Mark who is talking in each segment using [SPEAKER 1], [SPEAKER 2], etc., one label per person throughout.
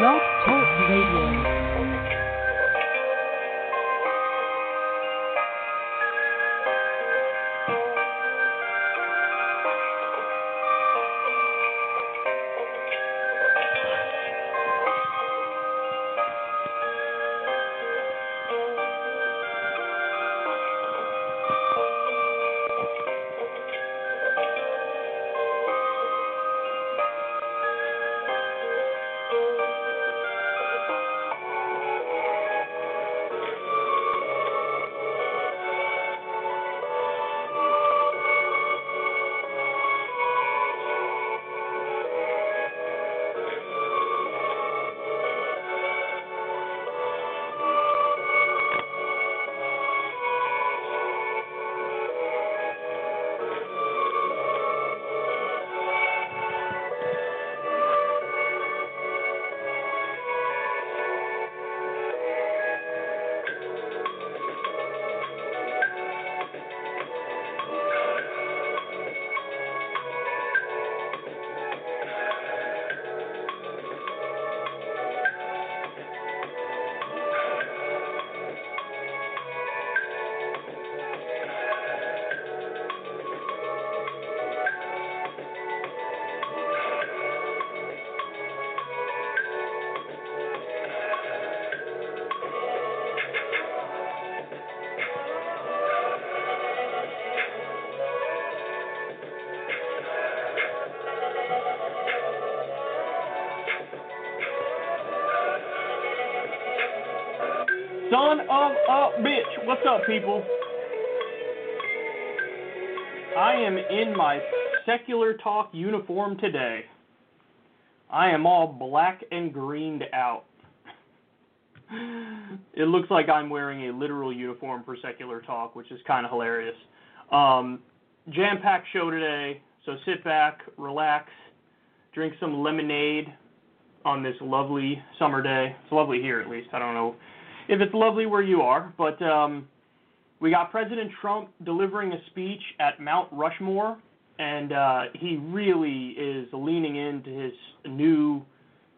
[SPEAKER 1] Blog Talk Radio.
[SPEAKER 2] What's up, people? I am in my secular talk uniform today. I am all black and greened out. It looks like I'm wearing a literal uniform for secular talk, which is kind of hilarious. Um, Jam packed show today, so sit back, relax, drink some lemonade on this lovely summer day. It's lovely here, at least. I don't know if it's lovely where you are, but um, we got President Trump delivering a speech at Mount Rushmore, and uh, he really is leaning into his new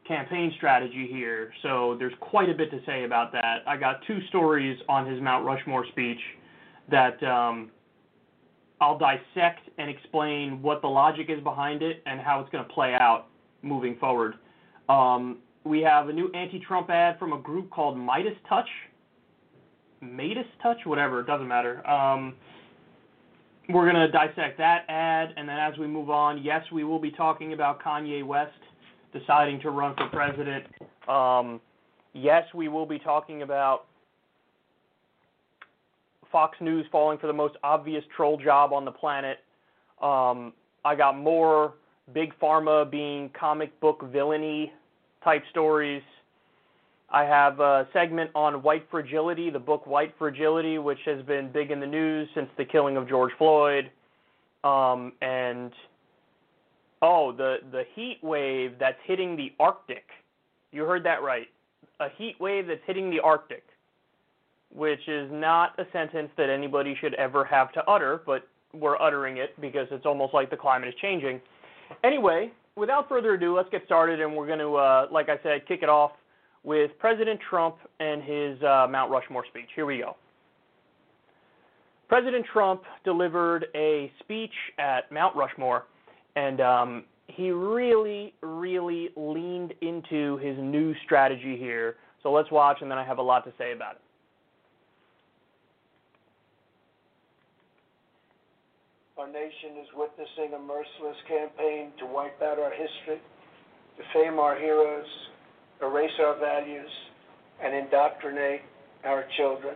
[SPEAKER 2] campaign strategy here. So there's quite a bit to say about that. I got two stories on his Mount Rushmore speech that um, I'll dissect and explain what the logic is behind it and how it's going to play out moving forward. Um, we have a new anti-Trump ad from a group called Midas Touch. Midas Touch, whatever, it doesn't matter. Um, we're going to dissect that ad, and then as we move on, yes, we will be talking about Kanye West deciding to run for president. Um, yes, we will be talking about Fox News falling for the most obvious troll job on the planet. Um, I got more big pharma being comic book villainy type stories. I have a segment on white fragility, the book White Fragility, which has been big in the news since the killing of George Floyd. Um, and oh, the the heat wave that's hitting the Arctic. You heard that right. A heat wave that's hitting the Arctic, which is not a sentence that anybody should ever have to utter, but we're uttering it because it's almost like the climate is changing. Anyway, without further ado, let's get started, and we're going to, uh, like I said, kick it off with President Trump and his uh, Mount Rushmore speech. Here we go. President Trump delivered a speech at Mount Rushmore, and um, he really, really leaned into his new strategy here. So let's watch, and then I have a lot to say about it.
[SPEAKER 3] Our nation is witnessing a merciless campaign to wipe out our history, defame our heroes, erase our values, and indoctrinate our children.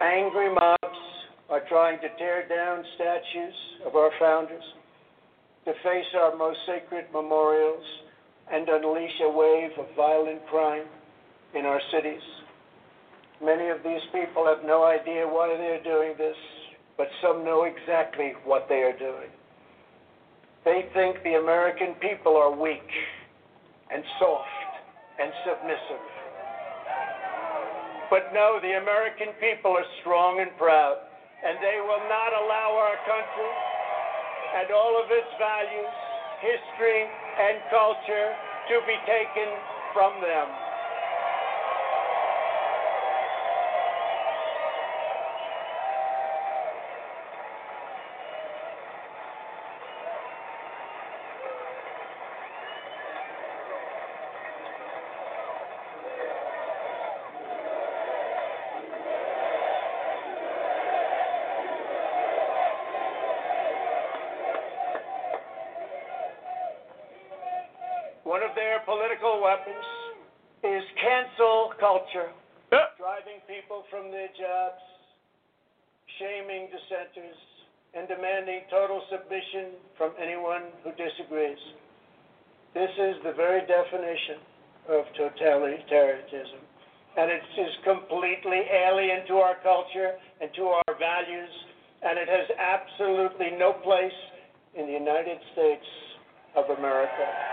[SPEAKER 3] Angry mobs are trying to tear down statues of our founders, deface our most sacred memorials, and unleash a wave of violent crime in our cities. Many of these people have no idea why they're doing this, but some know exactly what they are doing. They think the American people are weak and soft and submissive. But no, the American people are strong and proud. and they will not allow our country and all of its values, history, and culture to be taken from them. Weapons is cancel culture,
[SPEAKER 2] Yeah.
[SPEAKER 3] driving people from their jobs, shaming dissenters, and demanding total submission from anyone who disagrees. This is the very definition of totalitarianism, and it is completely alien to our culture and to our values, and it has absolutely no place in the United States of America.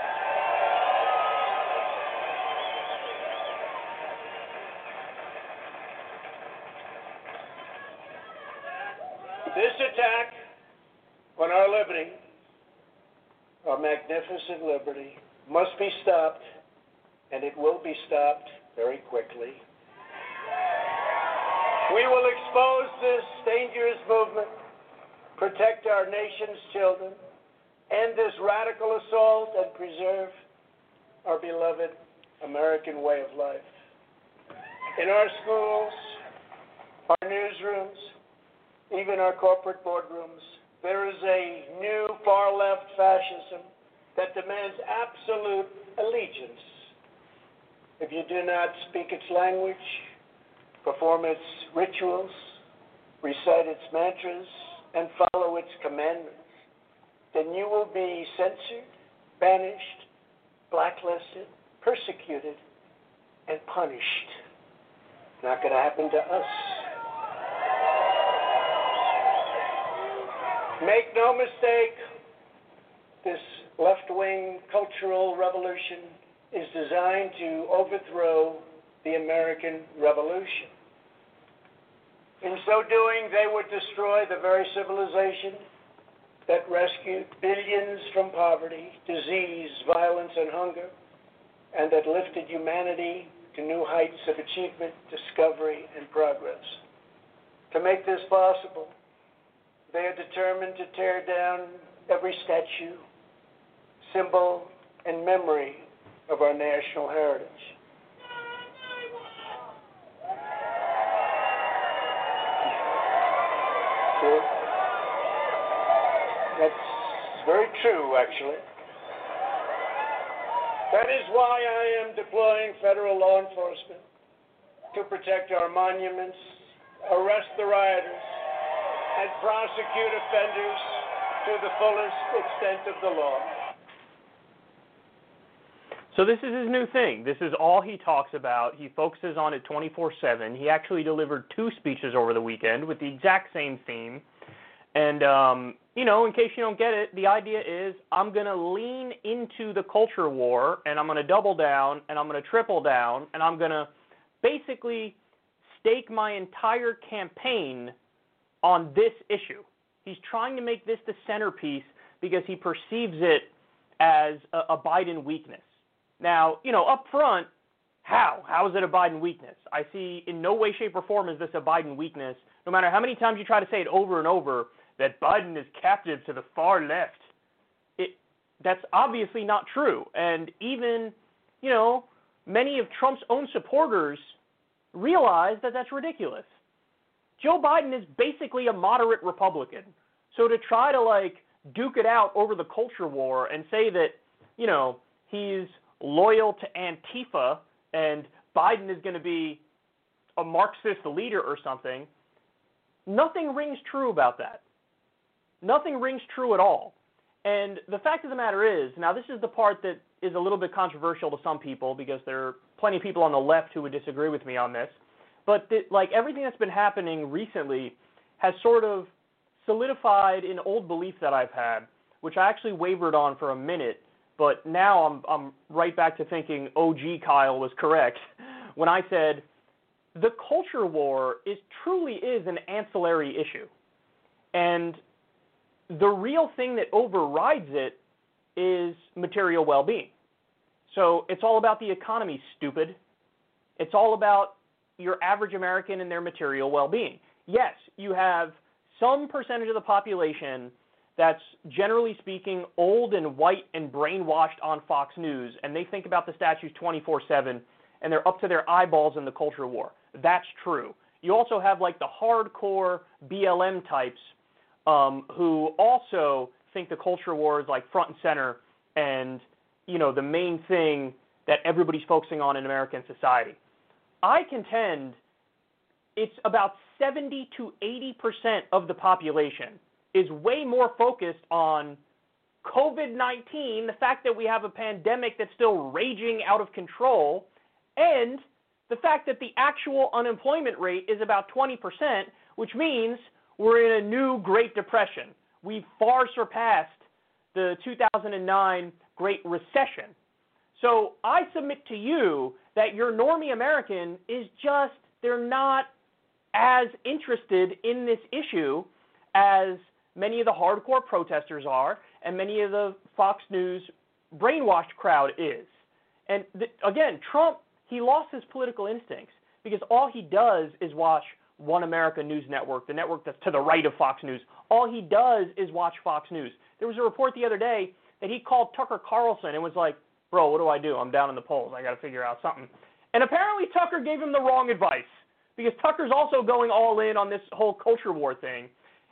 [SPEAKER 3] This attack on our liberty, our magnificent liberty, must be stopped, and it will be stopped very quickly. We will expose this dangerous movement, protect our nation's children, end this radical assault, and preserve our beloved American way of life. In our schools, our newsrooms, even our corporate boardrooms, there is a new far left fascism that demands absolute allegiance. If you do not speak its language, perform its rituals, recite its mantras, and follow its commandments, then you will be censored, banished, blacklisted, persecuted, and punished. Not going to happen to us. Make no mistake, this left wing cultural revolution is designed to overthrow the American Revolution. In so doing, they would destroy the very civilization that rescued billions from poverty, disease, violence, and hunger, and that lifted humanity to new heights of achievement, discovery, and progress. To make this possible, they are determined to tear down every statue, symbol, and memory of our national heritage. That's very true, actually. That is why I am deploying federal law enforcement to protect our monuments, arrest the rioters, and prosecute offenders to the fullest extent of the law.
[SPEAKER 2] So this is his new thing. This is all he talks about. He focuses on it 24/7. He actually delivered two speeches over the weekend with the exact same theme. And um, you know, in case you don't get it, the idea is I'm going to lean into the culture war and I'm going to double down and I'm going to triple down and I'm going to basically stake my entire campaign on this issue. He's trying to make this the centerpiece because he perceives it as a, a Biden weakness. Now, you know, up front, how? How is it a Biden weakness? I see in no way, shape, or form is this a Biden weakness. No matter how many times you try to say it over and over that Biden is captive to the far left, it that's obviously not true. And even, you know, many of Trump's own supporters realize that that's ridiculous. Joe Biden is basically a moderate Republican. So to try to like duke it out over the culture war and say that, you know, he's loyal to Antifa and Biden is going to be a Marxist leader or something, nothing rings true about that. Nothing rings true at all. And the fact of the matter is, now this is the part that is a little bit controversial to some people because there are plenty of people on the left who would disagree with me on this. But like everything that's been happening recently has sort of solidified an old belief that I've had, which I actually wavered on for a minute, but now I'm I'm right back to thinking OG Kyle was correct when I said the culture war is truly is an ancillary issue. And the real thing that overrides it is material well being. So it's all about the economy, stupid. It's all about your average American and their material well being. Yes, you have some percentage of the population that's generally speaking old and white and brainwashed on Fox News, and they think about the statues 24 7 and they're up to their eyeballs in the culture war. That's true. You also have like the hardcore BLM types um, who also think the culture war is like front and center and you know the main thing that everybody's focusing on in American society. I contend it's about 70 to 80 percent of the population is way more focused on COVID 19, the fact that we have a pandemic that's still raging out of control, and the fact that the actual unemployment rate is about 20%, which means we're in a new Great Depression. We've far surpassed the 2009 Great Recession. So I submit to you that your normie American is just, they're not as interested in this issue as many of the hardcore protesters are and many of the Fox News brainwashed crowd is. And th- again, Trump, he lost his political instincts because all he does is watch One America News Network, the network that's to the right of Fox News. All he does is watch Fox News. There was a report the other day that he called Tucker Carlson and was like, Bro, what do I do? I'm down in the polls. I got to figure out something. And apparently, Tucker gave him the wrong advice because Tucker's also going all in on this whole culture war thing.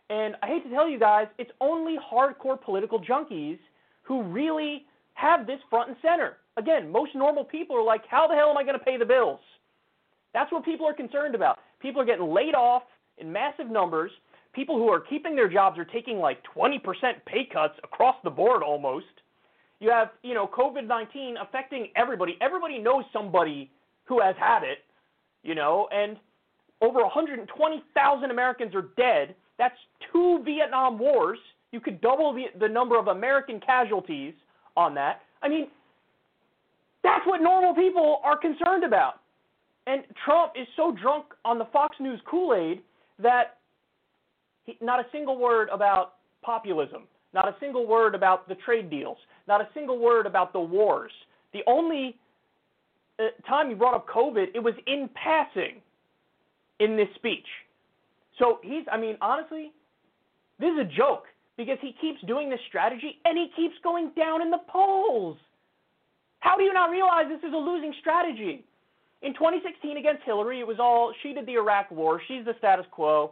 [SPEAKER 2] And I hate to tell you guys, it's only hardcore political junkies who really have this front and center. Again, most normal people are like, how the hell am I going to pay the bills? That's what people are concerned about. People are getting laid off in massive numbers. People who are keeping their jobs are taking like 20% pay cuts across the board almost. You have, you know, COVID 19 affecting everybody. Everybody knows somebody who has had it, you know, and over 120,000 Americans are dead that's two Vietnam Wars. You could double the, the number of American casualties on that. I mean, that's what normal people are concerned about. And Trump is so drunk on the Fox News Kool Aid that he, not a single word about populism, not a single word about the trade deals, not a single word about the wars. The only uh, time he brought up COVID, it was in passing in this speech. So he's, I mean, honestly, this is a joke because he keeps doing this strategy and he keeps going down in the polls. How do you not realize this is a losing strategy? In 2016 against Hillary, it was all she did the Iraq war, she's the status quo,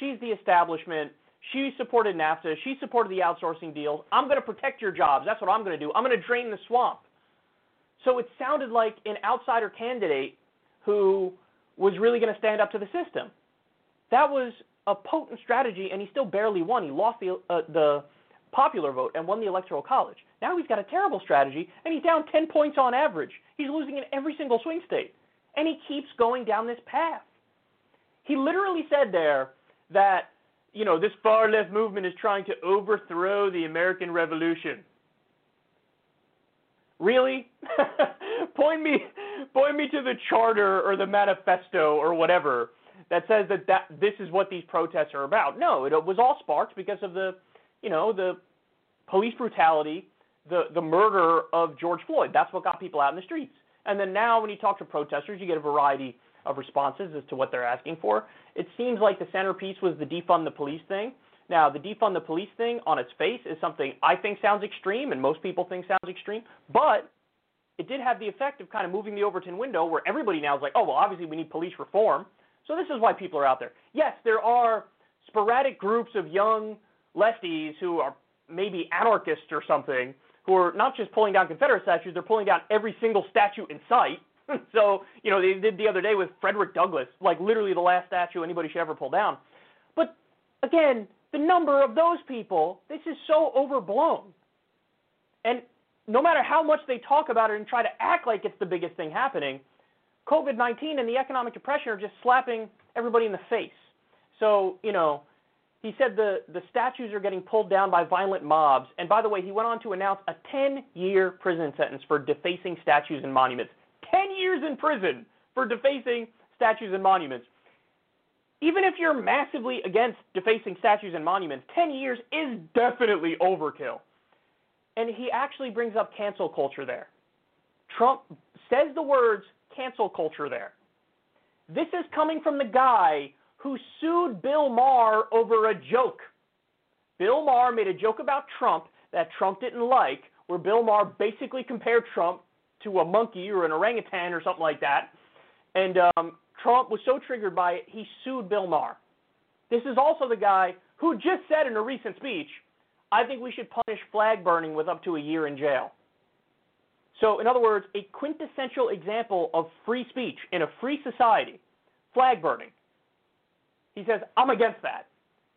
[SPEAKER 2] she's the establishment, she supported NAFTA, she supported the outsourcing deals. I'm going to protect your jobs. That's what I'm going to do. I'm going to drain the swamp. So it sounded like an outsider candidate who was really going to stand up to the system. That was a potent strategy, and he still barely won. He lost the uh, the popular vote and won the electoral college. Now he's got a terrible strategy, and he's down 10 points on average. He's losing in every single swing state, and he keeps going down this path. He literally said there that you know this far left movement is trying to overthrow the American Revolution. Really? point me point me to the charter or the manifesto or whatever that says that, that this is what these protests are about. No, it was all sparked because of the, you know, the police brutality, the the murder of George Floyd. That's what got people out in the streets. And then now, when you talk to protesters, you get a variety of responses as to what they're asking for. It seems like the centerpiece was the defund the police thing. Now, the defund the police thing on its face is something I think sounds extreme, and most people think sounds extreme, but it did have the effect of kind of moving the Overton window where everybody now is like, oh, well, obviously we need police reform. So this is why people are out there. Yes, there are sporadic groups of young lefties who are maybe anarchists or something who are not just pulling down Confederate statues, they're pulling down every single statue in sight. so, you know, they did the other day with Frederick Douglass, like literally the last statue anybody should ever pull down. But again, the number of those people, this is so overblown. And no matter how much they talk about it and try to act like it's the biggest thing happening, COVID 19 and the economic depression are just slapping everybody in the face. So, you know, he said the, the statues are getting pulled down by violent mobs. And by the way, he went on to announce a 10 year prison sentence for defacing statues and monuments. 10 years in prison for defacing statues and monuments. even if you're massively against defacing statues and monuments, 10 years is definitely overkill. And he actually brings up cancel culture there. Trump says the words cancel culture there. This is coming from the guy who sued Bill Maher over a joke. Bill Maher made a joke about Trump that Trump didn't like, where Bill Maher basically compared Trump to a monkey or an orangutan or something like that. And um, Trump was so triggered by it, he sued Bill Maher. This is also the guy who just said in a recent speech, I think we should punish flag burning with up to a year in jail. So, in other words, a quintessential example of free speech in a free society, flag burning. He says, I'm against that.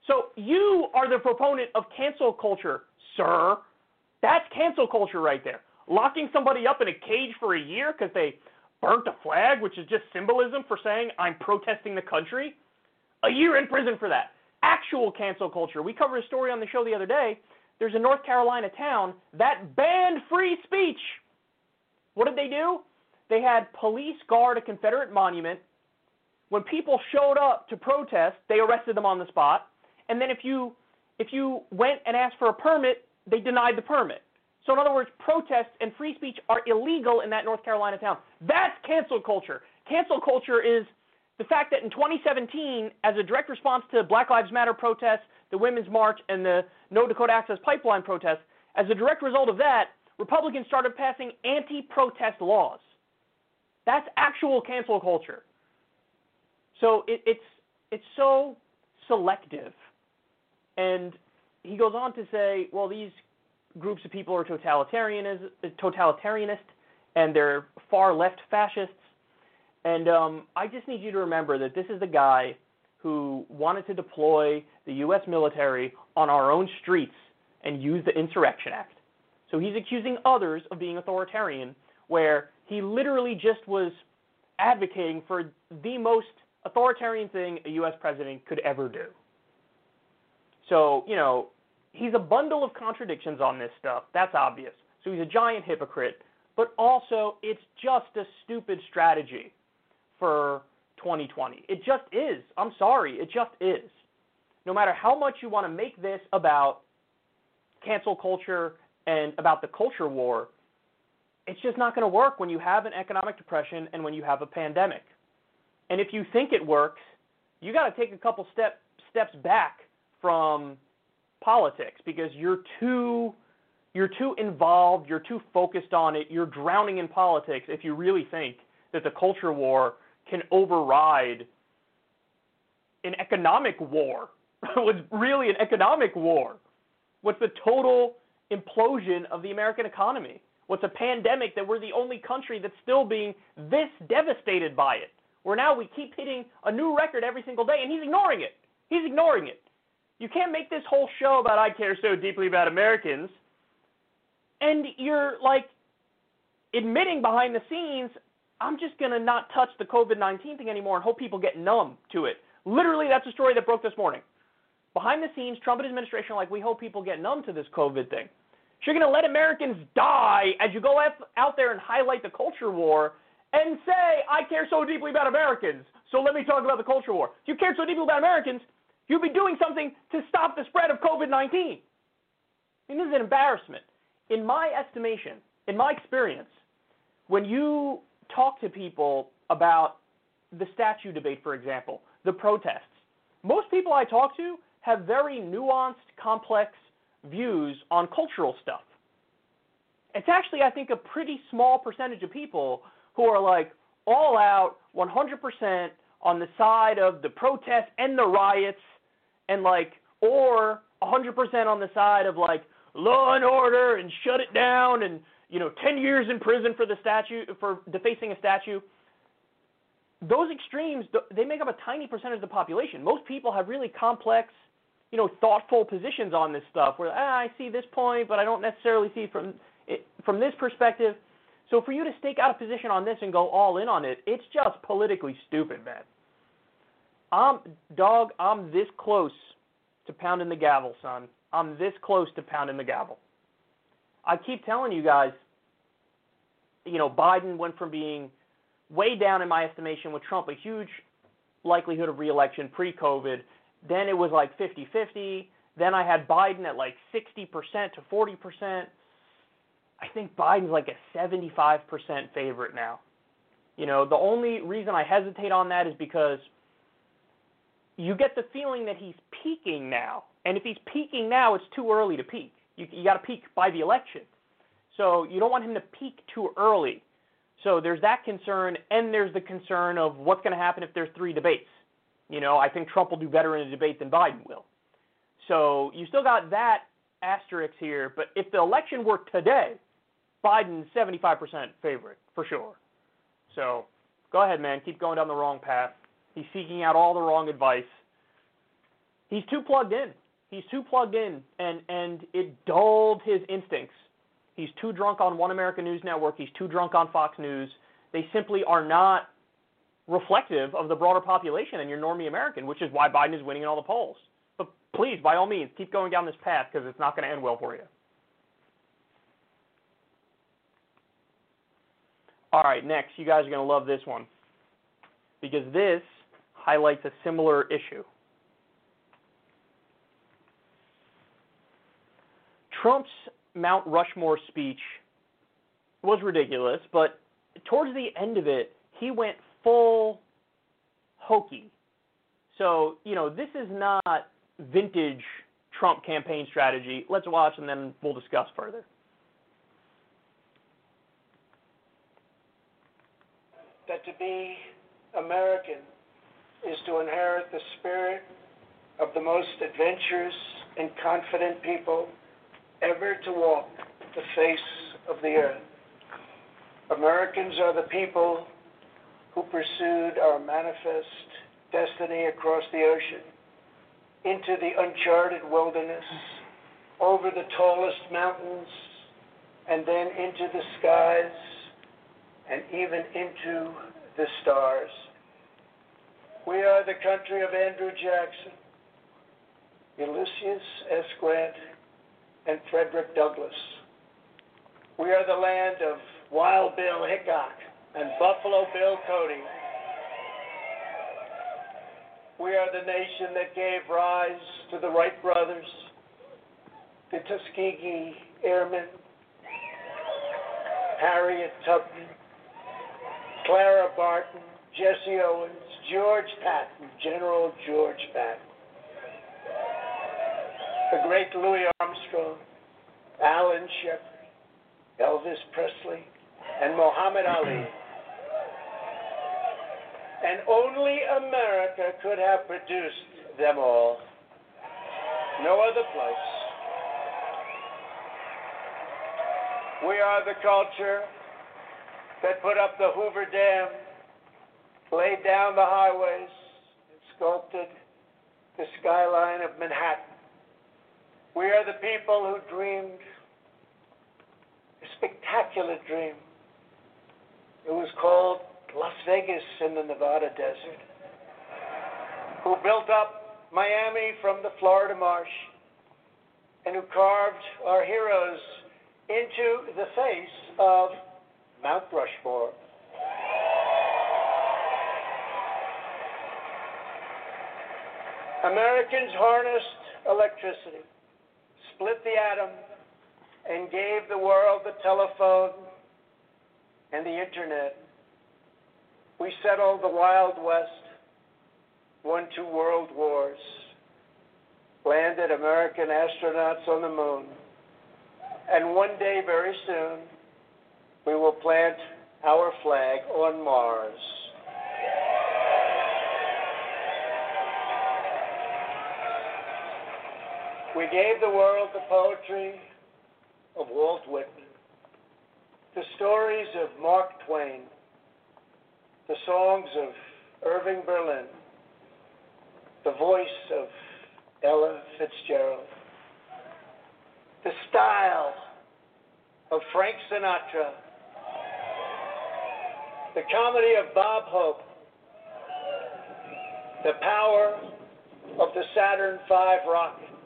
[SPEAKER 2] So, you are the proponent of cancel culture, sir. That's cancel culture right there. Locking somebody up in a cage for a year because they burnt a flag, which is just symbolism for saying I'm protesting the country. A year in prison for that. Actual cancel culture. We covered a story on the show the other day. There's a North Carolina town that banned free speech. What did they do? They had police guard a Confederate monument. When people showed up to protest, they arrested them on the spot. And then if you if you went and asked for a permit, they denied the permit. So, in other words, protests and free speech are illegal in that North Carolina town. That's cancel culture. Cancel culture is the fact that in 2017, as a direct response to Black Lives Matter protests, the Women's March, and the No Dakota Access Pipeline protests, as a direct result of that, Republicans started passing anti protest laws. That's actual cancel culture. So it, it's, it's so selective. And he goes on to say, well, these groups of people are totalitarianist, and they're far left fascists. And um, I just need you to remember that this is the guy who wanted to deploy the U.S. military on our own streets and use the Insurrection Act. So he's accusing others of being authoritarian, where he literally just was advocating for the most authoritarian thing a U.S. president could ever do. So, you know, he's a bundle of contradictions on this stuff. That's obvious. So he's a giant hypocrite. But also, it's just a stupid strategy for 2020. It just is. I'm sorry. It just is. No matter how much you want to make this about cancel culture and about the culture war, it's just not going to work when you have an economic depression and when you have a pandemic. And if you think it works, you got to take a couple step, steps back from politics because you're too you're too involved, you're too focused on it, you're drowning in politics if you really think that the culture war can override an economic war. What's really an economic war? What's the total implosion of the American economy? What's a pandemic that we're the only country that's still being this devastated by it? Where now we keep hitting a new record every single day, and he's ignoring it. He's ignoring it. You can't make this whole show about I care so deeply about Americans, and you're like admitting behind the scenes, I'm just to not touch the COVID 19 thing anymore and hope people get numb to it. Literally, that's a story that broke this morning. Behind the scenes, Trump administration like, we hope people get numb to this COVID thing. So you're to let Americans die as you go out there and highlight the culture war and say, I care so deeply about Americans, so let me talk about the culture war. If you care so deeply about Americans, You'd be doing something to stop the spread of COVID 19. I mean, this is an embarrassment. In my estimation, in my experience, when you talk to people about the statue debate, for example, the protests, most people I talk to have very nuanced, complex views on cultural stuff. It's actually, I think, a pretty small percentage of people who are like all out, 100% on the side of the protests and the riots and like or 100% on the side of like law and order and shut it down and you know 10 years in prison for the statue for defacing a statue. Those extremes they make up a tiny percentage of the population. Most people have really complex you know thoughtful positions on this stuff where ah, i see this point but i don't necessarily see from it, from this perspective. So for you to stake out a position on this and go all in on it it's just politically stupid man I'm dog. I'm this close to pounding the gavel, son. I'm this close to pounding the gavel. I keep telling you guys. You know, Biden went from being way down in my estimation with Trump, a huge likelihood of reelection pre-COVID. Then it was like 50-50. Then I had Biden at like 60% to 40%. I think Biden's like a 75% favorite now. You know, the only reason I hesitate on that is because you get the feeling that he's peaking now. And if he's peaking now, it's too early to peak. You, you got to peak by the election. So you don't want him to peak too early. So there's that concern, and there's the concern of what's going to happen if there's three debates. You know, I think Trump will do better in a debate than Biden will. So you still got that asterisk here. But if the election were today, Biden's 75% favorite for sure. So go ahead, man. Keep going down the wrong path. He's seeking out all the wrong advice. He's too plugged in. He's too plugged in, and and it dulled his instincts. He's too drunk on One American News Network. He's too drunk on Fox News. They simply are not reflective of the broader population and your normie American, which is why Biden is winning in all the polls. But please, by all means, keep going down this path because it's not going to end well for you. All right, next, you guys are going to love this one because this highlights a similar issue. Trump's Mount Rushmore speech was ridiculous, but towards the end of it, he went full hokey. So, you know, this is not vintage Trump campaign strategy. Let's watch and then we'll discuss further.
[SPEAKER 3] That to be American is to inherit the spirit of the most adventurous and confident people ever to walk the face of the earth. Americans are the people who pursued our manifest destiny across the ocean, into the uncharted wilderness, over the tallest mountains, and then into the skies, and even into the stars. We are the country of Andrew Jackson, Ulysses S. Grant, and Frederick Douglass. We are the land of Wild Bill Hickok and Buffalo Bill Cody. We are the nation that gave rise to the Wright brothers, the Tuskegee Airmen, Harriet Tubman, Clara Barton, Jesse Owens, George Patton, General George Patton the great Louis Armstrong, Alan Shepard, Elvis Presley, and Muhammad Ali. And only America could have produced them all. No other place. We are the culture that put up the Hoover Dam, laid down the highways, and sculpted the skyline of Manhattan. We are the people who dreamed a spectacular dream. It was called Las Vegas in the Nevada desert. Who built up Miami from the Florida marsh and who carved our heroes into the face of Mount Rushmore. Americans harnessed electricity split the atom and gave the world the telephone and the internet. We settled the Wild West, won two world wars, landed American astronauts on the moon, and one day very soon we will plant our flag on Mars. We gave the world the poetry of Walt Whitman, the stories of Mark Twain, the songs of Irving Berlin, the voice of Ella Fitzgerald, the style of Frank Sinatra, the comedy of Bob Hope, the power of the Saturn V rocket,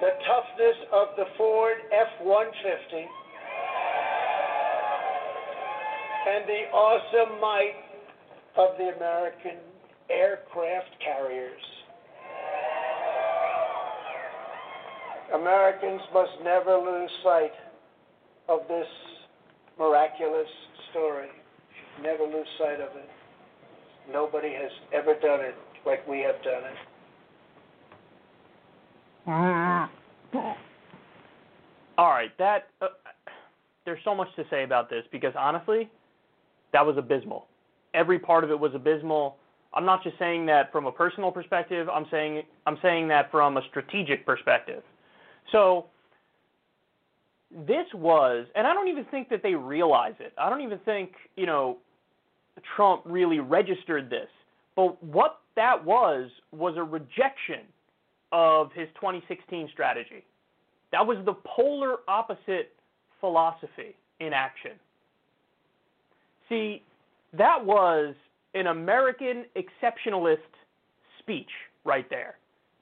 [SPEAKER 3] the toughness of the Ford F-150 and the awesome might of the American aircraft carriers. Americans must never lose sight of this miraculous story. Never lose sight of it. Nobody has ever done it like we have done it.
[SPEAKER 2] All right, that uh, there's so much to say about this because honestly, that was abysmal. Every part of it was abysmal. I'm not just saying that from a personal perspective. I'm saying I'm saying that from a strategic perspective. So this was, and I don't even think that they realize it. I don't even think you know Trump really registered this. But what that was was a rejection of his 2016 strategy. That was the polar opposite philosophy in action. See, that was an American exceptionalist speech right there.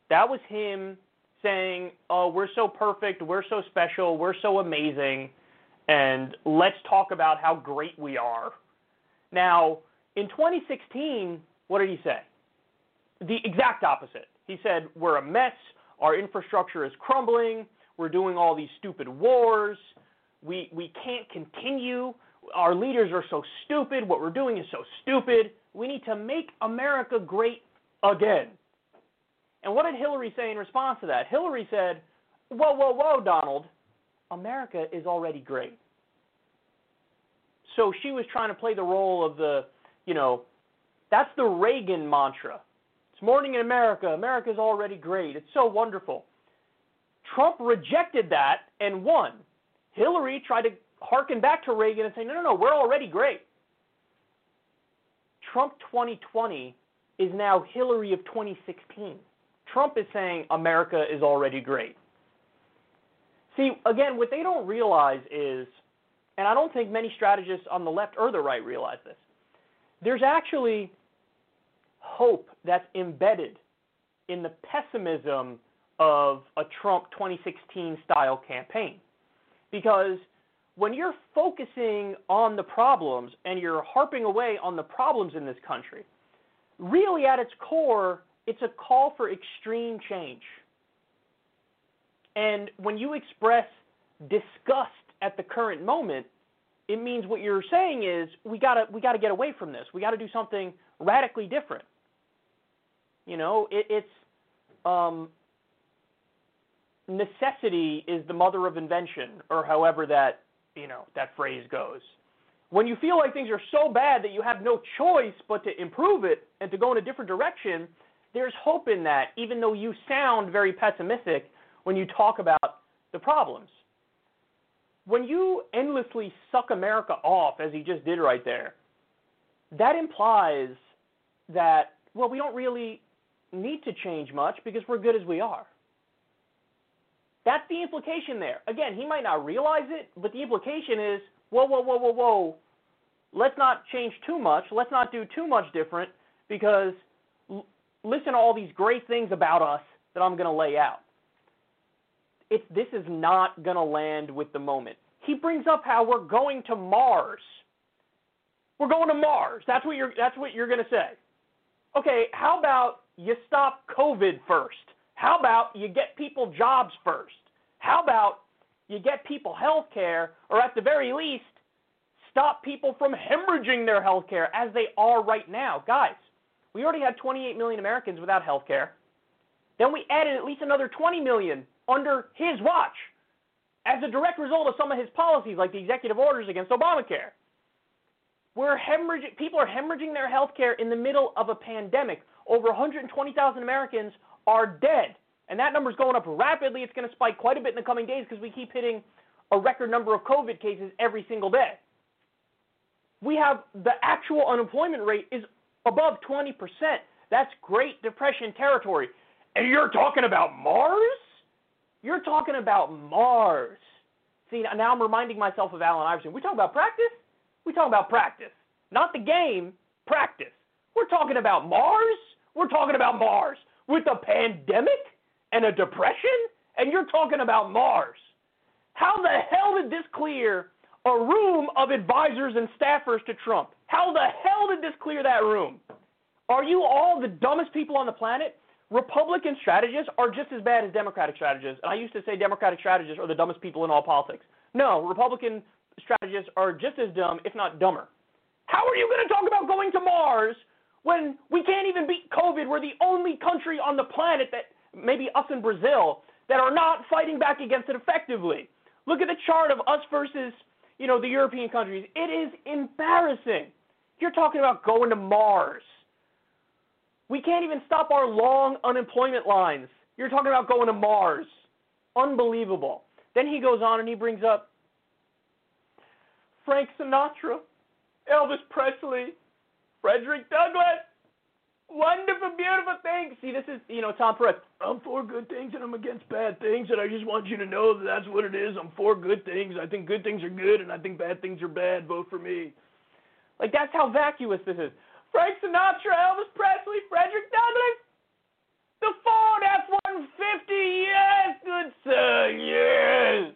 [SPEAKER 2] That was him saying, "Oh, we're so perfect, we're so special, we're so amazing, and let's talk about how great we are." Now, in 2016, what did he say? The exact opposite. He said, We're a mess. Our infrastructure is crumbling. We're doing all these stupid wars. We, we can't continue. Our leaders are so stupid. What we're doing is so stupid. We need to make America great again. And what did Hillary say in response to that? Hillary said, Whoa, whoa, whoa, Donald. America is already great. So she was trying to play the role of the, you know, that's the Reagan mantra. It's morning in America. America's already great. It's so wonderful. Trump rejected that and won. Hillary tried to harken back to Reagan and say, no, no, no, we're already great. Trump 2020 is now Hillary of 2016. Trump is saying America is already great. See, again, what they don't realize is, and I don't think many strategists on the left or the right realize this, there's actually hope that's embedded in the pessimism of a Trump 2016 style campaign. Because when you're focusing on the problems and you're harping away on the problems in this country, really at its core, it's a call for extreme change. And when you express disgust at the current moment, it means what you're saying is we gotta we gotta get away from this. We gotta do something radically different. You know, it, it's um, necessity is the mother of invention, or however that you know that phrase goes. When you feel like things are so bad that you have no choice but to improve it and to go in a different direction, there's hope in that, even though you sound very pessimistic when you talk about the problems. When you endlessly suck America off, as he just did right there, that implies that, well, we don't really need to change much because we're good as we are. That's the implication there. Again, he might not realize it, but the implication is whoa, whoa, whoa, whoa, whoa. Let's not change too much. Let's not do too much different because l- listen to all these great things about us that I'm going to lay out. It's, this is not going to land with the moment. He brings up how we're going to Mars. We're going to Mars. That's what you're, that's what you're going to say. Okay, how about you stop COVID first? How about you get people jobs first? How about you get people health care, or at the very least, stop people from hemorrhaging their health care as they are right now? Guys, we already had 28 million Americans without health care. Then we added at least another 20 million under his watch as a direct result of some of his policies, like the executive orders against Obamacare. We're hemorrhaging, people are hemorrhaging their health care in the middle of a pandemic. Over 120,000 Americans are dead. And that number is going up rapidly. It's going to spike quite a bit in the coming days because we keep hitting a record number of COVID cases every single day. We have the actual unemployment rate is above 20%. That's Great Depression territory. And you're talking about Mars? You're talking about Mars. See, now I'm reminding myself of Allen Iverson. We talk about practice? We talk about practice. Not the game, practice. We're talking about Mars? We're talking about Mars with a pandemic and a depression, and you're talking about Mars. How the hell did this clear a room of advisors and staffers to Trump? How the hell did this clear that room? Are you all the dumbest people on the planet? Republican strategists are just as bad as Democratic strategists. And I used to say Democratic strategists are the dumbest people in all politics. No, Republican strategists are just as dumb, if not dumber. How are you going to talk about going to Mars when we can't even beat COVID? We're the only country on the planet that, maybe us in Brazil, that are not fighting back against it effectively. Look at the chart of us versus, you know, the European countries. It is embarrassing. You're talking about going to Mars. We can't even stop our long unemployment lines. You're talking about going to Mars. Unbelievable. Then he goes on and he brings up Frank Sinatra, Elvis Presley, Frederick Douglass. Wonderful, beautiful things. See, this is, you know, Tom Perez. I'm for good things and I'm against bad things, and I just want you to know that that's what it is. I'm for good things. I think good things are good, and I think bad things are bad. Vote for me. Like, that's how vacuous this is. Frank Sinatra, Elvis Presley, Frederick Douglass. The Ford F-150, yes, good sir, yes.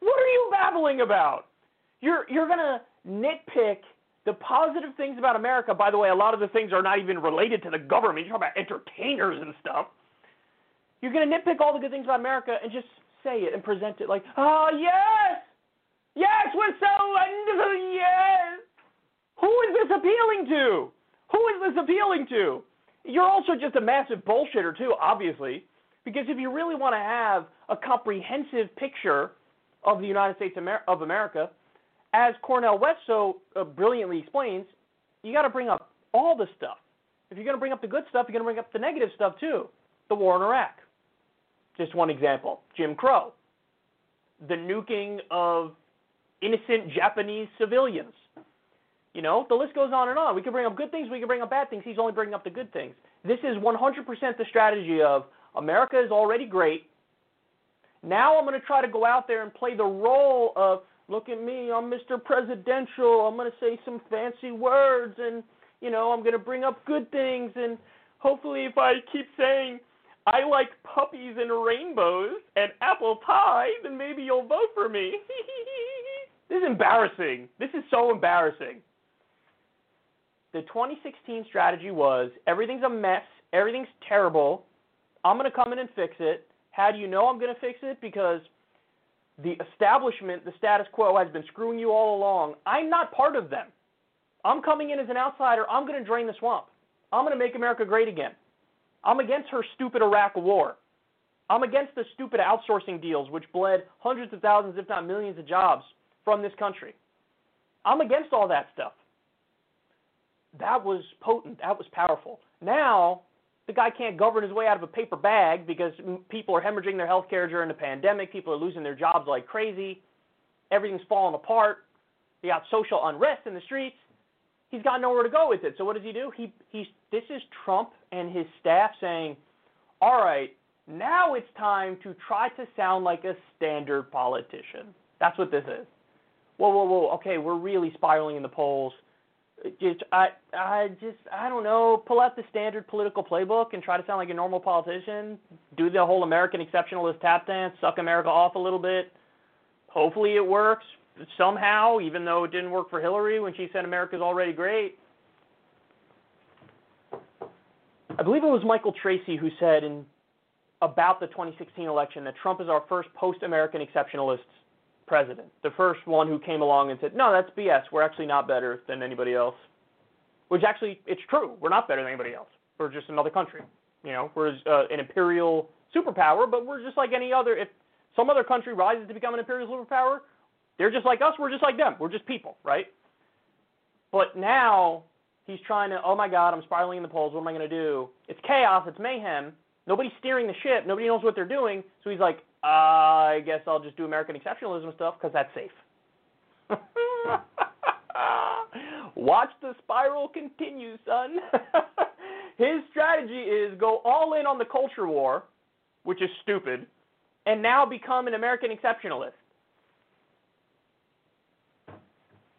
[SPEAKER 2] What are you babbling about? You're you're gonna nitpick the positive things about America. By the way, a lot of the things are not even related to the government. You're talking about entertainers and stuff. You're gonna nitpick all the good things about America and just say it and present it like, oh yes, yes, we're so wonderful, yes. Who is this appealing to? Who is this appealing to? You're also just a massive bullshitter, too, obviously, because if you really want to have a comprehensive picture of the United States of America, as Cornel West so uh, brilliantly explains, you got to bring up all the stuff. If you're going to bring up the good stuff, you're going to bring up the negative stuff, too. The war in Iraq. Just one example Jim Crow. The nuking of innocent Japanese civilians you know, the list goes on and on. We can bring up good things, we can bring up bad things. He's only bringing up the good things. This is 100% the strategy of America is already great. Now I'm going to try to go out there and play the role of look at me, I'm Mr. Presidential. I'm going to say some fancy words and, you know, I'm going to bring up good things and hopefully if I keep saying I like puppies and rainbows and apple pie, then maybe you'll vote for me. this is embarrassing. This is so embarrassing the 2016 strategy was everything's a mess, everything's terrible. I'm going to come in and fix it. How do you know I'm going to fix it? Because the establishment, the status quo, has been screwing you all along. I'm not part of them. I'm coming in as an outsider. I'm going to drain the swamp. I'm going to make America great again. I'm against her stupid Iraq war. I'm against the stupid outsourcing deals which bled hundreds of thousands, if not millions, of jobs from this country. I'm against all that stuff that was potent. That was powerful. Now, the guy can't govern his way out of a paper bag because people are hemorrhaging their health care during the pandemic. People are losing their jobs like crazy. Everything's falling apart. You got social unrest in the streets. He's got nowhere to go with it. So what does he do? He he's this is Trump and his staff saying, "All right, now it's time to try to sound like a standard politician." That's what this is. Whoa, whoa, whoa. Okay, we're really spiraling in the polls just I I just I don't know, pull out the standard political playbook and try to sound like a normal politician, do the whole American exceptionalist tap dance, suck America off a little bit. Hopefully it works somehow, even though it didn't work for Hillary when she said America's already great. I believe it was Michael Tracey who said in about the 2016 election that Trump is our first post-American exceptionalist president, the first one who came along and said, "No, that's BS. We're actually not better than anybody else." Which actually, it's true. We're not better than anybody else. We're just another country. You know, we're uh, an imperial superpower, but we're just like any other. If some other country rises to become an imperial superpower, they're just like us. We're just like them. We're just people, right? But now he's trying to. Oh my God, I'm spiraling in the polls. What am I going to do? It's chaos. It's mayhem. Nobody's steering the ship. Nobody knows what they're doing. So he's like, Uh, I guess I'll just do American exceptionalism stuff because that's safe. Watch the spiral continue, son. His strategy is go all in on the culture war, which is stupid, and now become an American exceptionalist.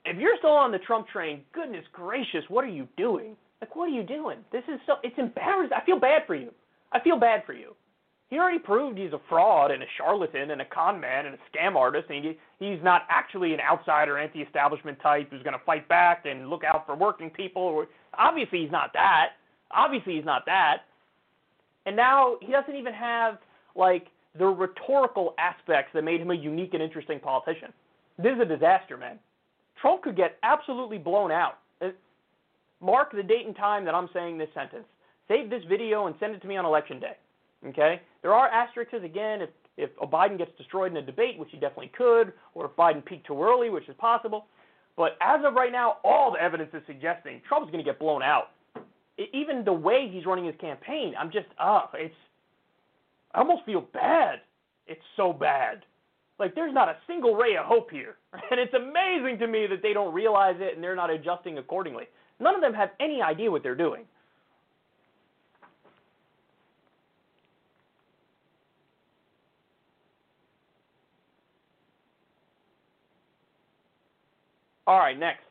[SPEAKER 2] If you're still on the Trump train, goodness gracious, what are you doing? Like, what are you doing? This is so, it's embarrassing. I feel bad for you. I feel bad for you. He already proved he's a fraud and a charlatan and a con man and a scam artist, and he, he's not actually an outsider, anti-establishment type who's going to fight back and look out for working people. Obviously, he's not that. Obviously, he's not that. And now he doesn't even have like the rhetorical aspects that made him a unique and interesting politician. This is a disaster, man. Trump could get absolutely blown out. Uh, mark the date and time that I'm saying this sentence. Save this video and send it to me on election day. Okay? There are asterisks again if if Biden gets destroyed in a debate, which he definitely could, or if Biden peaked too early, which is possible. But as of right now, all the evidence is suggesting Trump's going to get blown out. It, even the way he's running his campaign, I'm just, uh, it's, I almost feel bad. It's so bad. Like there's not a single ray of hope here. And it's amazing to me that they don't realize it and they're not adjusting accordingly. None of them have any idea what they're doing. All right, next.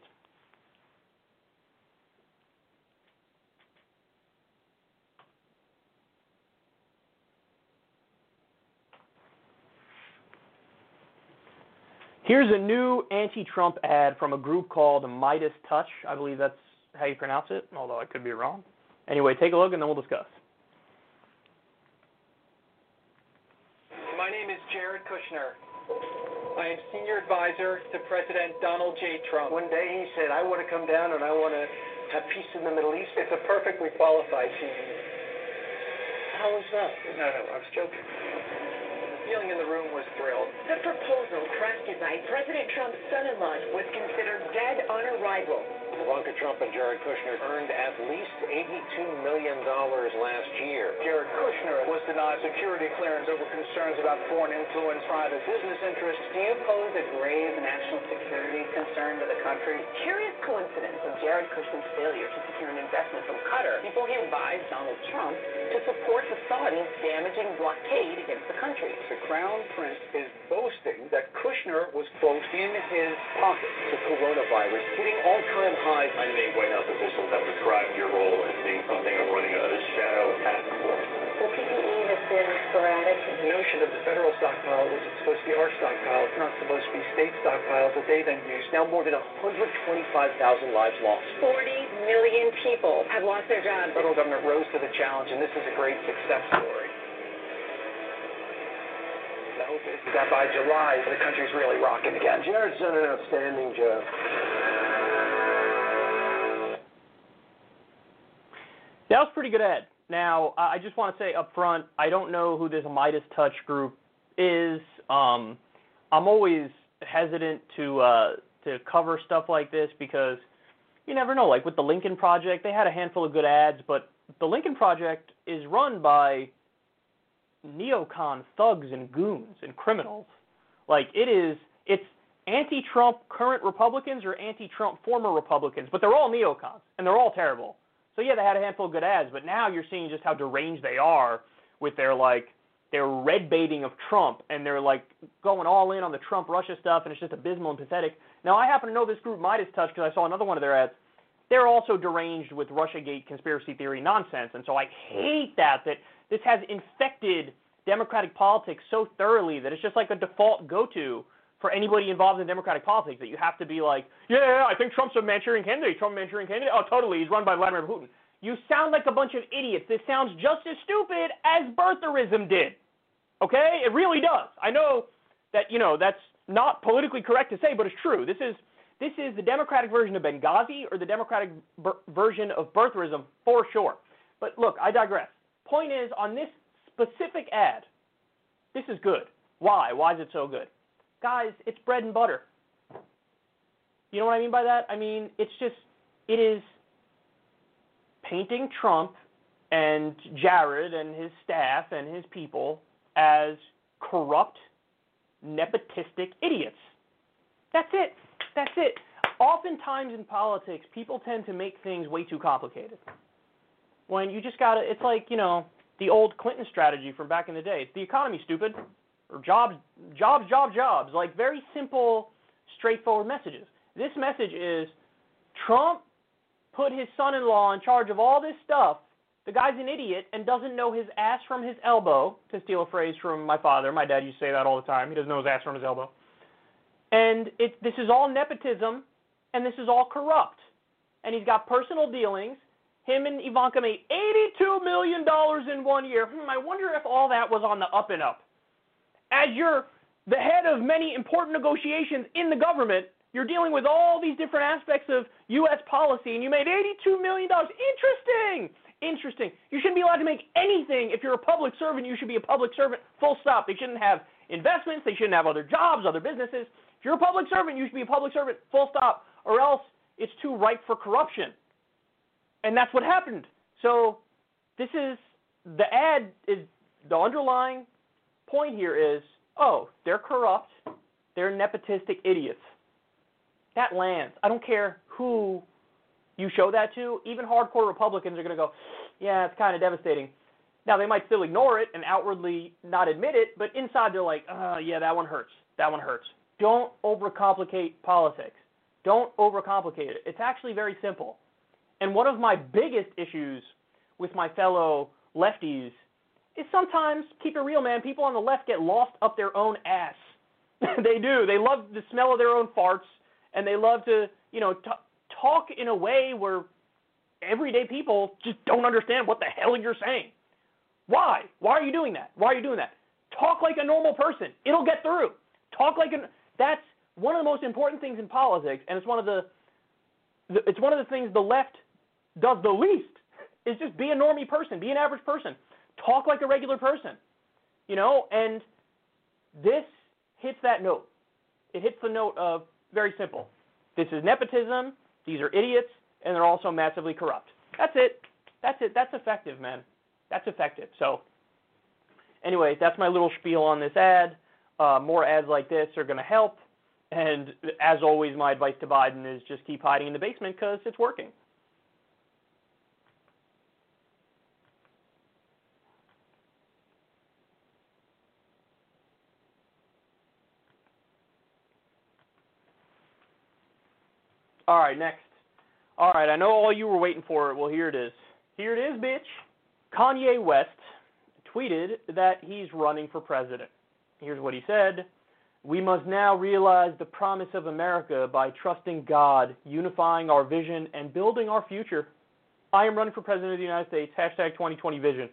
[SPEAKER 2] Here's a new anti-Trump ad from a group called Midas Touch. I believe that's how you pronounce it, although I could be wrong. Anyway, take a look and then we'll discuss.
[SPEAKER 4] My name is Jared Kushner. I am senior advisor to President Donald J. Trump.
[SPEAKER 3] One day he said, I want to come down and I want to have peace in the Middle East.
[SPEAKER 4] It's a perfectly qualified team.
[SPEAKER 3] How was that?
[SPEAKER 4] No, no, I was joking. The feeling in the room was thrilled.
[SPEAKER 5] The proposal crafted by President Trump's son-in-law was considered dead on arrival.
[SPEAKER 6] Ivanka Trump and Jared Kushner earned at least $82 million last year.
[SPEAKER 4] Jared Kushner was denied security clearance over concerns about foreign influence, private business interests.
[SPEAKER 5] Do you pose a grave national security concern to the country? Curious coincidence of Jared Kushner's failure to secure an investment from Qatar before he advised Donald Trump to support the Saudis' damaging blockade against the country.
[SPEAKER 4] The Crown Prince is boasting that Kushner was, quote, in his pocket.
[SPEAKER 6] The coronavirus hitting all-time highs.
[SPEAKER 7] I named White House officials that described your role as being something of running a shadow task force.
[SPEAKER 5] The PPE has been sporadic.
[SPEAKER 4] The notion of the federal stockpile was it's supposed to be our stockpile. It's not supposed to be state stockpiles that they then use.
[SPEAKER 6] Now more than 125,000 lives lost.
[SPEAKER 5] 40 million people have lost their jobs.
[SPEAKER 4] The federal government rose to the challenge, and this is a great success story. The hope is that by July, the country's really rocking again.
[SPEAKER 3] Jared's done an outstanding job.
[SPEAKER 2] That was pretty good, Ed. Now, I just want to say up front, I don't know who this Midas Touch group is. Um, I'm always hesitant to uh, to cover stuff like this because you never know. Like with the Lincoln Project, they had a handful of good ads, but the Lincoln Project is run by neocon thugs and goons and criminals. Like it is, it's anti-Trump current Republicans or anti-Trump former Republicans, but they're all neocons and they're all terrible. So yeah, they had a handful of good ads, but now you're seeing just how deranged they are with their like their red baiting of Trump and they're like going all in on the Trump Russia stuff and it's just abysmal and pathetic. Now I happen to know this group Midas Touch because I saw another one of their ads. They're also deranged with RussiaGate conspiracy theory nonsense, and so I hate that that this has infected Democratic politics so thoroughly that it's just like a default go-to for anybody involved in Democratic politics that you have to be like, yeah, I think Trump's a Manchurian candidate. Trump Manchurian candidate. Oh, totally. He's run by Vladimir Putin. You sound like a bunch of idiots. This sounds just as stupid as birtherism did. Okay? It really does. I know that, you know, that's not politically correct to say, but it's true. This is this is the Democratic version of Benghazi or the Democratic ber- version of birtherism for sure. But look, I digress. Point is, on this specific ad, this is good. Why? Why is it so good? Guys, it's bread and butter. You know what I mean by that? I mean, it's just, it is painting Trump and Jared and his staff and his people as corrupt, nepotistic idiots. That's it. That's it. Oftentimes in politics, people tend to make things way too complicated. When you just gotta, it's like, you know, the old Clinton strategy from back in the day. It's the economy, stupid or jobs, jobs, jobs, jobs. Like very simple, straightforward messages. This message is Trump put his son-in-law in charge of all this stuff the guy's an idiot and doesn't know his ass from his elbow, to steal a phrase from my father. My dad used to say that all the time. He doesn't know his ass from his elbow. And it, this is all nepotism, and this is all corrupt. And he's got personal dealings. Him and Ivanka made $82 million in one year. Hmm, I wonder if all that was on the up and up. As you're the head of many important negotiations in the government, you're dealing with all these different aspects of U.S. policy, and you made $82 million. Interesting! Interesting. You shouldn't be allowed to make anything. If you're a public servant, you should be a public servant, full stop. They shouldn't have investments. They shouldn't have other jobs, other businesses. If you're a public servant, you should be a public servant, full stop, or else it's too ripe for corruption. And that's what happened. So this is the ad is the underlying point here is oh, they're corrupt, they're nepotistic idiots. That lands. I don't care who you show that to, even hardcore Republicans are going to go, yeah, it's kind of devastating. Now, they might still ignore it and outwardly not admit it, but inside they're like, oh, yeah, that one hurts. That one hurts. Don't overcomplicate politics. Don't overcomplicate it. It's actually very simple. And one of my biggest issues with my fellow lefties is sometimes, keep it real, man, people on the left get lost up their own ass. they do. They love the smell of their own farts, and they love to, you know, t- talk in a way where everyday people just don't understand what the hell you're saying. Why? Why are you doing that? Why are you doing that? Talk like a normal person. It'll get through. Talk like a. That's one of the most important things in politics, and it's one of the, the it's one of the things the left does the least is just be a normie person, be an average person, talk like a regular person, you know, and this hits that note. It hits the note of very simple. This is nepotism. These are idiots, and they're also massively corrupt. That's it. That's it. That's effective, man. That's effective. So, anyway, that's my little spiel on this ad. Uh, more ads like this are going to help. And as always, my advice to Biden is just keep hiding in the basement because it's working. All right, next. All right, I know all you were waiting for. Well, here it is. Here it is, bitch. Kanye West tweeted that he's running for president. Here's what he said We must now realize the promise of America by trusting God, unifying our vision, and building our future. I am running for president of the United States. Hashtag 2020 vision.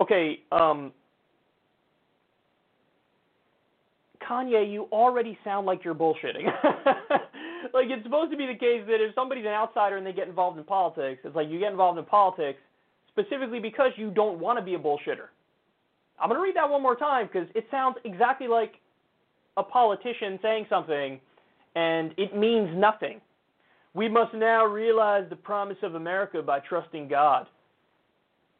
[SPEAKER 2] Okay, um, Kanye, you already sound like you're bullshitting. like it's supposed to be the case that if somebody's an outsider and they get involved in politics, it's like you get involved in politics specifically because you don't want to be a bullshitter. I'm going to read that one more time because it sounds exactly like a politician saying something and it means nothing. We must now realize the promise of America by trusting God.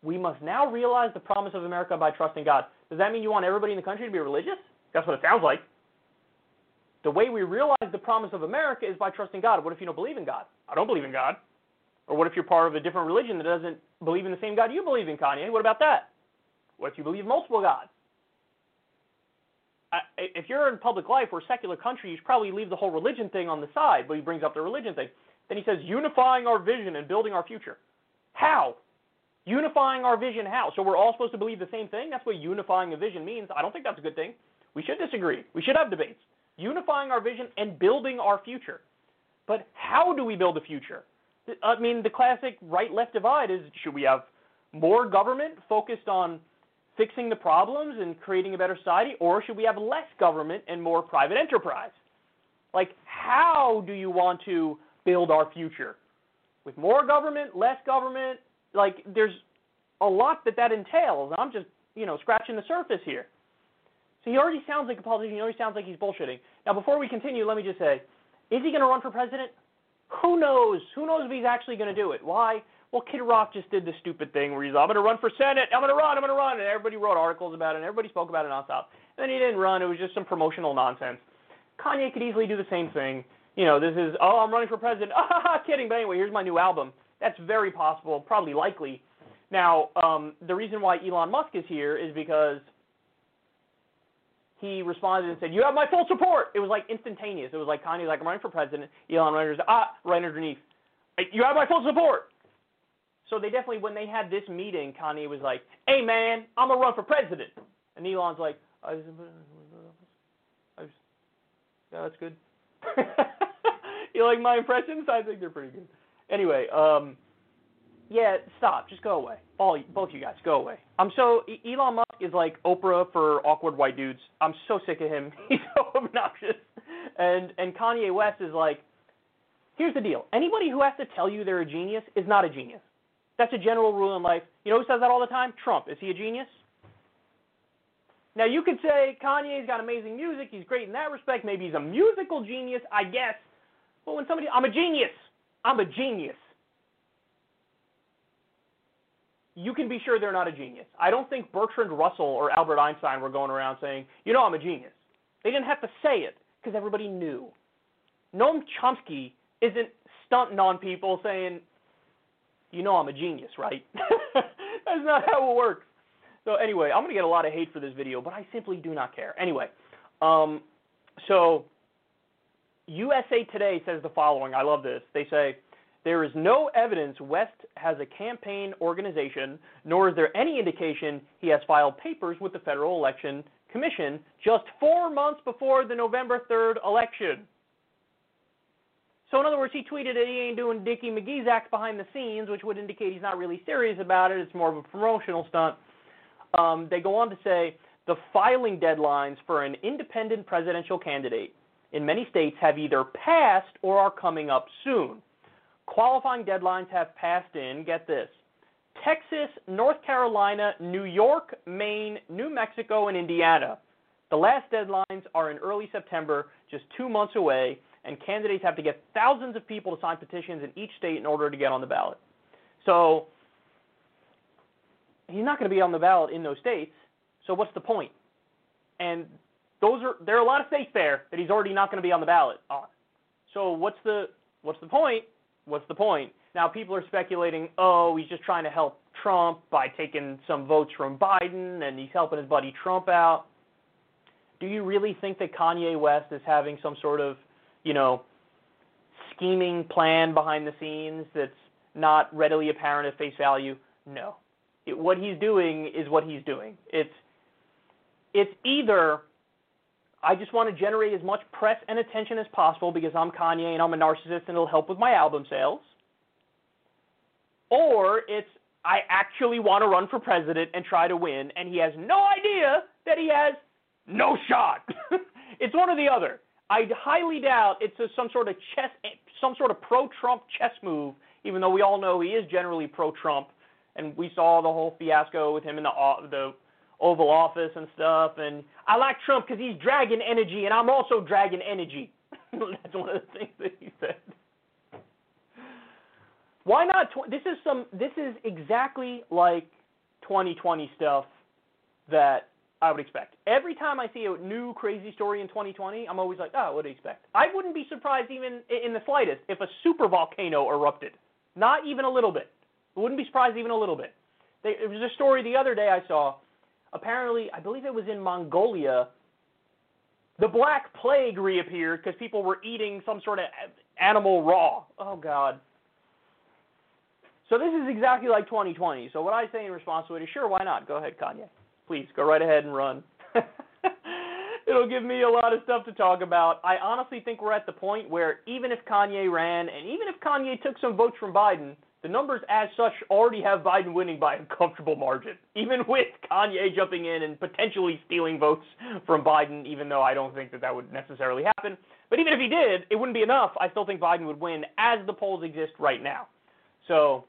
[SPEAKER 2] We must now realize the promise of America by trusting God. Does that mean you want everybody in the country to be religious? That's what it sounds like. The way we realize the promise of America is by trusting God. What if you don't believe in God? I don't believe in God. Or what if you're part of a different religion that doesn't believe in the same God you believe in, Kanye? What about that? What if you believe multiple gods? I, if you're in public life or a secular country, you should probably leave the whole religion thing on the side, but he brings up the religion thing. Then he says, unifying our vision and building our future. How? Unifying our vision, how? So we're all supposed to believe the same thing? That's what unifying a vision means. I don't think that's a good thing. We should disagree. We should have debates unifying our vision and building our future. But how do we build a future? I mean, the classic right left divide is should we have more government focused on fixing the problems and creating a better society, or should we have less government and more private enterprise? Like, how do you want to build our future? With more government, less government? Like, there's a lot that that entails. I'm just, you know, scratching the surface here. So he already sounds like a politician. He already sounds like he's bullshitting. Now, before we continue, let me just say, is he going to run for president? Who knows? Who knows if he's actually going to do it? Why? Well, Kid Rock just did the stupid thing where he's, I'm going to run for Senate. I'm going to run. I'm going to run. And everybody wrote articles about it. And everybody spoke about it nonstop. And then he didn't run. It was just some promotional nonsense. Kanye could easily do the same thing. You know, this is, oh, I'm running for president. Ah, kidding. But anyway, here's my new album. That's very possible, probably likely. Now, um, the reason why Elon Musk is here is because he responded and said, "You have my full support." It was like instantaneous. It was like Kanye's like, "I'm running for president." Elon Musk, ah, right underneath, "You have my full support." So they definitely, when they had this meeting, Kanye was like, "Hey man, I'm gonna run for president," and Elon's like, I was, I was, "Yeah, that's good." you like my impressions? I think they're pretty good. Anyway, um, yeah, stop. Just go away. All both you guys, go away. I'm so Elon Musk is like Oprah for awkward white dudes. I'm so sick of him. He's so obnoxious. And and Kanye West is like, here's the deal. Anybody who has to tell you they're a genius is not a genius. That's a general rule in life. You know who says that all the time? Trump. Is he a genius? Now you could say Kanye's got amazing music. He's great in that respect. Maybe he's a musical genius, I guess. But when somebody, I'm a genius. I'm a genius. You can be sure they're not a genius. I don't think Bertrand Russell or Albert Einstein were going around saying, you know, I'm a genius. They didn't have to say it because everybody knew. Noam Chomsky isn't stunting on people saying, you know I'm a genius, right? That's not how it works. So anyway, I'm gonna get a lot of hate for this video, but I simply do not care. Anyway, um, so USA Today says the following. I love this. They say there is no evidence West has a campaign organization, nor is there any indication he has filed papers with the Federal Election Commission just four months before the November 3rd election. So in other words, he tweeted that he ain't doing Dickie McGee's act behind the scenes, which would indicate he's not really serious about it. It's more of a promotional stunt. Um, they go on to say the filing deadlines for an independent presidential candidate in many states have either passed or are coming up soon. Qualifying deadlines have passed in, get this, Texas, North Carolina, New York, Maine, New Mexico, and Indiana. The last deadlines are in early September, just two months away, and candidates have to get thousands of people to sign petitions in each state in order to get on the ballot. So he's not going to be on the ballot in those states. So what's the point? And those are there are a lot of states there that he's already not going to be on the ballot on. So what's the what's the point? What's the point? Now people are speculating, oh, he's just trying to help Trump by taking some votes from Biden and he's helping his buddy Trump out. Do you really think that Kanye West is having some sort of, you know, scheming plan behind the scenes that's not readily apparent at face value? No. It, what he's doing is what he's doing. It's it's either I just want to generate as much press and attention as possible because I'm Kanye and I'm a narcissist and it'll help with my album sales. Or it's I actually want to run for president and try to win and he has no idea that he has no shot. it's one or the other. I highly doubt it's a, some sort of chess some sort of pro-Trump chess move even though we all know he is generally pro-Trump and we saw the whole fiasco with him in the the Oval Office and stuff. And I like Trump because he's dragon energy, and I'm also dragon energy. That's one of the things that he said. Why not? Tw- this is some. This is exactly like 2020 stuff that I would expect. Every time I see a new crazy story in 2020, I'm always like, ah, oh, what do you expect? I wouldn't be surprised even in the slightest if a super volcano erupted. Not even a little bit. I wouldn't be surprised even a little bit. There was a story the other day I saw. Apparently, I believe it was in Mongolia. The Black Plague reappeared because people were eating some sort of animal raw. Oh God. So this is exactly like 2020. So what I say in response to it is, sure, why not? Go ahead, Kanye. Please go right ahead and run. It'll give me a lot of stuff to talk about. I honestly think we're at the point where even if Kanye ran, and even if Kanye took some votes from Biden, the numbers as such already have Biden winning by a comfortable margin, even with Kanye jumping in and potentially stealing votes from Biden, even though I don't think that that would necessarily happen. But even if he did, it wouldn't be enough. I still think Biden would win as the polls exist right now. So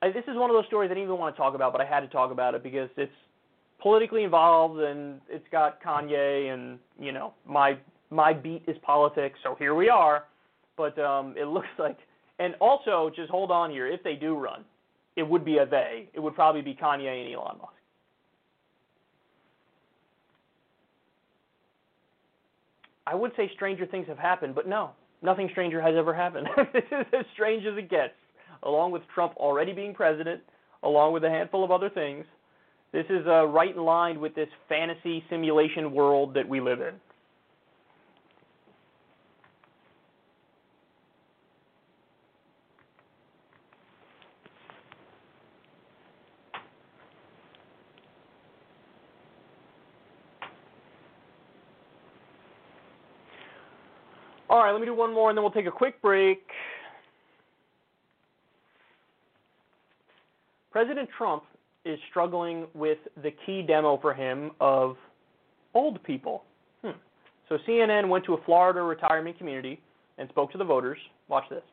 [SPEAKER 2] I, this is one of those stories I didn't even want to talk about, but I had to talk about it because it's politically involved and it's got Kanye and you know my my beat is politics, so here we are. But um, it looks like and also, just hold on here. If they do run, it would be a they. It would probably be Kanye and Elon Musk. I would say stranger things have happened, but no, nothing stranger has ever happened. this is as strange as it gets. Along with Trump already being president, along with a handful of other things, this is uh, right in line with this fantasy simulation world that we live in. All right, let me do one more and then we'll take a quick break. President Trump is struggling with the key demo for him of old people. Hmm. So CNN went to a Florida retirement community and spoke to the voters. Watch this.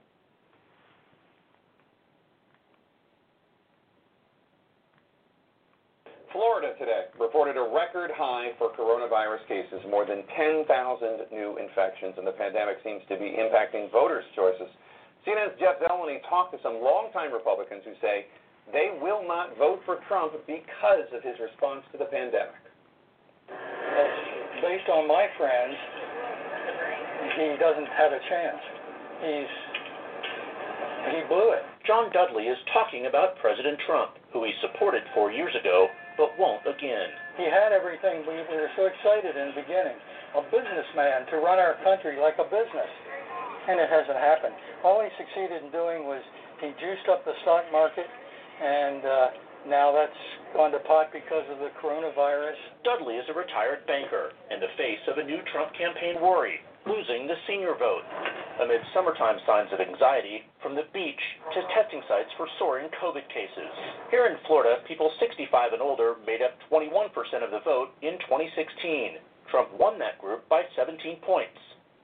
[SPEAKER 8] Florida today reported a record high for coronavirus cases, more than 10,000 new infections, and the pandemic seems to be impacting voters' choices. CNN's Jeff Zeleny talked to some longtime Republicans who say they will not vote for Trump because of his response to the pandemic.
[SPEAKER 9] Based on my friends, he doesn't have a chance. He's he blew it.
[SPEAKER 10] John Dudley is talking about President Trump, who he supported four years ago but won't again.
[SPEAKER 9] He had everything. We, we were so excited in the beginning. A businessman to run our country like a business. And it hasn't happened. All he succeeded in doing was he juiced up the stock market, and uh, now that's gone to pot because of the coronavirus.
[SPEAKER 10] Dudley is a retired banker in the face of a new Trump campaign worry, losing the senior vote. Amid summertime signs of anxiety, from the beach to testing sites for soaring COVID cases. Here in Florida, people 65 and older made up 21% of the vote in 2016. Trump won that group by 17 points.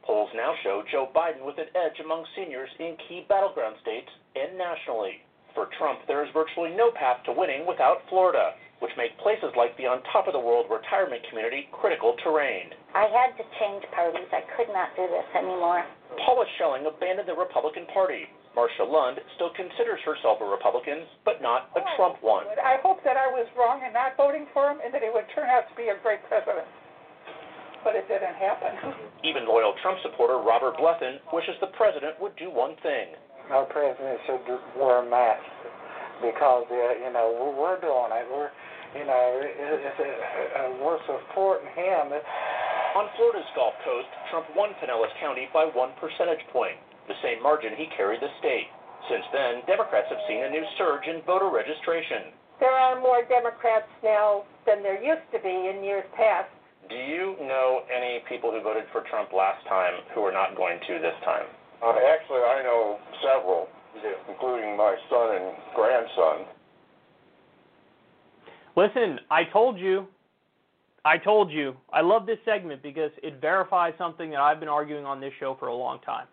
[SPEAKER 10] Polls now show Joe Biden with an edge among seniors in key battleground states and nationally. For Trump, there is virtually no path to winning without Florida, which make places like the on top of the world retirement community critical terrain.
[SPEAKER 11] I had to change parties. I could not do this anymore.
[SPEAKER 10] Paula Schelling abandoned the Republican Party. Marcia Lund still considers herself a Republican, but not a Trump one.
[SPEAKER 12] I hope that I was wrong in not voting for him and that he would turn out to be a great president. But it didn't happen.
[SPEAKER 10] Even loyal Trump supporter Robert Blethyn wishes the president would do one thing.
[SPEAKER 13] Our president should wear a mask because uh, you know we're doing it. We're you know it's, uh, we're supporting him.
[SPEAKER 10] On Florida's Gulf Coast, Trump won Pinellas County by one percentage point, the same margin he carried the state. Since then, Democrats have seen a new surge in voter registration.
[SPEAKER 12] There are more Democrats now than there used to be in years past.
[SPEAKER 10] Do you know any people who voted for Trump last time who are not going to this time?
[SPEAKER 14] Uh, actually, I know several, including my son and grandson.
[SPEAKER 2] Listen, I told you. I told you. I love this segment because it verifies something that I've been arguing on this show for a long time.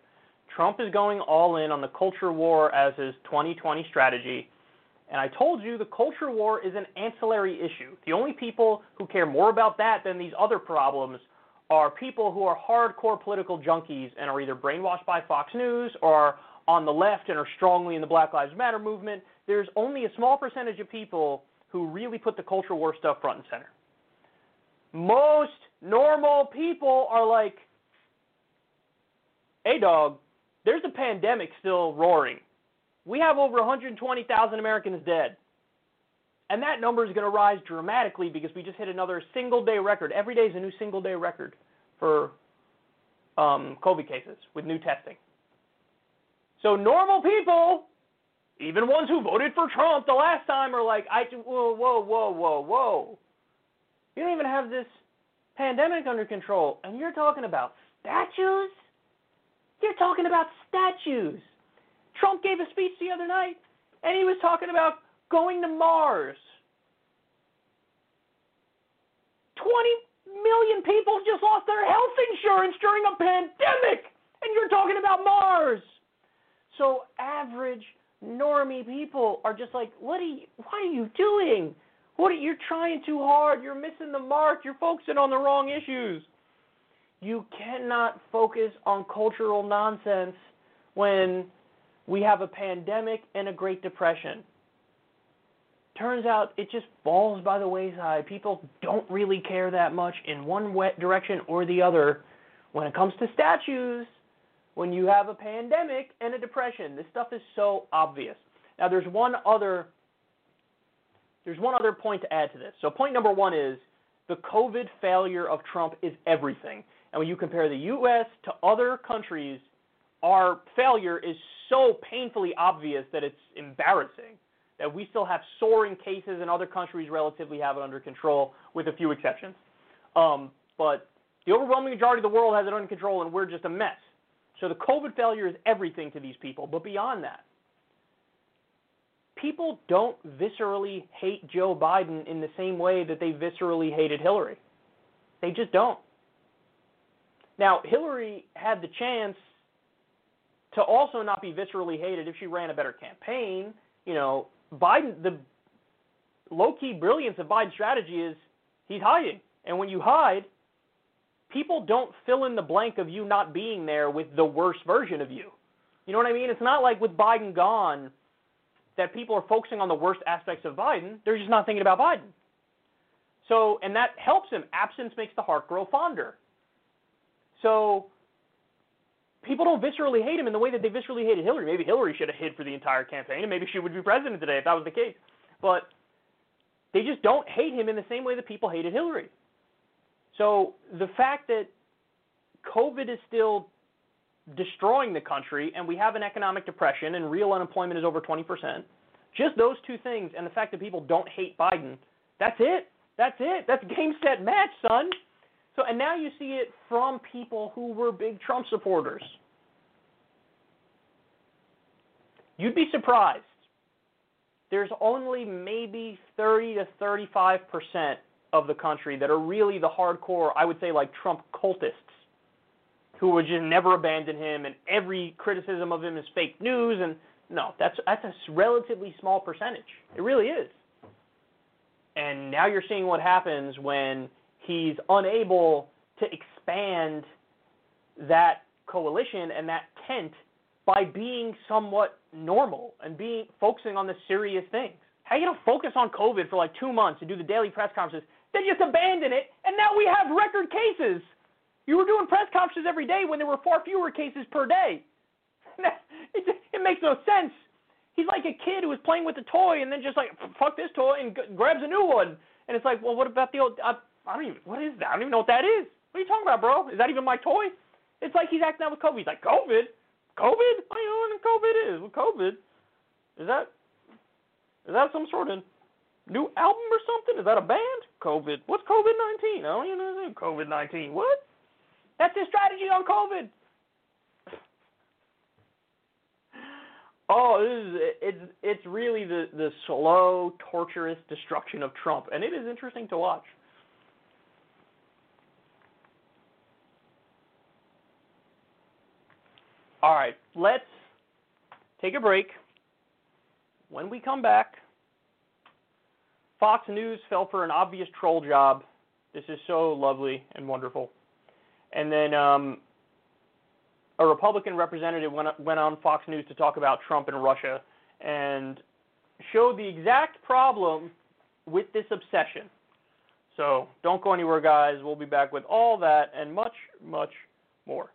[SPEAKER 2] Trump is going all in on the culture war as his 2020 strategy. And I told you the culture war is an ancillary issue. The only people who care more about that than these other problems are people who are hardcore political junkies and are either brainwashed by Fox News or on the left and are strongly in the Black Lives Matter movement. There's only a small percentage of people who really put the culture war stuff front and center. Most normal people are like, hey, dog, there's a pandemic still roaring. We have over 120,000 Americans dead. And that number is going to rise dramatically because we just hit another single day record. Every day is a new single day record for um, COVID cases with new testing. So normal people, even ones who voted for Trump the last time, are like, I whoa whoa whoa whoa whoa. You don't even have this pandemic under control, and you're talking about statues. You're talking about statues. Trump gave a speech the other night, and he was talking about going to Mars. 20 million people just lost their health insurance during a pandemic, and you're talking about Mars. So average normie people are just like, what are you, what are you doing? What are, you're trying too hard. You're missing the mark. You're focusing on the wrong issues. You cannot focus on cultural nonsense when we have a pandemic and a Great Depression turns out it just falls by the wayside. People don't really care that much in one direction or the other when it comes to statues. When you have a pandemic and a depression, this stuff is so obvious. Now, there's one other there's one other point to add to this. So, point number one is the COVID failure of Trump is everything. And when you compare the U.S. to other countries, our failure is so painfully obvious that it's embarrassing that we still have soaring cases and other countries relatively have it under control, with a few exceptions. Um, but the overwhelming majority of the world has it under control, and we're just a mess. So the COVID failure is everything to these people. But beyond that, people don't viscerally hate Joe Biden in the same way that they viscerally hated Hillary. They just don't. Now, Hillary had the chance to also not be viscerally hated if she ran a better campaign. You know, Biden, the low key brilliance of Biden's strategy is he's hiding. And when you hide, people don't fill in the blank of you not being there with the worst version of you. You know what I mean? It's not like with Biden gone that people are focusing on the worst aspects of Biden. They're just not thinking about Biden. So, and that helps him. Absence makes the heart grow fonder. So, people don't viscerally hate him in the way that they viscerally hated Hillary. Maybe Hillary should have hid for the entire campaign, and maybe she would be president today if that was the case. But they just don't hate him in the same way that people hated Hillary. So the fact that COVID is still destroying the country and we have an economic depression and real unemployment is over 20%, just those two things and the fact that people don't hate Biden, that's it. That's it. That's game set match, son. So and now you see it from people who were big Trump supporters. You'd be surprised. There's only maybe 30 to 35 percent of the country that are really the hardcore, I would say, like Trump cultists, who would just never abandon him, and every criticism of him is fake news. And no, that's that's a relatively small percentage. It really is. And now you're seeing what happens when he's unable to expand that coalition and that tent by being somewhat normal and being focusing on the serious things. How are you gonna focus on COVID for like two months and do the daily press conferences, then just abandon it, and now we have record cases. You were doing press conferences every day when there were far fewer cases per day. it, it makes no sense. He's like a kid who was playing with a toy and then just like fuck this toy and g- grabs a new one. And it's like, well, what about the old? Uh, I don't even. What is that? I don't even know what that is. What are you talking about, bro? Is that even my toy? It's like he's acting out with COVID. He's like, COVID, COVID. I don't know what COVID is. What COVID? Is that? Is that some sort of new album or something? Is that a band? COVID. What's COVID nineteen? I don't even know COVID nineteen. What? That's his strategy on COVID. Oh, this is it's it's really the the slow, torturous destruction of Trump, and it is interesting to watch. All right, let's take a break. When we come back, Fox News fell for an obvious troll job. This is so lovely and wonderful. And then um, a Republican representative went, went on Fox News to talk about Trump and Russia and showed the exact problem with this obsession. So don't go anywhere, guys. We'll be back with all that and much, much more.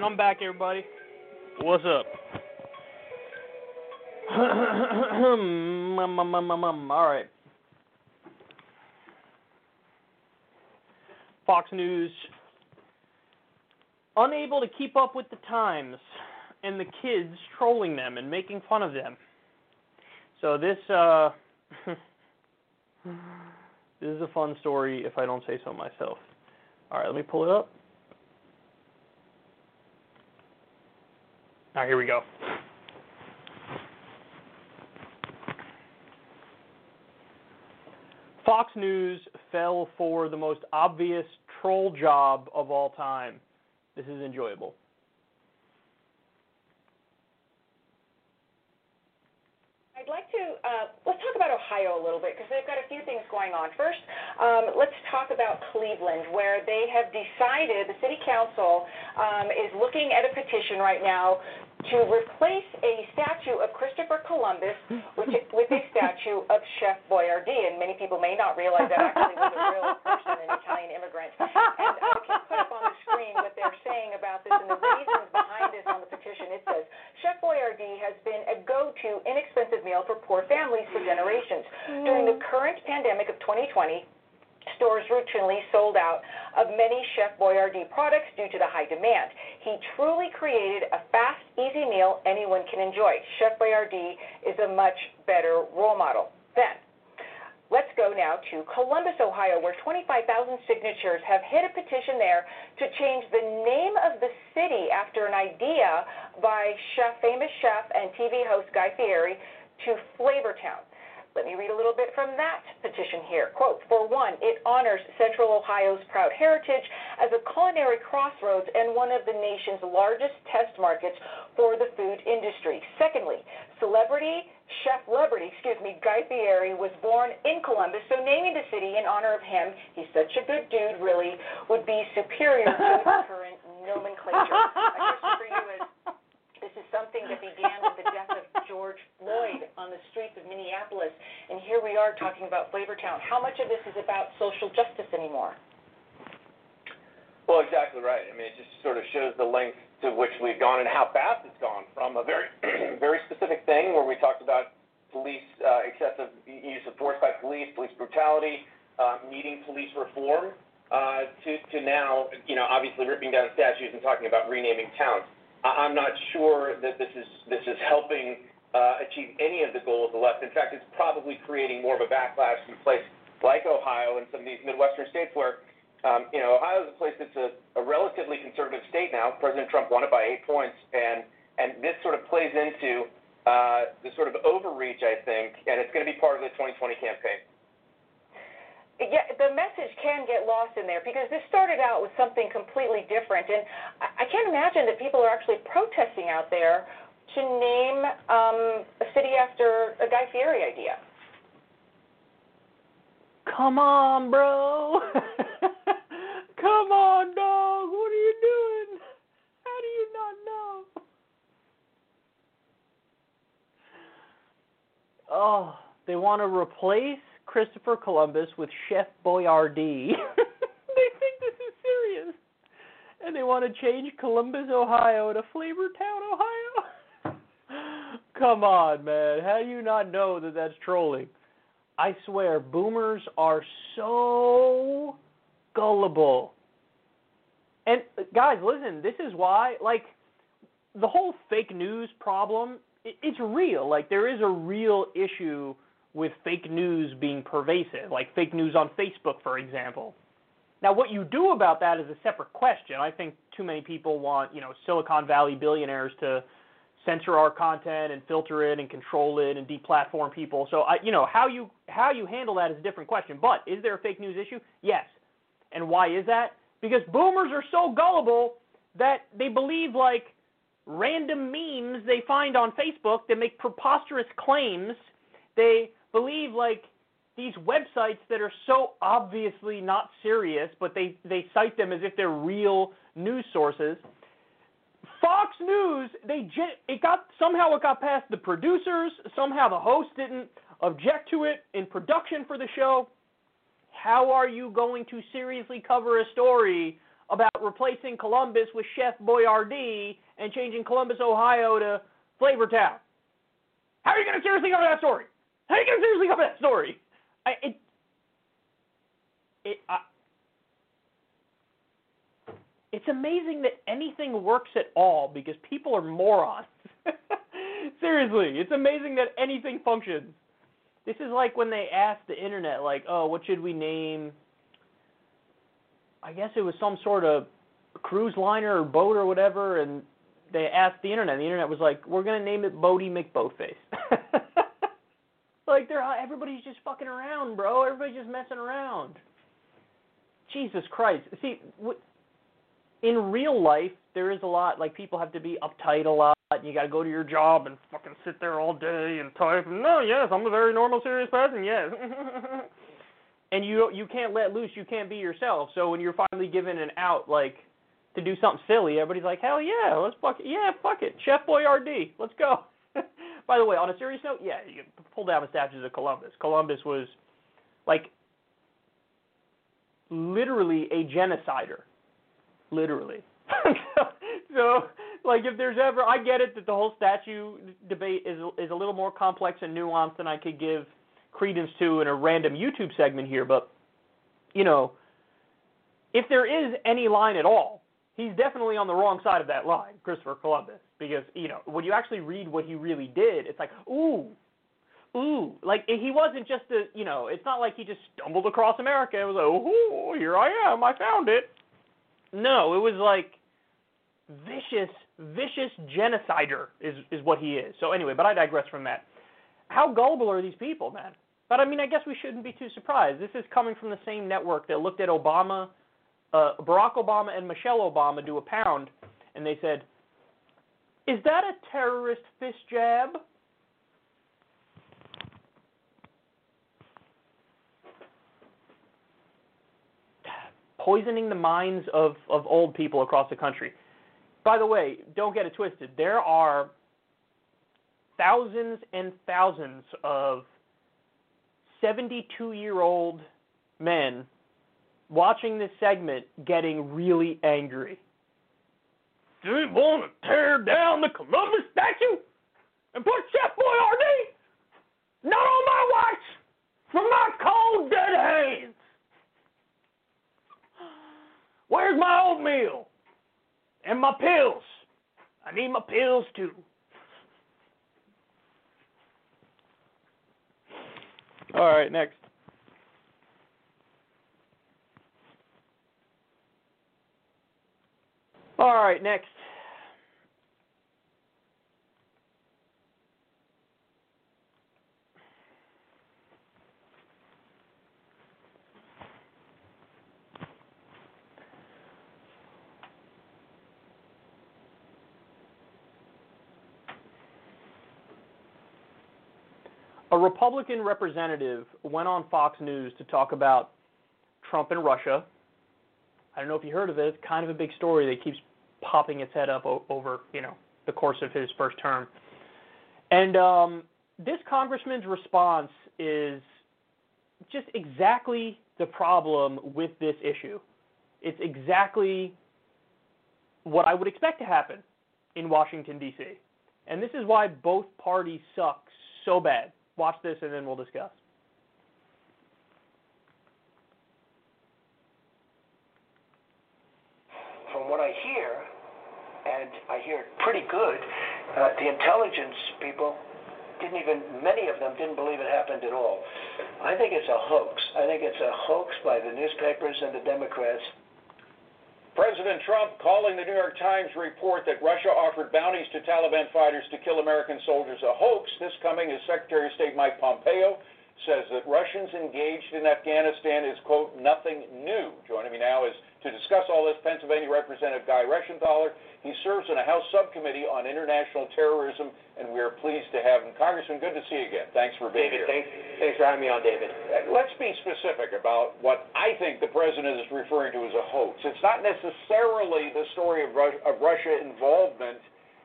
[SPEAKER 2] Right, I'm back, everybody. What's up? All right. Fox News unable to keep up with the times and the kids trolling them and making fun of them. So this uh this is a fun story if I don't say so myself. All right, let me pull it up. All right, here we go. Fox News fell for the most obvious troll job of all time. This is enjoyable.
[SPEAKER 15] I'd like to uh, let's talk about Ohio a little bit because they've got a few things going on. First, um, let's talk about Cleveland, where they have decided the city council um, is looking at a petition right now to replace a statue of Christopher Columbus with, with a statue of Chef Boyardee. And many people may not realize that actually was a real person, an Italian immigrant. And I can put up on the screen what they're saying about this and the reasons behind this on the petition. It says Chef Boyardee has been a go-to inexpensive meal for poor families for generations. During the current pandemic of 2020, stores routinely sold out of many Chef Boyardee products due to the high demand. He truly created a fast, easy meal anyone can enjoy. Chef Boyardee is a much better role model. Then, let's go now to Columbus, Ohio, where 25,000 signatures have hit a petition there to change the name of the city after an idea by chef, famous chef and TV host Guy Fieri to Flavortown. Let me read a little bit from that petition here. Quote, for one, it honors Central Ohio's proud heritage as a culinary crossroads and one of the nation's largest test markets for the food industry. Secondly, celebrity chef celebrity, excuse me, Guy Fieri was born in Columbus, so naming the city in honor of him, he's such a good dude, really, would be superior to the current nomenclature. My question for you is, this is something that began with the death of George Floyd on the streets of Minneapolis, and here we are talking about Flavortown. How much of this is about social justice anymore?
[SPEAKER 8] Well, exactly right. I mean, it just sort of shows the length to which we've gone and how fast it's gone from a very, very specific thing where we talked about police uh, excessive use of force by police, police brutality, uh, needing police reform, uh, to to now, you know, obviously ripping down statues and talking about renaming towns. I- I'm not sure that this is this is helping uh, achieve any of the goals of the left. In fact, it's probably creating more of a backlash in a place like Ohio and some of these Midwestern states where, um, you know, Ohio is a place that's a, a relatively conservative state now. President Trump won it by eight points, and and this sort of plays into uh, the sort of overreach, I think, and it's going to be part of the 2020 campaign.
[SPEAKER 15] Yeah, the message can get lost in there because this started out with something completely different, and I, I can't imagine that people are actually protesting out there to name um, a city after a Guy Fieri idea.
[SPEAKER 2] Come on, bro. Come on, dog. What are you doing? How do you not know? Oh, they want to replace Christopher Columbus with Chef Boyardee. they think this is serious. And they want to change Columbus, Ohio to Flavortown, Ohio. Come on, man. How do you not know that that's trolling? I swear, boomers are so gullible. And guys, listen, this is why like the whole fake news problem, it's real. Like there is a real issue with fake news being pervasive, like fake news on Facebook, for example. Now, what you do about that is a separate question. I think too many people want, you know, Silicon Valley billionaires to censor our content and filter it and control it and deplatform people. So, I, you know, how you how you handle that is a different question. But is there a fake news issue? Yes. And why is that? Because boomers are so gullible that they believe like random memes they find on Facebook that make preposterous claims. They believe like these websites that are so obviously not serious, but they they cite them as if they're real news sources. Fox News, they it got somehow it got past the producers. Somehow the host didn't object to it in production for the show. how are you going to seriously cover a story about replacing Columbus with Chef Boyardee and changing Columbus, Ohio to Flavortown? How are you going to seriously cover that story? How are you going to seriously cover that story? I, it, it, I, it's amazing that anything works at all because people are morons. Seriously, it's amazing that anything functions. This is like when they asked the internet, like, oh, what should we name? I guess it was some sort of cruise liner or boat or whatever, and they asked the internet. The internet was like, we're gonna name it Boaty McBoatface. like they're everybody's just fucking around, bro. Everybody's just messing around. Jesus Christ. See, in real life, there is a lot like people have to be uptight a lot. And you got to go to your job and fucking sit there all day and type. No, yes, I'm a very normal, serious person. Yes. and you you can't let loose. You can't be yourself. So when you're finally given an out, like to do something silly, everybody's like, hell yeah, let's fuck it. Yeah, fuck it. Chef Boyardee, let's go. By the way, on a serious note, yeah, you pull down the statues of Columbus. Columbus was like literally a genocider. Literally. so, like if there's ever I get it that the whole statue debate is is a little more complex and nuanced than I could give credence to in a random YouTube segment here, but you know, if there is any line at all, he's definitely on the wrong side of that line, Christopher Columbus, because you know when you actually read what he really did, it's like ooh. Ooh, like he wasn't just a, you know, it's not like he just stumbled across America and was like, oh, here I am, I found it. No, it was like vicious vicious genocider is is what he is. So anyway, but I digress from that. How gullible are these people, man? But I mean, I guess we shouldn't be too surprised. This is coming from the same network that looked at Obama, uh, Barack Obama, and Michelle Obama do a pound, and they said, "Is that a terrorist fist jab?" Poisoning the minds of, of old people across the country by the way, don't get it twisted. There are thousands and thousands of 72 year old men watching this segment getting really angry. Do you want to tear down the Columbus statue and put Chef Boyardee? Not on my watch! From my cold dead hands! Where's my oatmeal? And my pills. I need my pills too. All right, next. All right, next. A Republican representative went on Fox News to talk about Trump and Russia. I don't know if you heard of it. It's kind of a big story that keeps popping its head up o- over, you know, the course of his first term. And um, this congressman's response is just exactly the problem with this issue. It's exactly what I would expect to happen in Washington, D.C. And this is why both parties suck so bad. Watch this and then we'll discuss.
[SPEAKER 3] From what I hear, and I hear it pretty good, uh, the intelligence people didn't even, many of them didn't believe it happened at all. I think it's a hoax. I think it's a hoax by the newspapers and the Democrats.
[SPEAKER 6] President Trump calling the New York Times report that Russia offered bounties to Taliban fighters to kill American soldiers a hoax. This coming as Secretary of State Mike Pompeo says that Russians engaged in Afghanistan is, quote, nothing new. Joining me now is to discuss all this Pennsylvania Representative Guy Reschenthaler. He serves in a House subcommittee on international terrorism, and we are pleased to have him. Congressman, good to see you again. Thanks for being
[SPEAKER 16] David,
[SPEAKER 6] here.
[SPEAKER 16] Thanks, thanks for having me on, David.
[SPEAKER 6] Uh, Let's be specific about what I think the president is referring to as a hoax. It's not necessarily the story of, Rus- of Russia involvement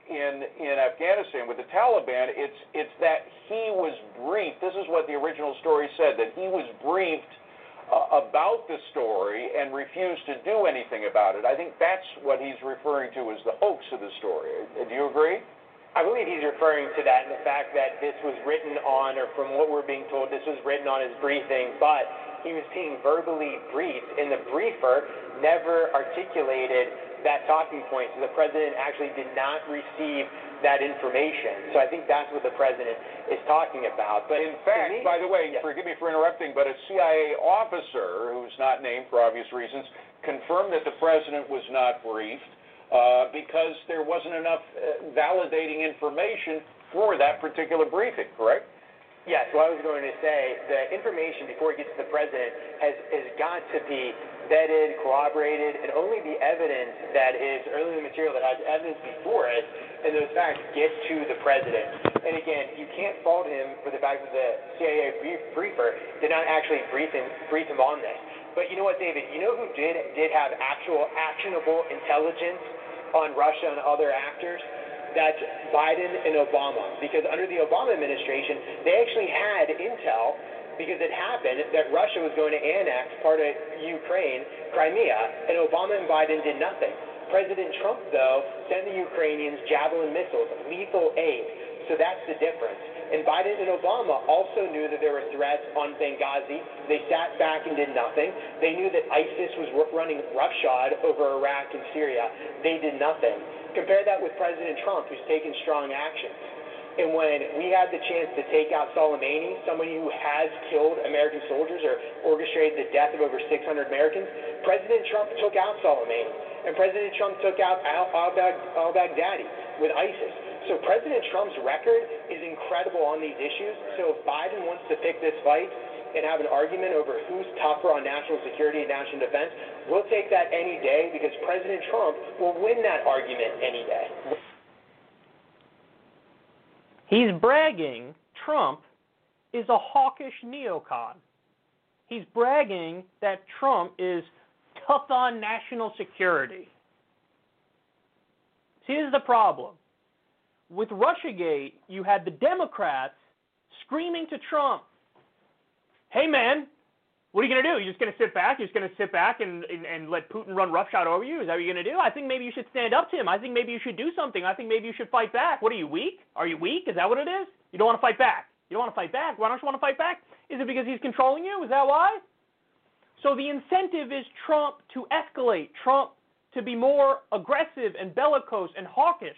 [SPEAKER 6] in in Afghanistan with the Taliban. It's it's that he was briefed. This is what the original story said that he was briefed uh, about the story and refused to do anything about it. I think that's what he's referring to as the hoax of the story. Do you agree?
[SPEAKER 16] I believe he's referring to that and the fact that this was written on, or from what we're being told, this was written on his briefing, but he was being verbally briefed, and the briefer never articulated that talking point. So the president actually did not receive that information. So I think that's what the president is talking about. But
[SPEAKER 6] in fact,
[SPEAKER 16] me,
[SPEAKER 6] by the way,
[SPEAKER 16] yes.
[SPEAKER 6] forgive me for interrupting, but a CIA officer who's not named for obvious reasons confirmed that the president was not briefed uh, because there wasn't enough uh, validating information for that particular briefing, correct?
[SPEAKER 16] Yes, what I was going to say, the information before it gets to the president has, has got to be vetted, corroborated, and only the evidence that is, or only the material that has evidence before it, and those facts get to the president. And again, you can't fault him for the fact that the CIA briefer did not actually brief him, brief him on this. But you know what, David? You know who did did have actual actionable intelligence on Russia and other actors? That's Biden and Obama. Because under the Obama administration, they actually had intel because it happened that Russia was going to annex part of Ukraine, Crimea, and Obama and Biden did nothing. President Trump, though, sent the Ukrainians Javelin missiles, lethal aid. So that's the difference. And Biden and Obama also knew that there were threats on Benghazi. They sat back and did nothing. They knew that ISIS was running roughshod over Iraq and Syria. They did nothing. Compare that with President Trump, who's taken strong actions. And when we had the chance to take out Soleimani, somebody who has killed American soldiers or orchestrated the death of over 600 Americans, President Trump took out Soleimani. And President Trump took out al-Baghdadi with ISIS. So President Trump's record is incredible on these issues. So if Biden wants to pick this fight and have an argument over who's tougher on national security and national defense, we'll take that any day because President Trump will win that argument any day.
[SPEAKER 2] He's bragging Trump is a hawkish neocon. He's bragging that Trump is tough on national security. See, this is the problem. With Russiagate, you had the Democrats screaming to Trump, hey man, what are you going to do? You're just going to sit back? You're just going to sit back and, and, and let Putin run roughshod over you? Is that what you're going to do? I think maybe you should stand up to him. I think maybe you should do something. I think maybe you should fight back. What are you, weak? Are you weak? Is that what it is? You don't want to fight back. You don't want to fight back. Why don't you want to fight back? Is it because he's controlling you? Is that why? So the incentive is Trump to escalate, Trump to be more aggressive and bellicose and hawkish.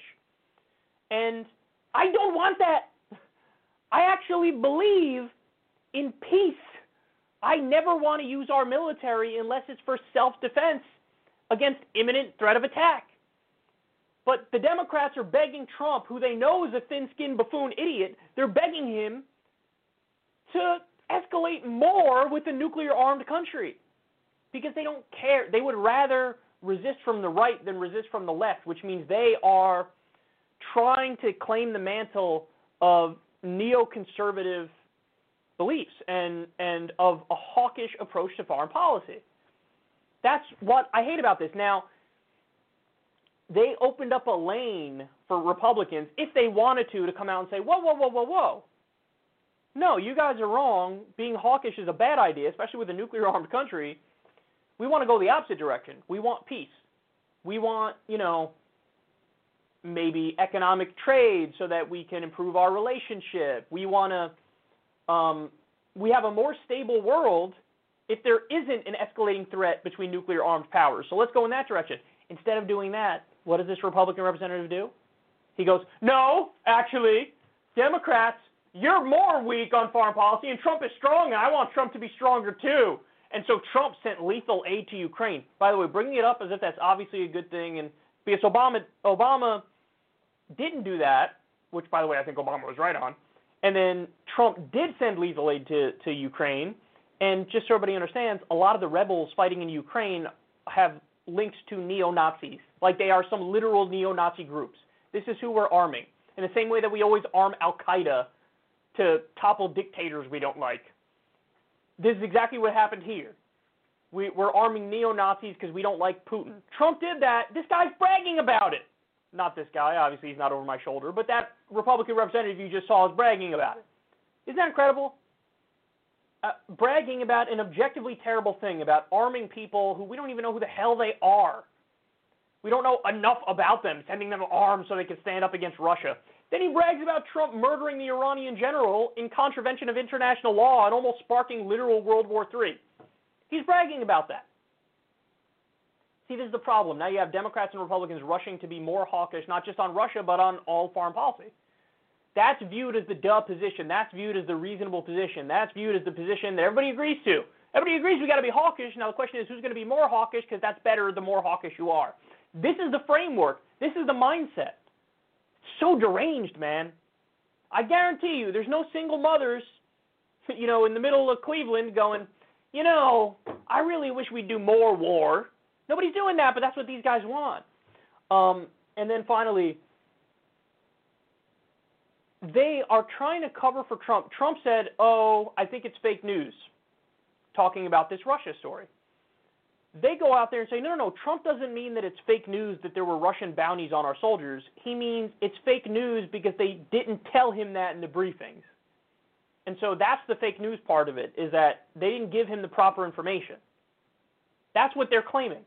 [SPEAKER 2] And I don't want that. I actually believe in peace. I never want to use our military unless it's for self defense against imminent threat of attack. But the Democrats are begging Trump, who they know is a thin skinned buffoon idiot, they're begging him to escalate more with a nuclear armed country because they don't care. They would rather resist from the right than resist from the left, which means they are trying to claim the mantle of neoconservative beliefs and, and of a hawkish approach to foreign policy. That's what I hate about this. Now, they opened up a lane for Republicans, if they wanted to, to come out and say, whoa, whoa, whoa, whoa, whoa. No, you guys are wrong. Being hawkish is a bad idea, especially with a nuclear armed country. We want to go the opposite direction. We want peace. We want, you know, maybe economic trade so that we can improve our relationship. We want to, um, we have a more stable world if there isn't an escalating threat between nuclear armed powers. So let's go in that direction. Instead of doing that, what does this Republican representative do? He goes, No, actually, Democrats, you're more weak on foreign policy, and Trump is strong, and I want Trump to be stronger too. And so Trump sent lethal aid to Ukraine. By the way, bringing it up as if that's obviously a good thing, and because Obama Obama didn't do that, which by the way I think Obama was right on, and then Trump did send lethal aid to to Ukraine. And just so everybody understands, a lot of the rebels fighting in Ukraine have links to neo Nazis, like they are some literal neo Nazi groups. This is who we're arming. In the same way that we always arm Al Qaeda to topple dictators we don't like. This is exactly what happened here. We, we're arming neo Nazis because we don't like Putin. Trump did that. This guy's bragging about it. Not this guy, obviously, he's not over my shoulder, but that Republican representative you just saw is bragging about it. Isn't that incredible? uh, bragging about an objectively terrible thing about arming people who we don't even know who the hell they are. We don't know enough about them, sending them arms so they can stand up against Russia. Then he brags about Trump murdering the Iranian general in contravention of international law and almost sparking literal World War III. He's bragging about that. See, this is the problem. Now you have Democrats and Republicans rushing to be more hawkish, not just on Russia, but on all foreign policy. That's viewed as the duh position. That's viewed as the reasonable position. That's viewed as the position that everybody agrees to. Everybody agrees we got to be hawkish. Now the question is who's going to be more hawkish because that's better the more hawkish you are. This is the framework. This is the mindset. So deranged, man. I guarantee you, there's no single mothers, you know, in the middle of Cleveland going, you know, I really wish we'd do more war. Nobody's doing that, but that's what these guys want. Um, and then finally, they are trying to cover for Trump. Trump said, "Oh, I think it's fake news," talking about this Russia story. They go out there and say, "No, no, no. Trump doesn't mean that it's fake news that there were Russian bounties on our soldiers. He means it's fake news because they didn't tell him that in the briefings." And so that's the fake news part of it is that they didn't give him the proper information. That's what they're claiming.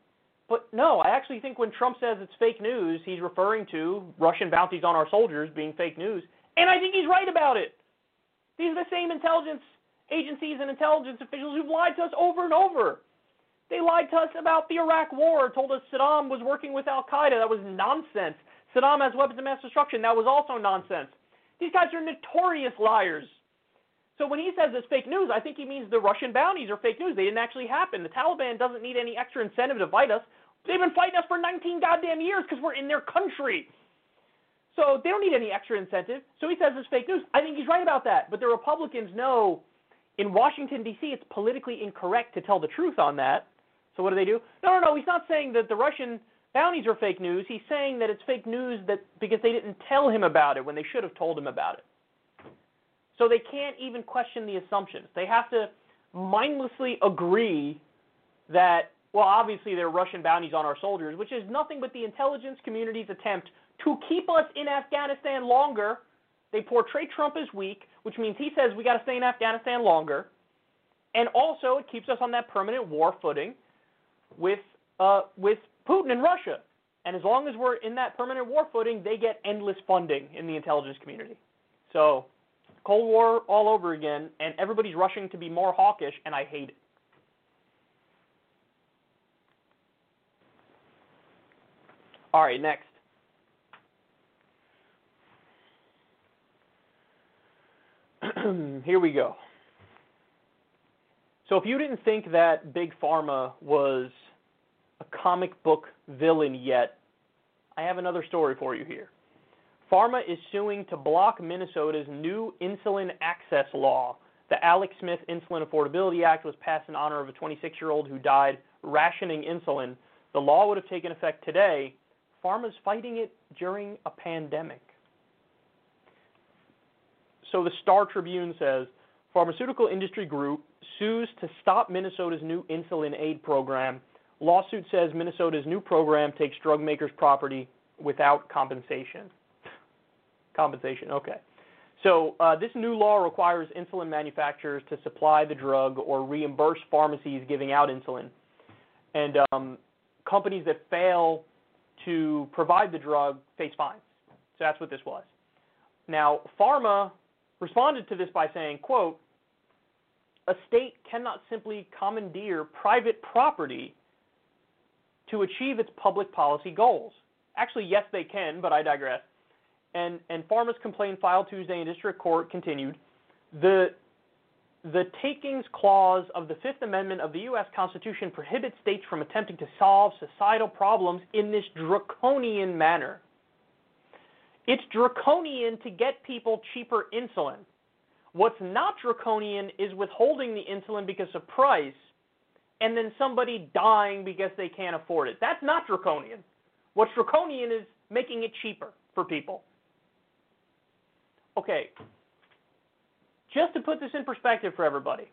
[SPEAKER 2] But no, I actually think when Trump says it's fake news, he's referring to Russian bounties on our soldiers being fake news. And I think he's right about it. These are the same intelligence agencies and intelligence officials who've lied to us over and over. They lied to us about the Iraq War, told us Saddam was working with Al Qaeda. That was nonsense. Saddam has weapons of mass destruction. That was also nonsense. These guys are notorious liars. So when he says it's fake news, I think he means the Russian bounties are fake news. They didn't actually happen. The Taliban doesn't need any extra incentive to fight us. They've been fighting us for 19 goddamn years because we're in their country. So they don't need any extra incentive. So he says it's fake news. I think he's right about that. But the Republicans know in Washington, D.C., it's politically incorrect to tell the truth on that. So what do they do? No, no, no. He's not saying that the Russian bounties are fake news. He's saying that it's fake news that because they didn't tell him about it when they should have told him about it. So they can't even question the assumptions. They have to mindlessly agree that, well, obviously there are Russian bounties on our soldiers, which is nothing but the intelligence community's attempt to keep us in Afghanistan longer. They portray Trump as weak, which means he says we got to stay in Afghanistan longer. And also, it keeps us on that permanent war footing with uh, with Putin and Russia. And as long as we're in that permanent war footing, they get endless funding in the intelligence community. So, Cold War all over again, and everybody's rushing to be more hawkish, and I hate it. All right, next. Here we go. So if you didn't think that Big Pharma was a comic book villain yet, I have another story for you here. Pharma is suing to block Minnesota's new insulin access law. The Alec Smith Insulin Affordability Act was passed in honor of a 26 year old who died rationing insulin. The law would have taken effect today. Pharma's fighting it during a pandemic. So the Star Tribune says Pharmaceutical Industry Group sues to stop Minnesota's new insulin aid program. Lawsuit says Minnesota's new program takes drug makers' property without compensation. compensation, okay. So uh, this new law requires insulin manufacturers to supply the drug or reimburse pharmacies giving out insulin. And um, companies that fail to provide the drug face fines. So that's what this was. Now, pharma responded to this by saying, quote, a state cannot simply commandeer private property to achieve its public policy goals. Actually, yes, they can, but I digress. And, and Pharma's complaint filed Tuesday in district court continued. The, the takings clause of the Fifth Amendment of the U.S. Constitution prohibits states from attempting to solve societal problems in this draconian manner. It's draconian to get people cheaper insulin. What's not draconian is withholding the insulin because of price and then somebody dying because they can't afford it. That's not draconian. What's draconian is making it cheaper for people. Okay, just to put this in perspective for everybody,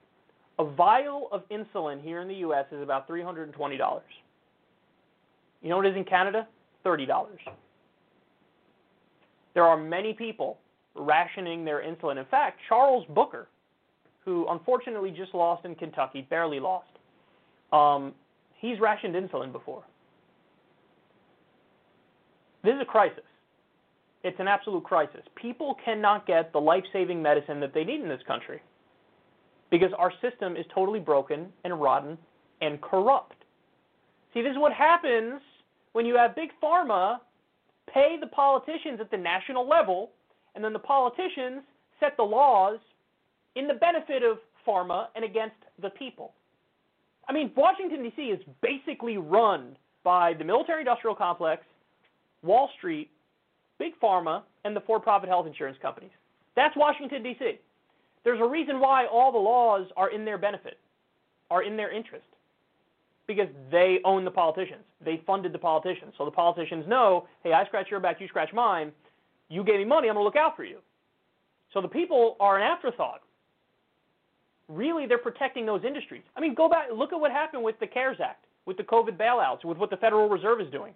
[SPEAKER 2] a vial of insulin here in the U.S. is about $320. You know what it is in Canada? $30. There are many people rationing their insulin. In fact, Charles Booker, who unfortunately just lost in Kentucky, barely lost. Um, he's rationed insulin before. This is a crisis. It's an absolute crisis. People cannot get the life saving medicine that they need in this country because our system is totally broken and rotten and corrupt. See, this is what happens when you have big pharma pay the politicians at the national level, and then the politicians set the laws in the benefit of pharma and against the people. I mean, Washington, D.C. is basically run by the military industrial complex, Wall Street, Big Pharma, and the for profit health insurance companies. That's Washington, D.C. There's a reason why all the laws are in their benefit, are in their interest, because they own the politicians. They funded the politicians. So the politicians know hey, I scratch your back, you scratch mine. You gave me money, I'm going to look out for you. So the people are an afterthought. Really, they're protecting those industries. I mean, go back, look at what happened with the CARES Act, with the COVID bailouts, with what the Federal Reserve is doing.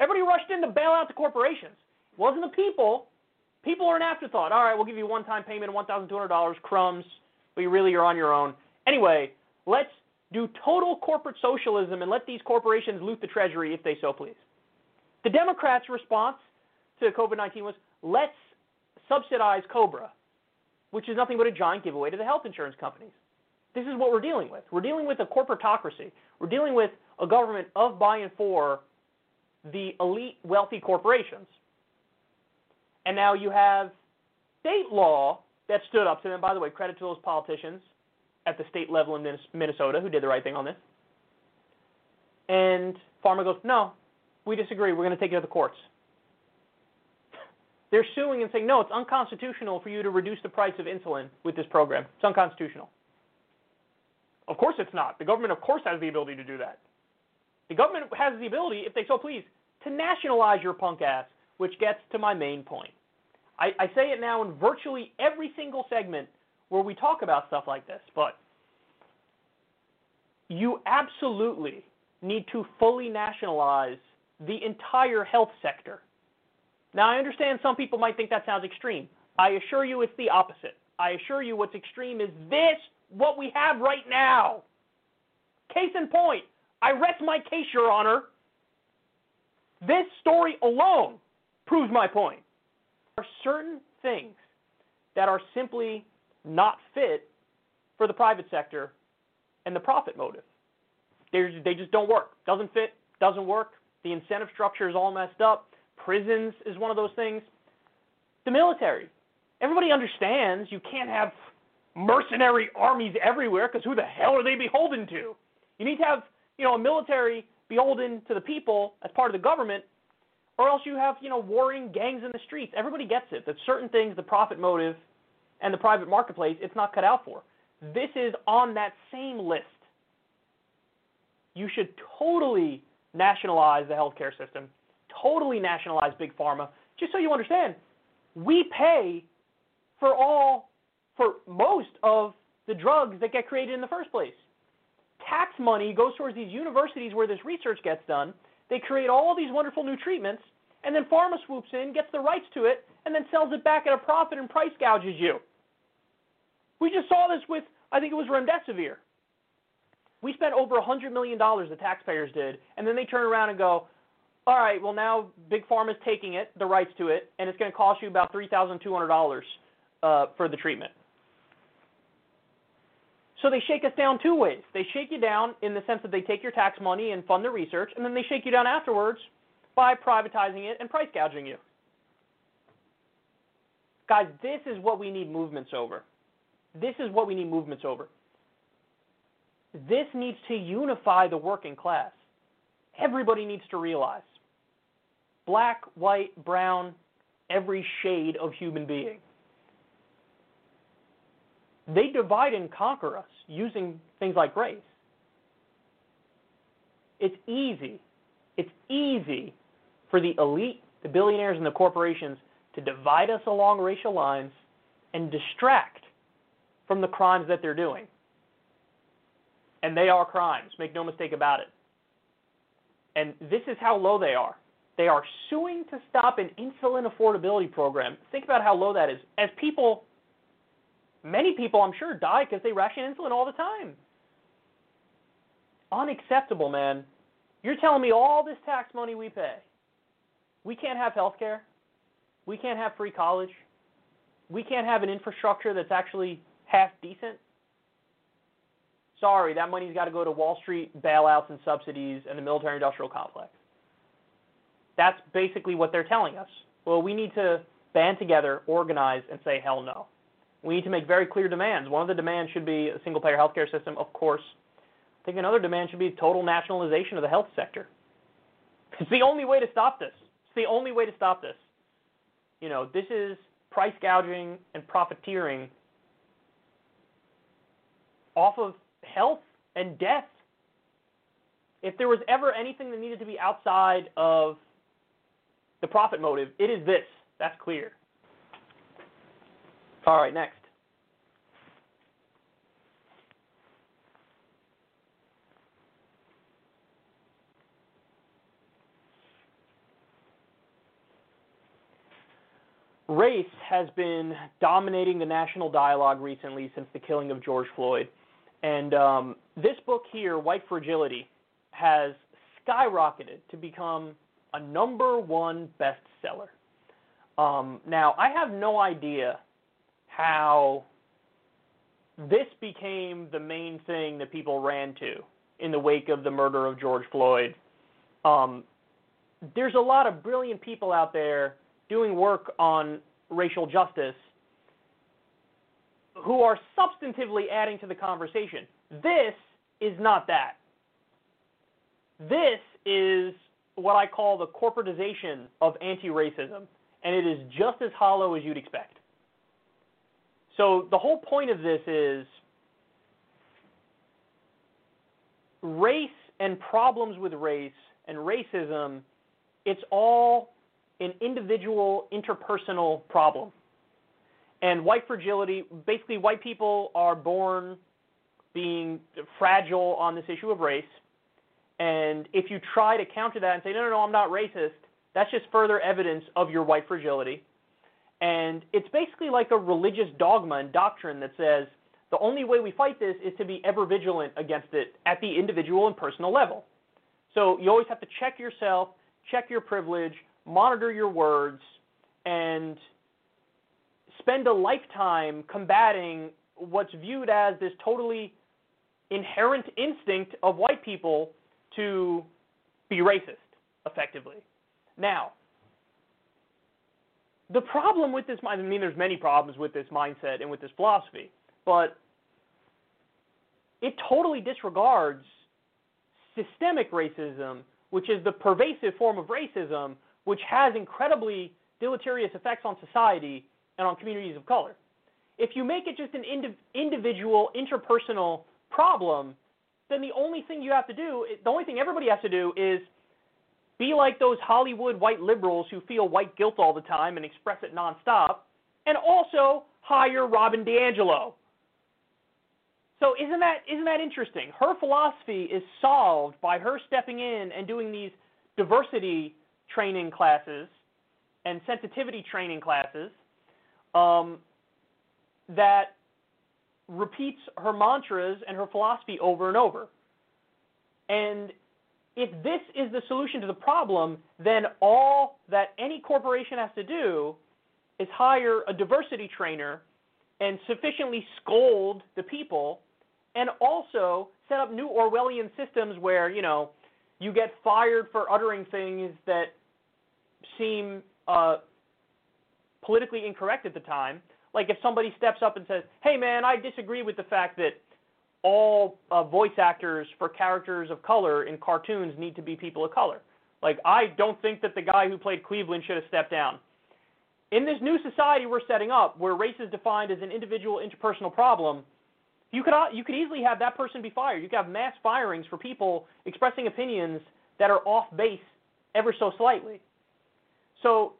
[SPEAKER 2] Everybody rushed in to bail out the corporations. Wasn't the people. People are an afterthought. All right, we'll give you one time payment of $1,200, crumbs, but you really are on your own. Anyway, let's do total corporate socialism and let these corporations loot the treasury if they so please. The Democrats' response to COVID 19 was let's subsidize Cobra, which is nothing but a giant giveaway to the health insurance companies. This is what we're dealing with. We're dealing with a corporatocracy. We're dealing with a government of, by, and for the elite wealthy corporations. And now you have state law that stood up to them. By the way, credit to those politicians at the state level in Minnesota who did the right thing on this. And Pharma goes, no, we disagree. We're going to take it to the courts. They're suing and saying, no, it's unconstitutional for you to reduce the price of insulin with this program. It's unconstitutional. Of course it's not. The government, of course, has the ability to do that. The government has the ability, if they so please, to nationalize your punk ass, which gets to my main point. I, I say it now in virtually every single segment where we talk about stuff like this, but you absolutely need to fully nationalize the entire health sector. Now, I understand some people might think that sounds extreme. I assure you it's the opposite. I assure you what's extreme is this, what we have right now. Case in point, I rest my case, Your Honor. This story alone proves my point. There are certain things that are simply not fit for the private sector and the profit motive. They're, they just don't work. Doesn't fit, doesn't work. The incentive structure is all messed up. Prisons is one of those things. The military. Everybody understands you can't have mercenary armies everywhere because who the hell are they beholden to? You need to have, you know, a military beholden to the people as part of the government, or else you have, you know, warring gangs in the streets. Everybody gets it that certain things, the profit motive and the private marketplace, it's not cut out for. This is on that same list. You should totally nationalize the healthcare system, totally nationalize big pharma. Just so you understand, we pay for all, for most of the drugs that get created in the first place. Tax money goes towards these universities where this research gets done. They create all these wonderful new treatments, and then pharma swoops in, gets the rights to it, and then sells it back at a profit and price gouges you. We just saw this with, I think it was remdesivir. We spent over $100 million, the taxpayers did, and then they turn around and go, all right, well, now Big Pharma's taking it, the rights to it, and it's going to cost you about $3,200 uh, for the treatment. So they shake us down two ways. They shake you down in the sense that they take your tax money and fund the research, and then they shake you down afterwards by privatizing it and price gouging you. Guys, this is what we need movements over. This is what we need movements over. This needs to unify the working class. Everybody needs to realize black, white, brown, every shade of human being. They divide and conquer us using things like race. It's easy. It's easy for the elite, the billionaires, and the corporations to divide us along racial lines and distract from the crimes that they're doing. And they are crimes, make no mistake about it. And this is how low they are. They are suing to stop an insulin affordability program. Think about how low that is. As people Many people, I'm sure, die because they ration insulin all the time. Unacceptable, man. You're telling me all this tax money we pay, we can't have health care, we can't have free college, we can't have an infrastructure that's actually half decent? Sorry, that money's got to go to Wall Street bailouts and subsidies and the military industrial complex. That's basically what they're telling us. Well, we need to band together, organize, and say hell no. We need to make very clear demands. One of the demands should be a single payer healthcare system, of course. I think another demand should be total nationalization of the health sector. It's the only way to stop this. It's the only way to stop this. You know, this is price gouging and profiteering off of health and death. If there was ever anything that needed to be outside of the profit motive, it is this. That's clear. All right, next. Race has been dominating the national dialogue recently since the killing of George Floyd. And um, this book here, White Fragility, has skyrocketed to become a number one bestseller. Um, now, I have no idea how this became the main thing that people ran to in the wake of the murder of George Floyd. Um, there's a lot of brilliant people out there doing work on racial justice who are substantively adding to the conversation. This is not that. This is what I call the corporatization of anti racism, and it is just as hollow as you'd expect. So, the whole point of this is race and problems with race and racism, it's all an individual interpersonal problem. And white fragility, basically, white people are born being fragile on this issue of race. And if you try to counter that and say, no, no, no, I'm not racist, that's just further evidence of your white fragility. And it's basically like a religious dogma and doctrine that says the only way we fight this is to be ever vigilant against it at the individual and personal level. So you always have to check yourself, check your privilege, monitor your words, and spend a lifetime combating what's viewed as this totally inherent instinct of white people to be racist, effectively. Now, the problem with this, I mean, there's many problems with this mindset and with this philosophy, but it totally disregards systemic racism, which is the pervasive form of racism, which has incredibly deleterious effects on society and on communities of color. If you make it just an indiv- individual, interpersonal problem, then the only thing you have to do, the only thing everybody has to do is be like those Hollywood white liberals who feel white guilt all the time and express it nonstop, and also hire Robin DiAngelo. So isn't that isn't that interesting? Her philosophy is solved by her stepping in and doing these diversity training classes and sensitivity training classes um, that repeats her mantras and her philosophy over and over. And if this is the solution to the problem, then all that any corporation has to do is hire a diversity trainer and sufficiently scold the people and also set up new Orwellian systems where, you know, you get fired for uttering things that seem uh, politically incorrect at the time. Like if somebody steps up and says, "Hey, man, I disagree with the fact that all uh, voice actors for characters of color in cartoons need to be people of color." Like I don't think that the guy who played Cleveland should have stepped down. In this new society we're setting up, where race is defined as an individual interpersonal problem, you could you could easily have that person be fired. You could have mass firings for people expressing opinions that are off base ever so slightly. So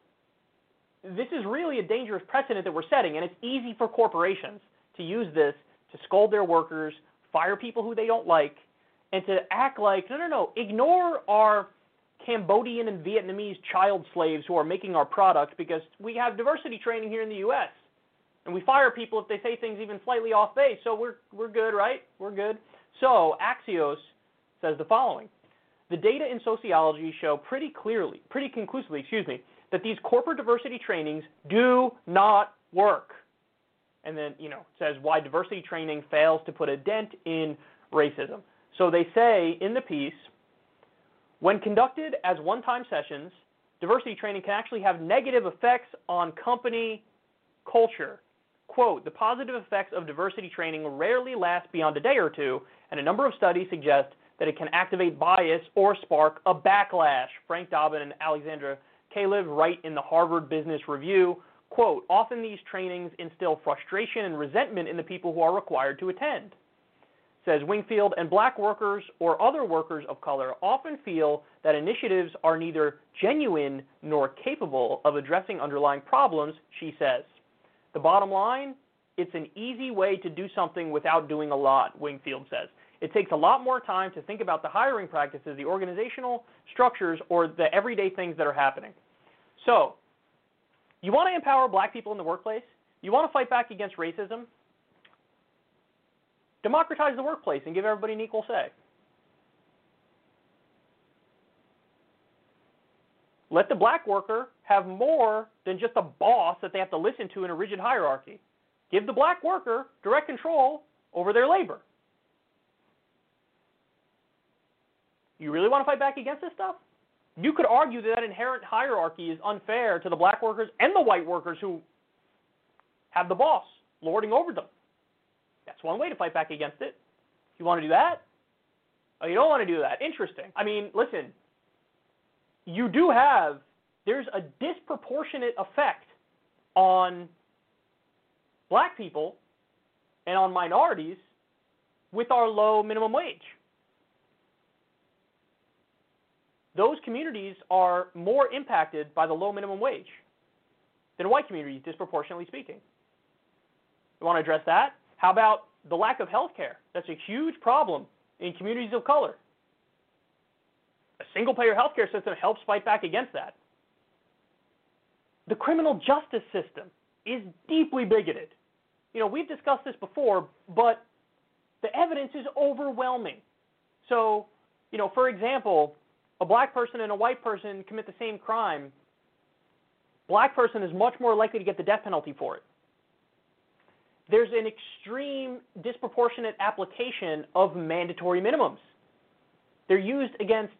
[SPEAKER 2] this is really a dangerous precedent that we're setting, and it's easy for corporations to use this to scold their workers, fire people who they don't like, and to act like, no, no, no, ignore our Cambodian and Vietnamese child slaves who are making our product because we have diversity training here in the U.S. And we fire people if they say things even slightly off base. So we're we're good, right? We're good. So Axios says the following. The data in sociology show pretty clearly, pretty conclusively, excuse me, that these corporate diversity trainings do not work. And then, you know, says why diversity training fails to put a dent in racism. So they say in the piece, when conducted as one-time sessions, diversity training can actually have negative effects on company culture. Quote, the positive effects of diversity training rarely last beyond a day or two, and a number of studies suggest that it can activate bias or spark a backlash. Frank Dobbin and Alexandra Kalev write in the Harvard Business Review, quote, often these trainings instill frustration and resentment in the people who are required to attend. Says Wingfield, and black workers or other workers of color often feel that initiatives are neither genuine nor capable of addressing underlying problems, she says. The bottom line, it's an easy way to do something without doing a lot, Wingfield says. It takes a lot more time to think about the hiring practices, the organizational structures, or the everyday things that are happening. So, you want to empower black people in the workplace? You want to fight back against racism? Democratize the workplace and give everybody an equal say. Let the black worker have more than just a boss that they have to listen to in a rigid hierarchy. Give the black worker direct control over their labor. You really want to fight back against this stuff? You could argue that that inherent hierarchy is unfair to the black workers and the white workers who have the boss lording over them. That's one way to fight back against it. You want to do that? Oh, you don't want to do that. Interesting. I mean, listen, you do have, there's a disproportionate effect on black people and on minorities with our low minimum wage. Those communities are more impacted by the low minimum wage than white communities, disproportionately speaking. You want to address that? How about the lack of health care? That's a huge problem in communities of color. A single payer health care system helps fight back against that. The criminal justice system is deeply bigoted. You know, we've discussed this before, but the evidence is overwhelming. So, you know, for example, a black person and a white person commit the same crime. Black person is much more likely to get the death penalty for it there's an extreme disproportionate application of mandatory minimums. They're used against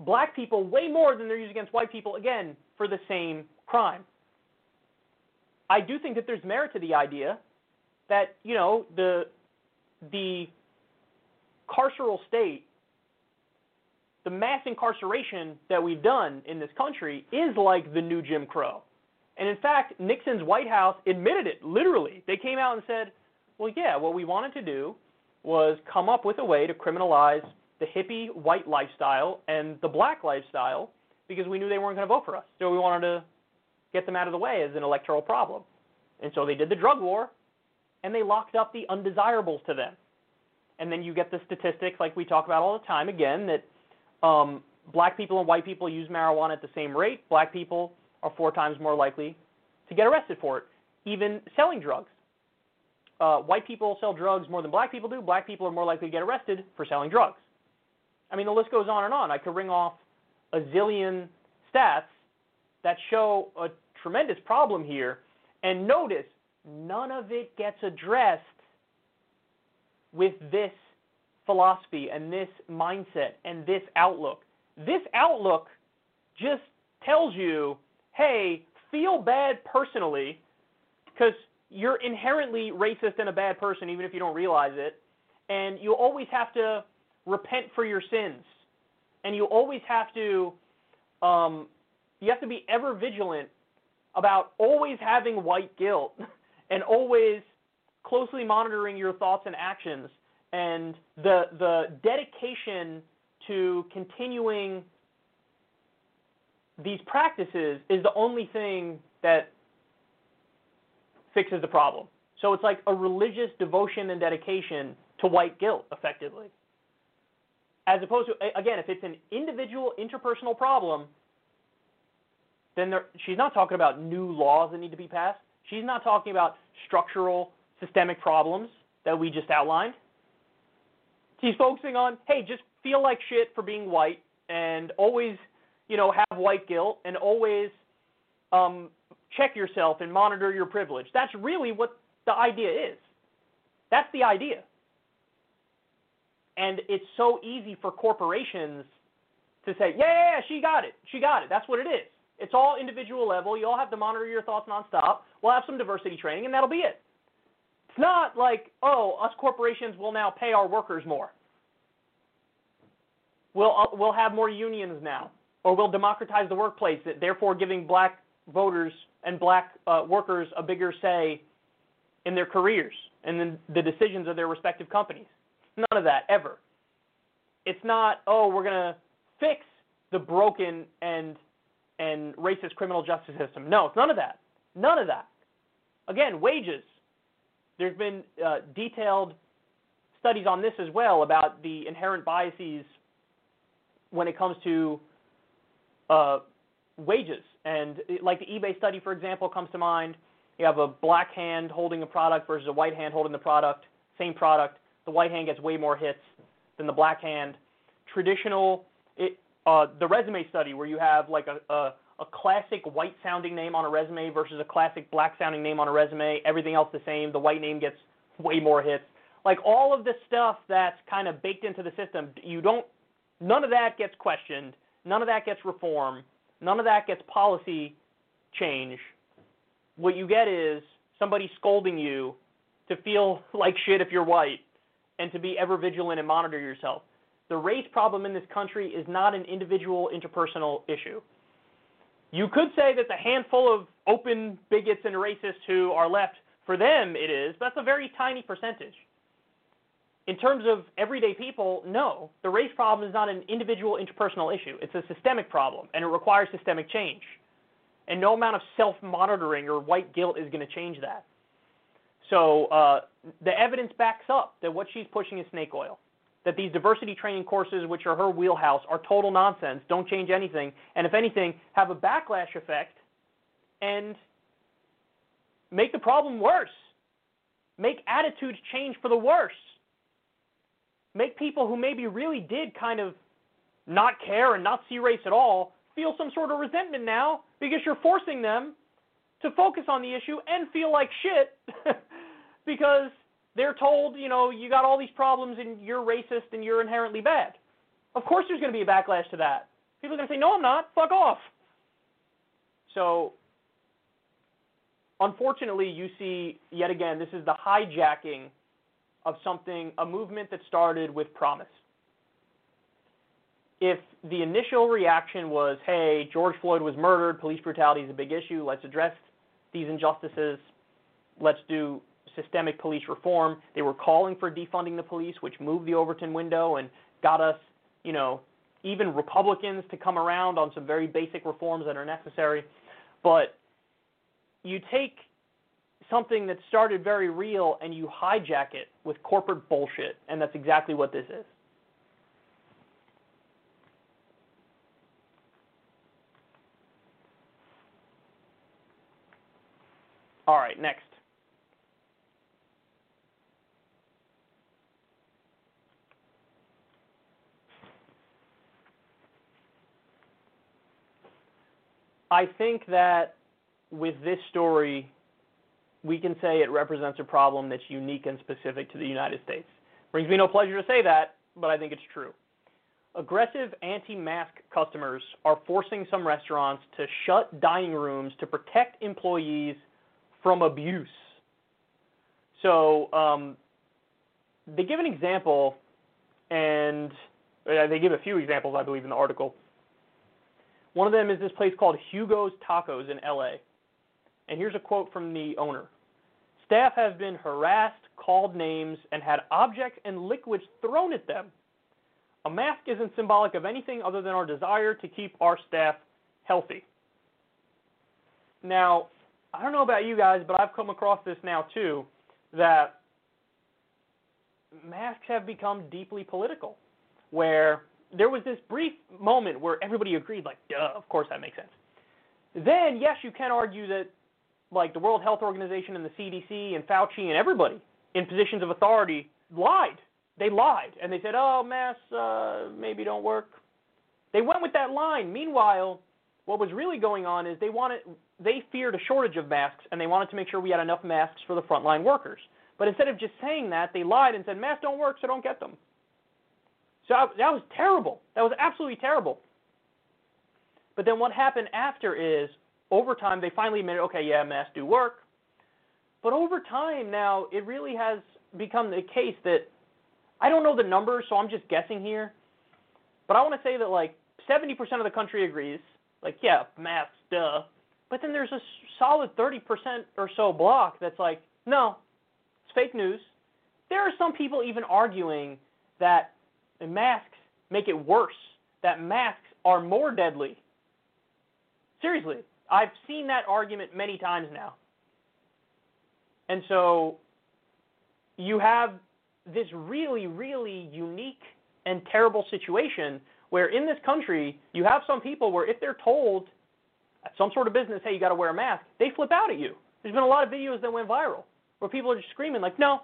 [SPEAKER 2] black people way more than they're used against white people, again, for the same crime. I do think that there's merit to the idea that, you know, the the carceral state, the mass incarceration that we've done in this country is like the new Jim Crow. And in fact, Nixon's White House admitted it, literally. They came out and said, well, yeah, what we wanted to do was come up with a way to criminalize the hippie white lifestyle and the black lifestyle because we knew they weren't going to vote for us. So we wanted to get them out of the way as an electoral problem. And so they did the drug war and they locked up the undesirables to them. And then you get the statistics like we talk about all the time again that um, black people and white people use marijuana at the same rate. Black people are four times more likely to get arrested for it, even selling drugs. Uh, white people sell drugs more than black people do. Black people are more likely to get arrested for selling drugs. I mean, the list goes on and on. I could ring off a zillion stats that show a tremendous problem here. And notice, none of it gets addressed with this philosophy and this mindset and this outlook. This outlook just tells you hey, feel bad personally because you're inherently racist and a bad person, even if you don't realize it. And you always have to repent for your sins. And you always have to, um, you have to be ever vigilant about always having white guilt and always closely monitoring your thoughts and actions and the the dedication to continuing these practices is the only thing that fixes the problem. So it's like a religious devotion and dedication to white guilt, effectively. As opposed to, again, if it's an individual interpersonal problem, then there, she's not talking about new laws that need to be passed. She's not talking about structural, systemic problems that we just outlined. She's focusing on, hey, just feel like shit for being white and always, you know, have white guilt and always um, check yourself and monitor your privilege. That's really what the idea is. That's the idea. And it's so easy for corporations to say, yeah, yeah, yeah, she got it. She got it. That's what it is. It's all individual level. You all have to monitor your thoughts nonstop. We'll have some diversity training, and that'll be it. It's not like, oh, us corporations will now pay our workers more. We'll uh, we'll have more unions now, or we'll democratize the workplace, therefore giving black voters and black uh, workers a bigger say in their careers and in the decisions of their respective companies. None of that ever. It's not, oh, we're gonna fix the broken and and racist criminal justice system. No, it's none of that. None of that. Again, wages. There's been uh, detailed studies on this as well about the inherent biases when it comes to uh, wages. And like the eBay study, for example, comes to mind. You have a black hand holding a product versus a white hand holding the product, same product. The white hand gets way more hits than the black hand. Traditional, it, uh, the resume study where you have like a, a, a classic white sounding name on a resume versus a classic black sounding name on a resume, everything else the same, the white name gets way more hits. Like all of the stuff that's kind of baked into the system, you don't, none of that gets questioned, none of that gets reform. none of that gets policy change. What you get is somebody scolding you to feel like shit if you're white and to be ever vigilant and monitor yourself. The race problem in this country is not an individual interpersonal issue. You could say that the handful of open bigots and racists who are left, for them it is, but that's a very tiny percentage. In terms of everyday people, no. The race problem is not an individual interpersonal issue. It's a systemic problem, and it requires systemic change. And no amount of self monitoring or white guilt is going to change that. So uh, the evidence backs up that what she's pushing is snake oil that these diversity training courses, which are her wheelhouse, are total nonsense, don't change anything, and if anything, have a backlash effect and make the problem worse. Make attitudes change for the worse. Make people who maybe really did kind of not care and not see race at all feel some sort of resentment now because you're forcing them to focus on the issue and feel like shit because they're told, you know, you got all these problems and you're racist and you're inherently bad. Of course there's going to be a backlash to that. People are going to say, no, I'm not. Fuck off. So, unfortunately, you see, yet again, this is the hijacking of something, a movement that started with promise. If the initial reaction was, hey, George Floyd was murdered, police brutality is a big issue, let's address these injustices, let's do systemic police reform. They were calling for defunding the police, which moved the Overton window and got us, you know, even Republicans to come around on some very basic reforms that are necessary. But you take something that started very real and you hijack it with corporate bullshit, and that's exactly what this is. All right, next. I think that with this story, we can say it represents a problem that's unique and specific to the United States. Brings me no pleasure to say that, but I think it's true. Aggressive anti mask customers are forcing some restaurants to shut dining rooms to protect employees from abuse. So um, they give an example, and uh, they give a few examples, I believe, in the article. One of them is this place called Hugo's Tacos in LA. And here's a quote from the owner Staff have been harassed, called names, and had objects and liquids thrown at them. A mask isn't symbolic of anything other than our desire to keep our staff healthy. Now, I don't know about you guys, but I've come across this now too that masks have become deeply political, where there was this brief moment where everybody agreed, like, duh, of course that makes sense. Then, yes, you can argue that like the World Health Organization and the CDC and Fauci and everybody in positions of authority lied. They lied and they said, "Oh, masks uh, maybe don't work." They went with that line. Meanwhile, what was really going on is they wanted they feared a shortage of masks and they wanted to make sure we had enough masks for the frontline workers. But instead of just saying that, they lied and said masks don't work, so don't get them. So that was terrible. That was absolutely terrible. But then what happened after is over time they finally admitted, okay, yeah, masks do work. But over time now, it really has become the case that I don't know the numbers, so I'm just guessing here. But I want to say that like 70% of the country agrees, like yeah, masks, duh. But then there's a solid 30% or so block that's like, no, it's fake news. There are some people even arguing that masks make it worse, that masks are more deadly. Seriously, I've seen that argument many times now. And so you have this really, really unique and terrible situation where in this country you have some people where if they're told at some sort of business, hey, you got to wear a mask, they flip out at you. There's been a lot of videos that went viral where people are just screaming like, no,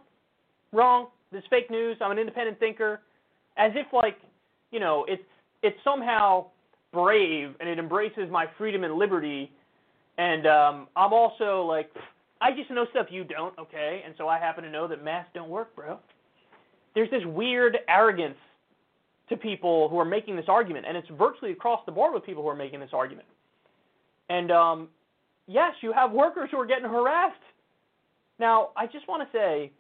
[SPEAKER 2] wrong, this is fake news, I'm an independent thinker, as if like, you know, it's it's somehow brave and it embraces my freedom and liberty, and um, I'm also like, I just know stuff you don't, okay, and so I happen to know that masks don't work, bro. There's this weird arrogance to people who are making this argument, and it's virtually across the board with people who are making this argument. And um, yes, you have workers who are getting harassed. Now, I just want to say,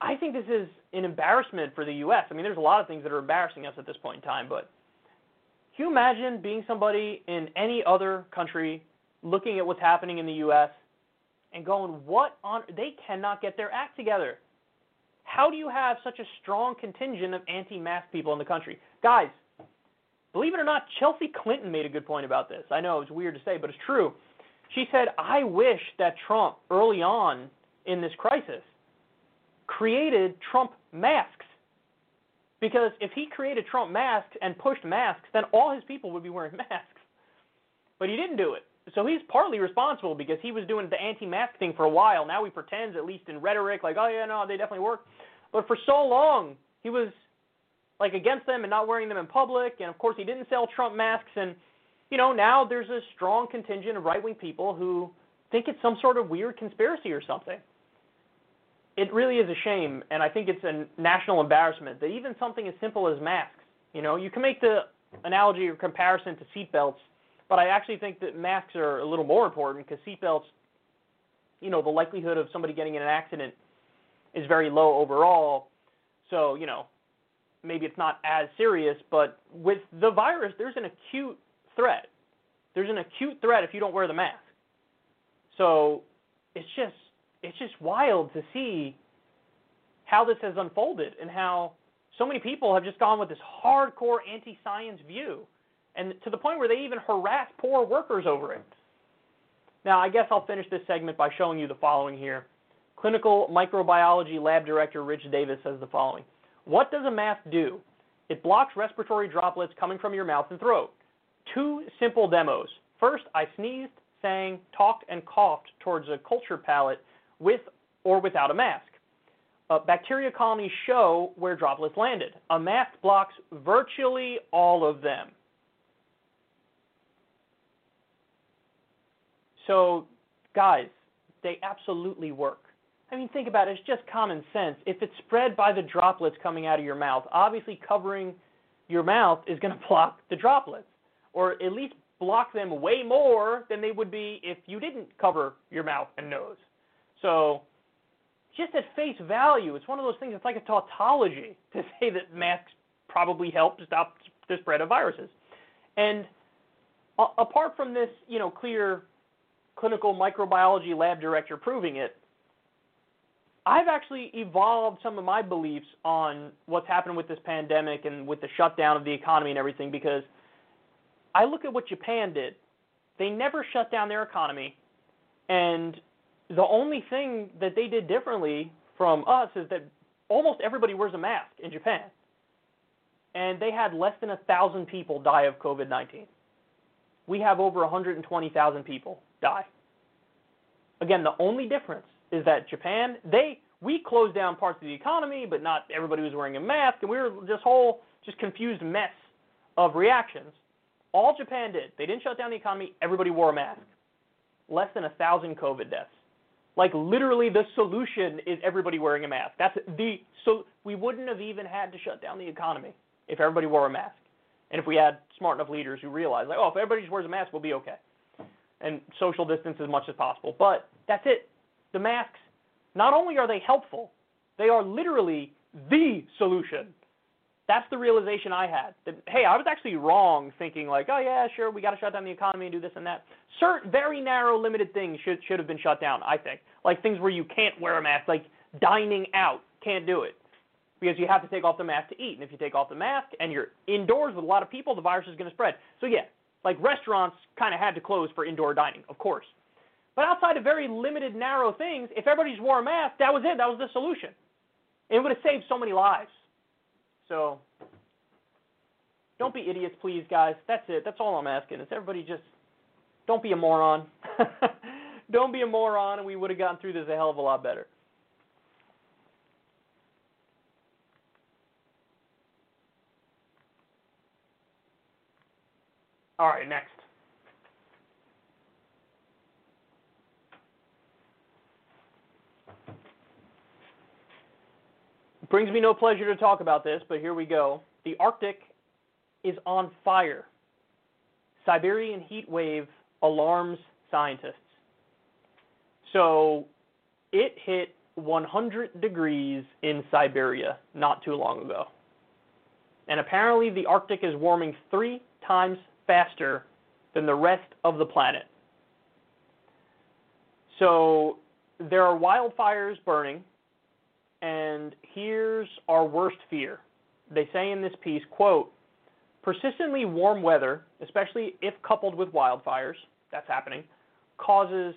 [SPEAKER 2] I think this is an embarrassment for the U.S. I mean, there's a lot of things that are embarrassing us at this point in time, but can you imagine being somebody in any other country looking at what's happening in the U.S. and going, what on? They cannot get their act together. How do you have such a strong contingent of anti-mask people in the country? Guys, believe it or not, Chelsea Clinton made a good point about this. I know it's weird to say, but it's true. She said, I wish that Trump, early on in this crisis, created Trump masks. Because if he created Trump masks and pushed masks, then all his people would be wearing masks. But he didn't do it. So he's partly responsible because he was doing the anti mask thing for a while. Now he pretends, at least in rhetoric, like, oh, yeah, no, they definitely work. But for so long, he was like against them and not wearing them in public. And of course, he didn't sell Trump masks. And, you know, now there's a strong contingent of right wing people who think it's some sort of weird conspiracy or something. It really is a shame. And I think it's a national embarrassment that even something as simple as masks, you know, you can make the analogy or comparison to seatbelts, but I actually think that masks are a little more important because seatbelts, you know, the likelihood of somebody getting in an accident is very low overall. So, you know, maybe it's not as serious, but with the virus, there's an acute threat. There's an acute threat if you don't wear the mask. So it's just it's just wild to see how this has unfolded and how so many people have just gone with this hardcore anti-science view, and to the point where they even harass poor workers over it. Now, I guess I'll finish this segment by showing you the following here. Clinical microbiology lab director Rich Davis says the following What does a mask do? It blocks respiratory droplets coming from your mouth and throat. Two simple demos. First, I sneezed, sang, talked, and coughed towards a culture palette with or without a mask. Uh, bacteria colonies show where droplets landed. A mask blocks virtually all of them. So, guys, they absolutely work. I mean, think about it. It's just common sense. If it's spread by the droplets coming out of your mouth, obviously covering your mouth is going to block the droplets, or at least block them way more than they would be if you didn't cover your mouth and nose. So, just at face value, it's one of those things. It's like a tautology to say that masks probably help stop the spread of viruses. And a- apart from this, you know, clear clinical microbiology lab director proving it, I've actually evolved some of my beliefs on what's happened with this pandemic and with the shutdown of the economy and everything because I look at what Japan did. They never shut down their economy, and the only thing that they did differently from us is that almost everybody wears a mask in Japan. And they had less than a thousand people die of COVID 19. We have over 120,000 people die. Again, the only difference is that Japan, they we closed down parts of the economy, but not everybody was wearing a mask, and we were this whole just confused mess of reactions. All Japan did, they didn't shut down the economy, everybody wore a mask. Less than a thousand COVID deaths. Like literally the solution is everybody wearing a mask. That's the so we wouldn't have even had to shut down the economy if everybody wore a mask. And if we had smart enough leaders who realized like, oh, if everybody just wears a mask, we'll be okay. And social distance as much as possible. But that's it. The masks not only are they helpful, they are literally the solution. That's the realization I had. That hey, I was actually wrong thinking like, oh yeah, sure, we got to shut down the economy and do this and that. Certain very narrow, limited things should should have been shut down. I think, like things where you can't wear a mask, like dining out, can't do it because you have to take off the mask to eat. And if you take off the mask and you're indoors with a lot of people, the virus is going to spread. So yeah, like restaurants kind of had to close for indoor dining, of course. But outside of very limited, narrow things, if everybody wore a mask, that was it. That was the solution. It would have saved so many lives. So don't be idiots, please, guys. That's it. That's all I'm asking. Is everybody just don't be a moron. don't be a moron, and we would have gotten through this a hell of a lot better. All right, next. Brings me no pleasure to talk about this, but here we go. The Arctic is on fire. Siberian heat wave alarms scientists. So it hit 100 degrees in Siberia not too long ago. And apparently the Arctic is warming three times faster than the rest of the planet. So there are wildfires burning and here's our worst fear. They say in this piece, quote, persistently warm weather, especially if coupled with wildfires, that's happening, causes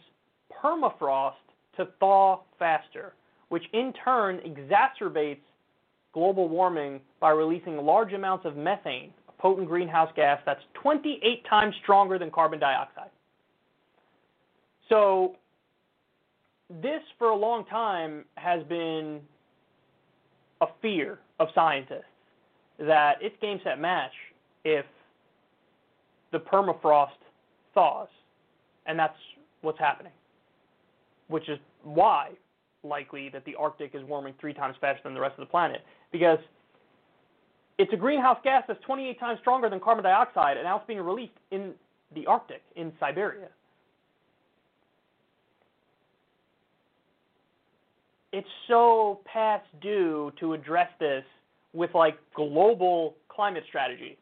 [SPEAKER 2] permafrost to thaw faster, which in turn exacerbates global warming by releasing large amounts of methane, a potent greenhouse gas that's 28 times stronger than carbon dioxide. So, this for a long time has been a fear of scientists that it's game set match if the permafrost thaws, and that's what's happening. Which is why likely that the Arctic is warming three times faster than the rest of the planet because it's a greenhouse gas that's 28 times stronger than carbon dioxide, and now it's being released in the Arctic, in Siberia. It's so past due to address this with like global climate strategy.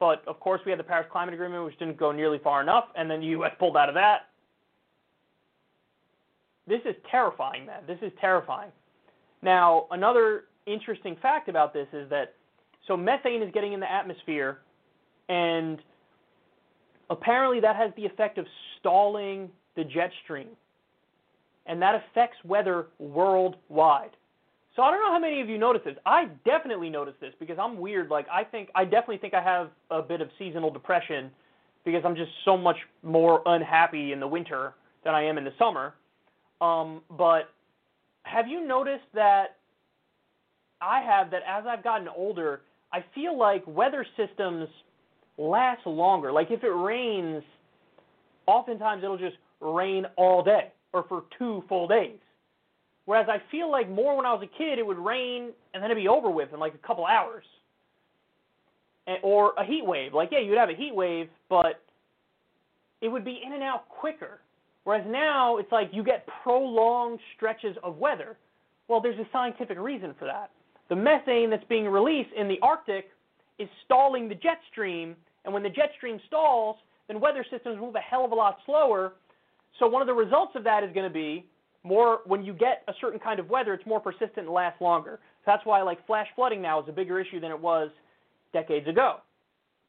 [SPEAKER 2] But of course, we had the Paris Climate Agreement, which didn't go nearly far enough, and then the U.S. pulled out of that. This is terrifying, man. This is terrifying. Now, another interesting fact about this is that so methane is getting in the atmosphere, and apparently that has the effect of stalling the jet stream and that affects weather worldwide. So I don't know how many of you notice this. I definitely notice this because I'm weird. Like I think I definitely think I have a bit of seasonal depression because I'm just so much more unhappy in the winter than I am in the summer. Um, but have you noticed that I have that as I've gotten older, I feel like weather systems last longer. Like if it rains, oftentimes it'll just rain all day or for two full days. Whereas I feel like more when I was a kid, it would rain and then it'd be over with in like a couple hours. And, or a heat wave. Like, yeah, you'd have a heat wave, but it would be in and out quicker. Whereas now it's like you get prolonged stretches of weather. Well, there's a scientific reason for that. The methane that's being released in the Arctic is stalling the jet stream, and when the jet stream stalls, then weather systems move a hell of a lot slower, so one of the results of that is going to be more when you get a certain kind of weather, it's more persistent and lasts longer. So that's why like flash flooding now is a bigger issue than it was decades ago.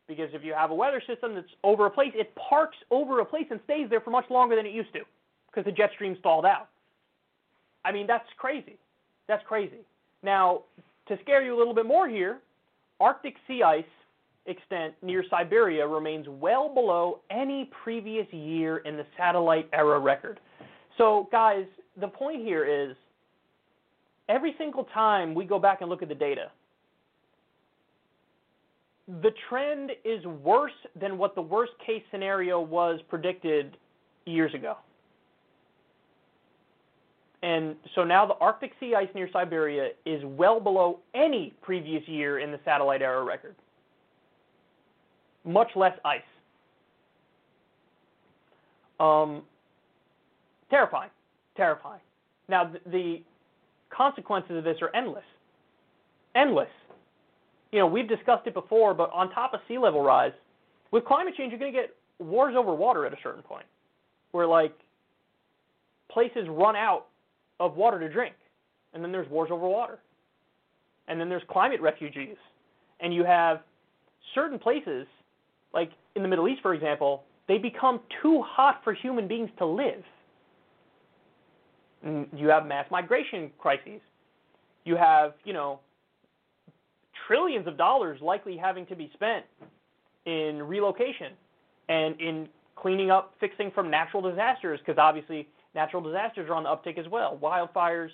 [SPEAKER 2] Because if you have a weather system that's over a place, it parks over a place and stays there for much longer than it used to because the jet stream stalled out. I mean, that's crazy. That's crazy. Now, to scare you a little bit more here, Arctic sea ice extent near Siberia remains well below any previous year in the satellite era record. So, guys, the point here is every single time we go back and look at the data, the trend is worse than what the worst case scenario was predicted years ago. And so now the Arctic sea ice near Siberia is well below any previous year in the satellite era record. Much less ice. Um, terrifying. Terrifying. Now, the, the consequences of this are endless. Endless. You know, we've discussed it before, but on top of sea level rise, with climate change, you're going to get wars over water at a certain point, where like places run out of water to drink, and then there's wars over water, and then there's climate refugees, and you have certain places, like in the Middle East, for example, they become too hot for human beings to live. And you have mass migration crises. You have, you know, trillions of dollars likely having to be spent in relocation and in cleaning up, fixing from natural disasters, because obviously natural disasters are on the uptick as well. Wildfires,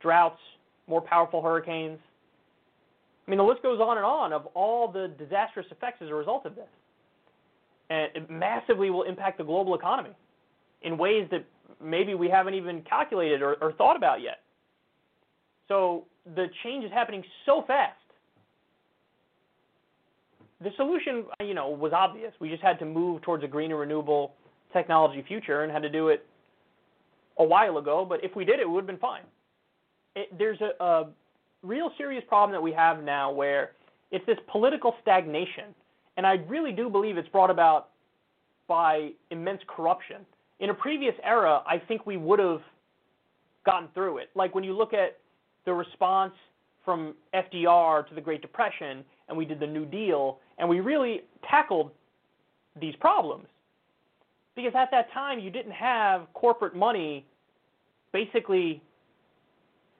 [SPEAKER 2] droughts, more powerful hurricanes. I mean, the list goes on and on of all the disastrous effects as a result of this. And it massively will impact the global economy in ways that maybe we haven't even calculated or, or thought about yet. So the change is happening so fast. The solution, you know, was obvious. We just had to move towards a greener, renewable technology future and had to do it a while ago. But if we did it, it would have been fine. It, there's a, a real serious problem that we have now where it's this political stagnation. And I really do believe it's brought about by immense corruption. In a previous era, I think we would have gotten through it. Like when you look at the response from FDR to the Great Depression, and we did the New Deal, and we really tackled these problems. Because at that time, you didn't have corporate money basically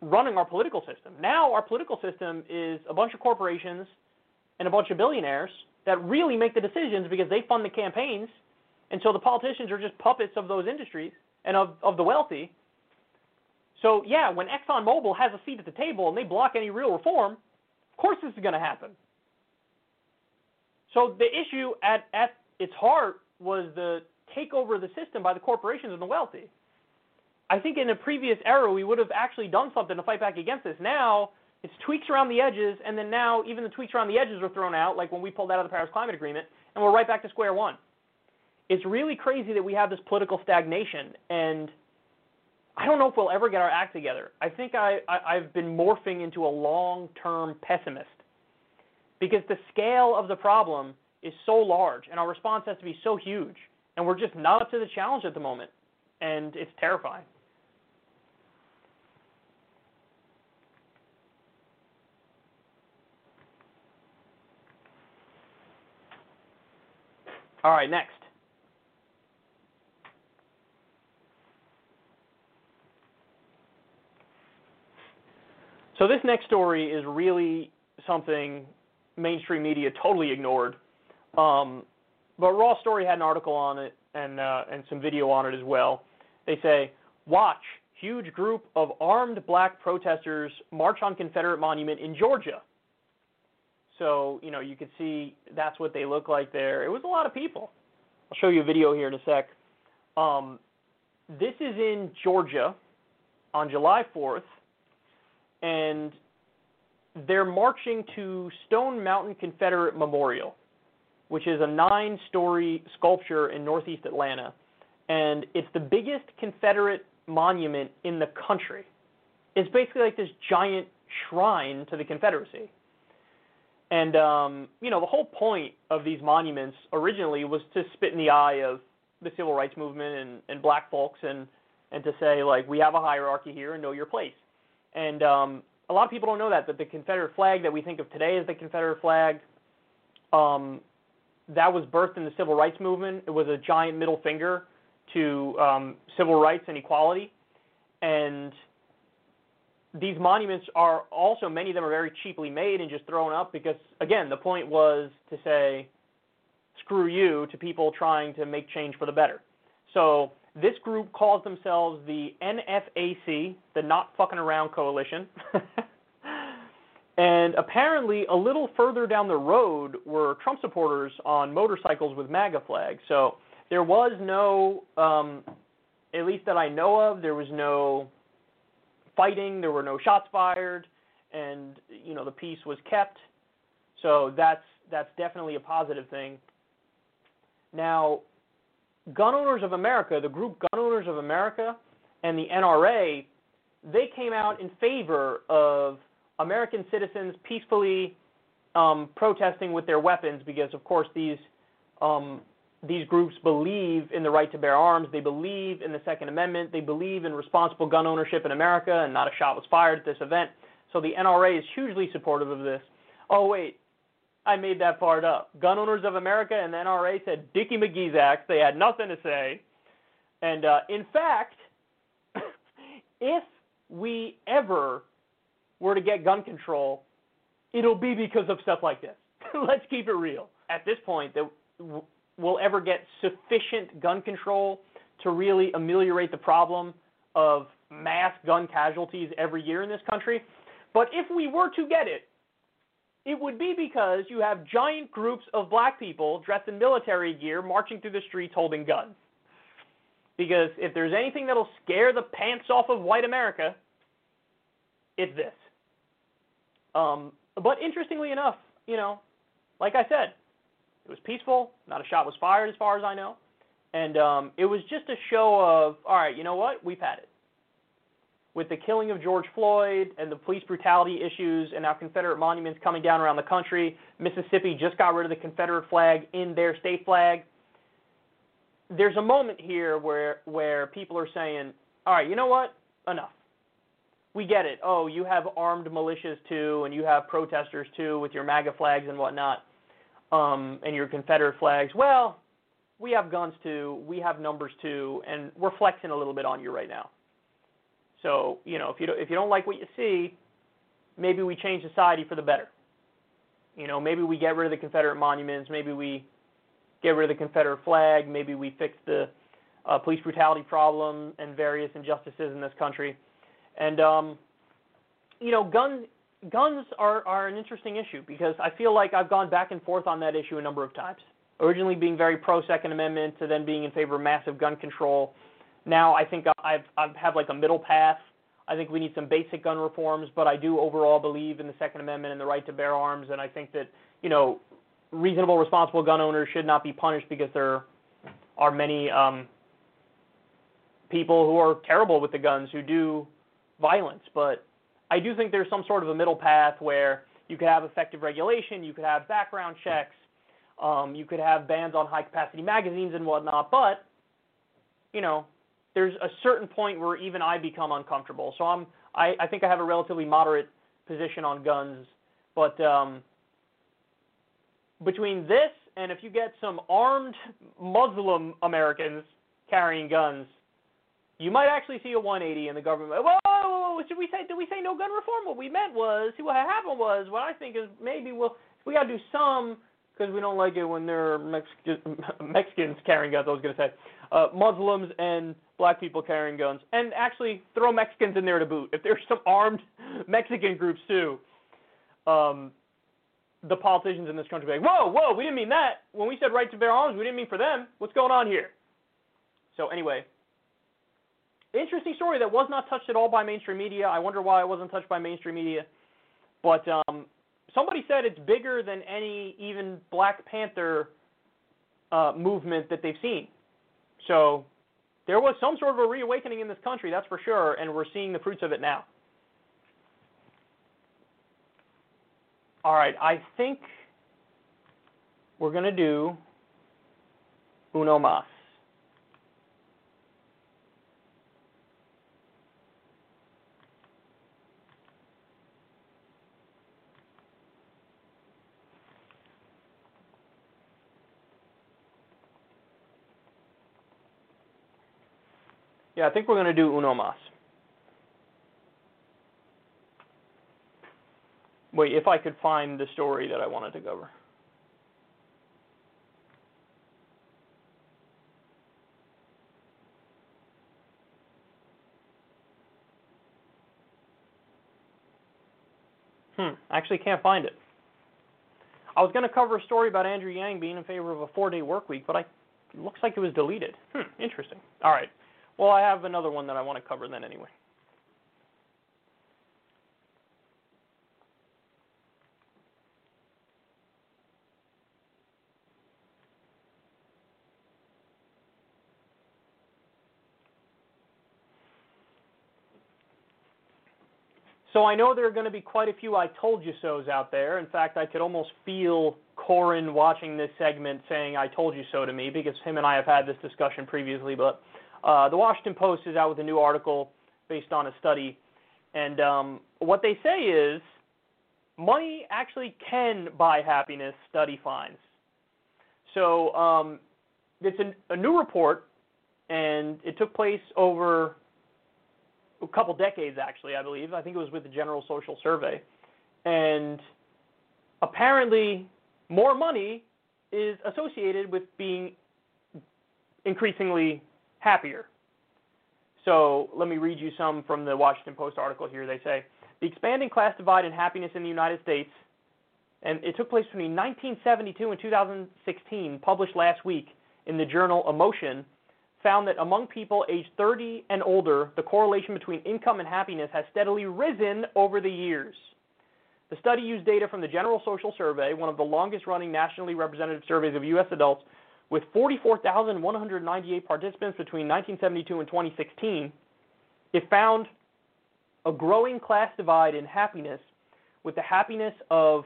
[SPEAKER 2] running our political system. Now, our political system is a bunch of corporations and a bunch of billionaires that really make the decisions because they fund the campaigns. And so the politicians are just puppets of those industries and of, of the wealthy. So, yeah, when ExxonMobil has a seat at the table and they block any real reform, of course this is going to happen. So the issue at, at its heart was the takeover of the system by the corporations and the wealthy. I think in a previous era we would have actually done something to fight back against this. Now it's tweaks around the edges, and then now even the tweaks around the edges are thrown out, like when we pulled out of the Paris Climate Agreement, and we're right back to square one. It's really crazy that we have this political stagnation, and I don't know if we'll ever get our act together. I think I, I, I've been morphing into a long-term pessimist because the scale of the problem is so large, and our response has to be so huge, and we're just not up to the challenge at the moment, and it's terrifying. All right, next. So this next story is really something mainstream media totally ignored. Um, but Raw Story had an article on it and uh, and some video on it as well. They say, "Watch huge group of armed black protesters march on Confederate monument in Georgia." So you know you can see that's what they look like there. It was a lot of people. I'll show you a video here in a sec. Um, this is in Georgia on July 4th, and they're marching to Stone Mountain Confederate Memorial, which is a nine story sculpture in northeast Atlanta. And it's the biggest Confederate monument in the country. It's basically like this giant shrine to the Confederacy. And, um, you know, the whole point of these monuments originally was to spit in the eye of the civil rights movement and, and black folks and, and to say, like, we have a hierarchy here and know your place. And um, a lot of people don't know that, that the Confederate flag that we think of today as the Confederate flag, um, that was birthed in the civil rights movement. It was a giant middle finger to um, civil rights and equality. And these monuments are also, many of them are very cheaply made and just thrown up because, again, the point was to say, screw you to people trying to make change for the better. So This group calls themselves the NFAC, the Not Fucking Around Coalition. and apparently, a little further down the road were Trump supporters on motorcycles with MAGA flags. So there was no, um, at least that I know of, there was no fighting, there were no shots fired, and you know the peace was kept. So that's that's definitely a positive thing. Now, Gun Owners of America, the group Gun Owners of America, and the NRA, they came out in favor of American citizens peacefully um, protesting with their weapons because, of course, these um, these groups believe in the right to bear arms. They believe in the Second Amendment. They believe in responsible gun ownership in America, and not a shot was fired at this event. So the NRA is hugely supportive of this. Oh wait, I made that part up. Gun Owners of America and the NRA said Dickie McGee's act. They had nothing to say. And uh, in fact, if we ever were to get gun control, it'll be because of stuff like this. Let's keep it real. At this point, that we'll ever get sufficient gun control to really ameliorate the problem of mass gun casualties every year in this country. But if we were to get it, it would be because you have giant groups of black people dressed in military gear marching through the streets holding guns. Because if there's anything that'll scare the pants off of white America, it's this. Um, but interestingly enough, you know, like I said, it was peaceful. Not a shot was fired, as far as I know, and um, it was just a show of, all right, you know what, we've had it with the killing of George Floyd and the police brutality issues and now Confederate monuments coming down around the country, Mississippi just got rid of the Confederate flag in their state flag. There's a moment here where where people are saying, "All right, you know what? Enough. We get it. Oh, you have armed militias too, and you have protesters too with your MAGA flags and whatnot, um, and your Confederate flags. Well, we have guns too. We have numbers too, and we're flexing a little bit on you right now." So you know, if you don't, if you don't like what you see, maybe we change society for the better. You know, maybe we get rid of the Confederate monuments. Maybe we get rid of the Confederate flag. Maybe we fix the uh, police brutality problem and various injustices in this country. And um, you know, guns guns are are an interesting issue because I feel like I've gone back and forth on that issue a number of times. Originally being very pro Second Amendment to then being in favor of massive gun control now I think I've I've have like a middle path. I think we need some basic gun reforms, but I do overall believe in the Second Amendment and the right to bear arms, and I think that you know reasonable, responsible gun owners should not be punished because there are many um, people who are terrible with the guns who do violence. But I do think there's some sort of a middle path where you could have effective regulation, you could have background checks, um, you could have bans on high capacity magazines and whatnot, but you know there's a certain point where even I become uncomfortable. So I'm I, I think I have a relatively moderate position on guns, but um, between this and if you get some armed Muslim Americans carrying guns, you might actually see a 180 in the government. Whoa, should we say? Did we say no gun reform? What we meant was, see what happened was, what I think is maybe we'll we got to do some because we don't like it when there are Mexicans carrying guns. I was to say uh, Muslims and black people carrying guns, and actually throw Mexicans in there to boot. If there's some armed Mexican groups too, um, the politicians in this country be like, whoa, whoa, we didn't mean that. When we said right to bear arms, we didn't mean for them. What's going on here? So anyway, interesting story that was not touched at all by mainstream media. I wonder why it wasn't touched by mainstream media. But um, somebody said it's bigger than any even Black Panther uh, movement that they've seen. So there was some sort of a reawakening in this country, that's for sure, and we're seeing the fruits of it now. All right, I think we're going to do uno más. Yeah, I think we're going to do uno mas. Wait, if I could find the story that I wanted to cover. Hmm, I actually can't find it. I was going to cover a story about Andrew Yang being in favor of a four day work week, but I looks like it was deleted. Hmm, interesting. All right. Well, I have another one that I want to cover then anyway. So I know there are going to be quite a few I told you so's out there. In fact, I could almost feel Corin watching this segment saying I told you so to me because him and I have had this discussion previously. But uh, the Washington Post is out with a new article based on a study. And um, what they say is money actually can buy happiness, study finds. So um, it's a, a new report, and it took place over a couple decades actually, I believe. I think it was with the General Social Survey. And apparently more money is associated with being increasingly happier. So let me read you some from the Washington Post article here. They say the expanding class divide in happiness in the United States, and it took place between 1972 and 2016, published last week in the journal Emotion, found that among people aged 30 and older, the correlation between income and happiness has steadily risen over the years. The study used data from the General Social Survey, one of the longest running nationally representative surveys of U.S. adults, with 44,198 participants between 1972 and 2016. It found a growing class divide in happiness, with the happiness of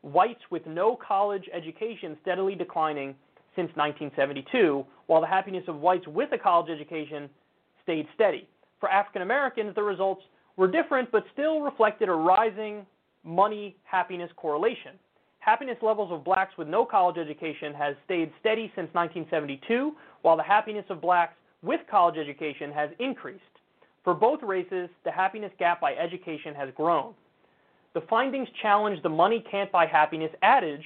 [SPEAKER 2] whites with no college education steadily declining since 1972, while the happiness of whites with a college education stayed steady. For African Americans, the results were different but still reflected a rising money happiness correlation. Happiness levels of blacks with no college education has stayed steady since 1972, while the happiness of blacks with college education has increased. For both races, the happiness gap by education has grown. The findings challenge the money can't buy happiness adage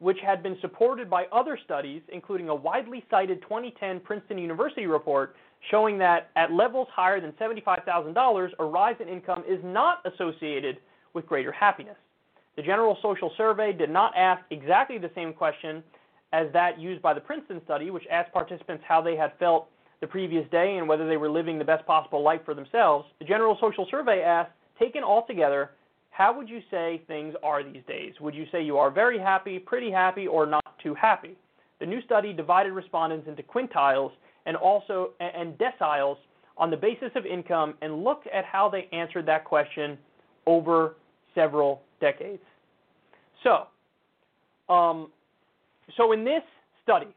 [SPEAKER 2] which had been supported by other studies, including a widely cited 2010 Princeton University report showing that at levels higher than $75,000, a rise in income is not associated with greater happiness. The General Social Survey did not ask exactly the same question as that used by the Princeton study, which asked participants how they had felt the previous day and whether they were living the best possible life for themselves. The General Social Survey asked, taken all together, how would you say things are these days? Would you say you are very happy, pretty happy, or not too happy? The new study divided respondents into quintiles and also and deciles on the basis of income and looked at how they answered that question over several decades. So, um, so in this study,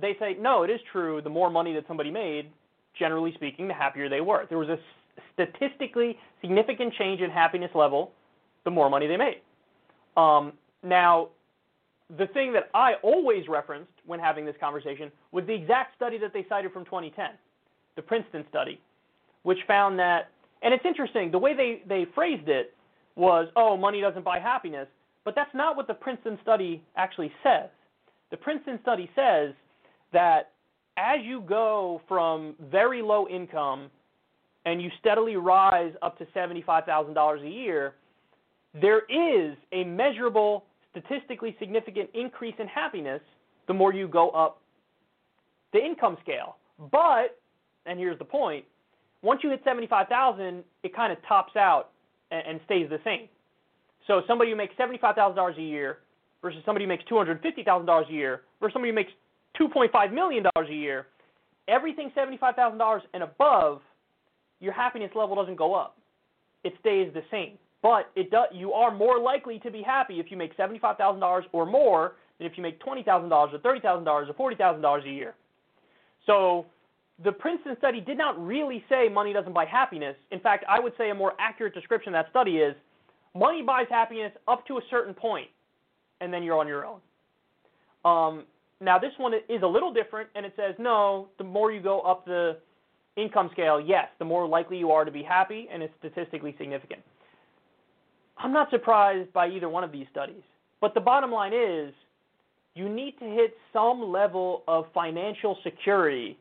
[SPEAKER 2] they say no, it is true. The more money that somebody made, generally speaking, the happier they were. There was a statistically significant change in happiness level the more money they made. Um, now, the thing that I always referenced when having this conversation was the exact study that they cited from 2010, the Princeton study, which found that, and it's interesting, the way they, they phrased it was, oh, money doesn't buy happiness, but that's not what the Princeton study actually says. The Princeton study says that as you go from very low income and you steadily rise up to $75,000 a year, there is a measurable, statistically significant increase in happiness the more you go up the income scale. But, and here's the point, once you hit 75,000, it kind of tops out and, stays the same. So somebody who makes $75,000 a year versus somebody who makes $250,000 a year versus somebody who makes $2.5 million a year, everything $75,000 and above – your happiness level doesn't go up. It stays the same. But it does, you are more likely to be happy if you make $75,000 or more than if you make $20,000 or $30,000 or $40,000 a year. So the Princeton study did not really say money doesn't buy happiness. In fact, I would say a more accurate description of that study is money buys happiness up to a certain point, and then you're on your own. Um, now, this one is a little different, and it says no, the more you go up the income scale, yes, the more likely you are to be happy, and it's statistically significant. I'm not surprised by either one of these studies. But the bottom line is you need to hit some level of financial security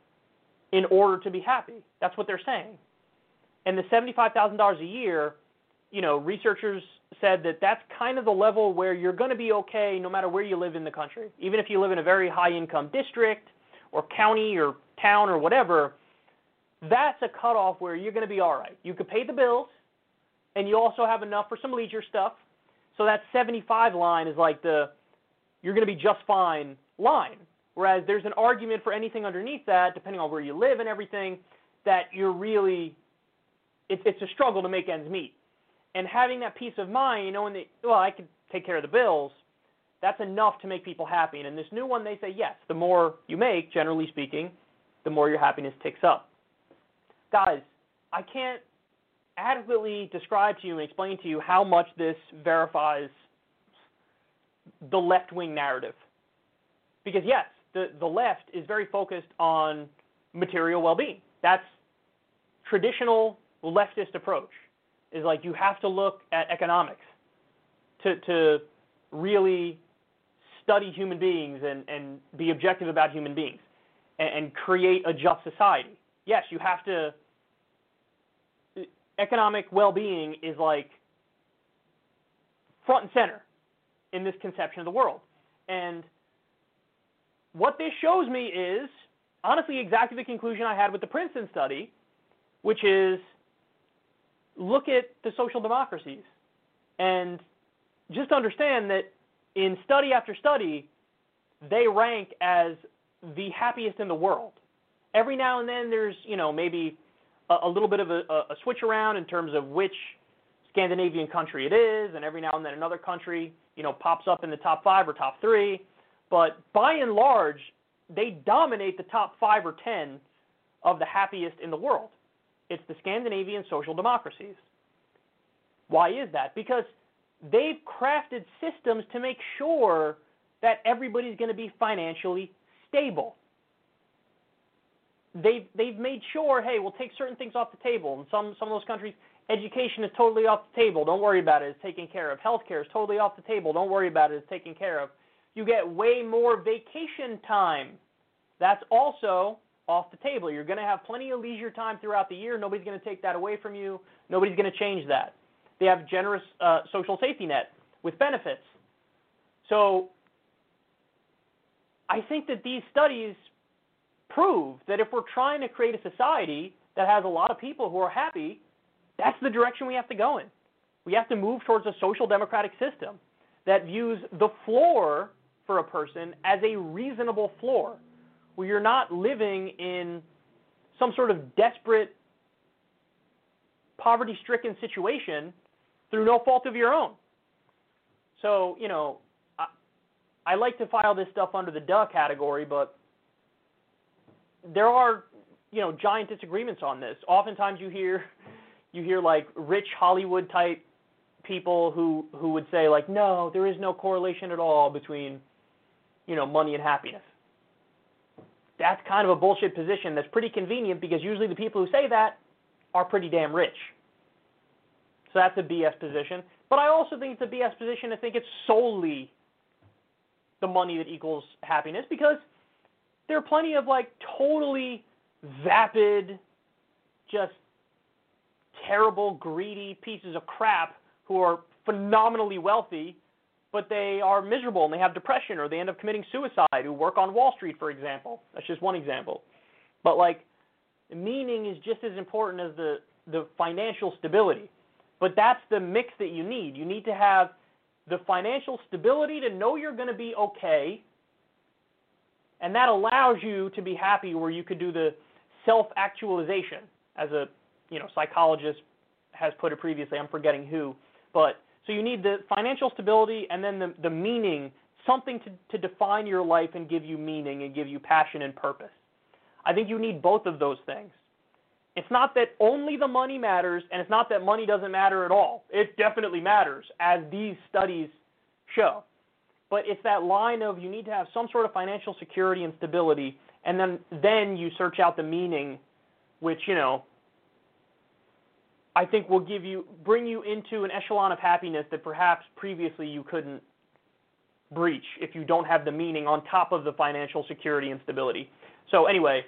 [SPEAKER 2] in order to be happy. That's what they're saying. And the $75,000 a year you know, researchers said that that's kind of the level where you're going to be okay no matter where you live in the country. Even if you live in a very high income district or county or town or whatever, that's a cutoff where you're going to be all right. You could pay the bills, and you also have enough for some leisure stuff. So that 75 line is like the you're going to be just fine line. Whereas there's an argument for anything underneath that, depending on where you live and everything, that you're really it's it's a struggle to make ends meet. And having that peace of mind, you know, well, I can take care of the bills, that's enough to make people happy. And in this new one, they say yes, the more you make, generally speaking, the more your happiness ticks up. Guys, I can't adequately describe to you and explain to you how much this verifies the left wing narrative. Because, yes, the, the left is very focused on material well being. That's traditional leftist approach. Is like you have to look at economics to, to really study human beings and, and be objective about human beings and, and create a just society. Yes, you have to economic well-being is like front and center in this conception of the world. And what this shows me is honestly exactly the conclusion I had with the Princeton study, which is look at the social democracies and just understand that in study after study, they rank as the happiest in the world. Every now and then there's, you know, maybe a, a little bit of a, a switch around in terms of which Scandinavian country it is, and every now and then another country, you know, pops up in the top five or top three. But by and large, they dominate the top five or ten of the happiest in the world. It's the Scandinavian social democracies. Why is that? Because they've crafted systems to make sure that everybody's going to be financially stable they've they've made sure, hey, we'll take certain things off the table. In some some of those countries, education is totally off the table. Don't worry about it. It's taken care of. Healthcare is totally off the table. Don't worry about it. It's taken care of. You get way more vacation time. That's also off the table. You're going to have plenty of leisure time throughout the year. Nobody's going to take that away from you. Nobody's going to change that. They have generous uh, social safety net with benefits. So I think that these studies prove that if we're trying to create a society that has a lot of people who are happy, that's the direction we have to go in. We have to move towards a social democratic system that views the floor for a person as a reasonable floor, where you're not living in some sort of desperate, poverty stricken situation through no fault of your own. So, you know, I, I like to file this stuff under the duh category, but there are you know giant disagreements on this. Oftentimes you hear you hear like rich Hollywood type people who who would say like no, there is no correlation at all between you know money and happiness. That's kind of a bullshit position that's pretty convenient because usually the people who say that are pretty damn rich. So that's a BS position. But I also think it's a BS position to think it's solely the money that equals happiness because there are plenty of like totally vapid, just terrible, greedy pieces of crap who are phenomenally wealthy, but they are miserable and they have depression or they end up committing suicide who work on Wall Street, for example. That's just one example. But like meaning is just as important as the the financial stability. But that's the mix that you need. You need to have the financial stability to know you're going to be okay and that allows you to be happy where you could do the self-actualization, as a you know psychologist has put it previously. I'm forgetting who, but so you need the financial stability and then the the meaning, something to to define your life and give you meaning and give you passion and purpose. I think you need both of those things. It's not that only the money matters, and it's not that money doesn't matter at all. It definitely matters, as these studies show but it's that line of you need to have some sort of financial security and stability, and then then you search out the meaning, which you know I think will give you bring you into an echelon of happiness that perhaps previously you couldn't breach if you don't have the meaning on top of the financial security and stability. So anyway,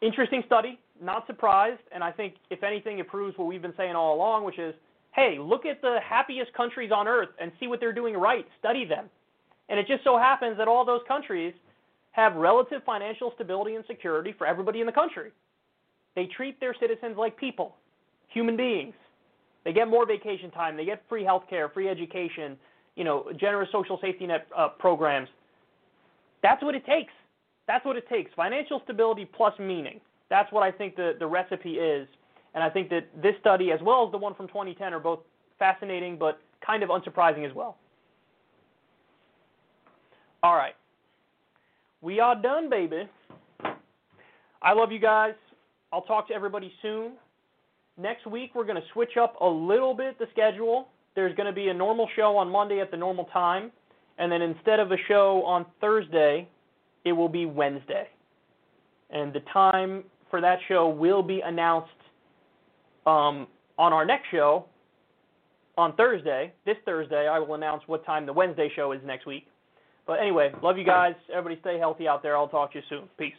[SPEAKER 2] interesting study, not surprised, and I think if anything it proves what we've been saying all along, which is hey, look at the happiest countries on earth and see what they're doing right. Study them. And it just so happens that all those countries have relative financial stability and security for everybody in the country. They treat their citizens like people, human beings. They get more vacation time, they get free health care, free education, you know, generous social safety net uh, programs. That's what it takes. That's what it takes. Financial stability plus meaning. That's what I think the, the recipe is. And I think that this study, as well as the one from 2010, are both fascinating but kind of unsurprising as well. All right. We are done, baby. I love you guys. I'll talk to everybody soon. Next week, we're going to switch up a little bit the schedule. There's going to be a normal show on Monday at the normal time. And then instead of a show on Thursday, it will be Wednesday. And the time for that show will be announced um, on our next show on Thursday. This Thursday, I will announce what time the Wednesday show is next week. But anyway, love you guys. Everybody stay healthy out there. I'll talk to you soon. Peace.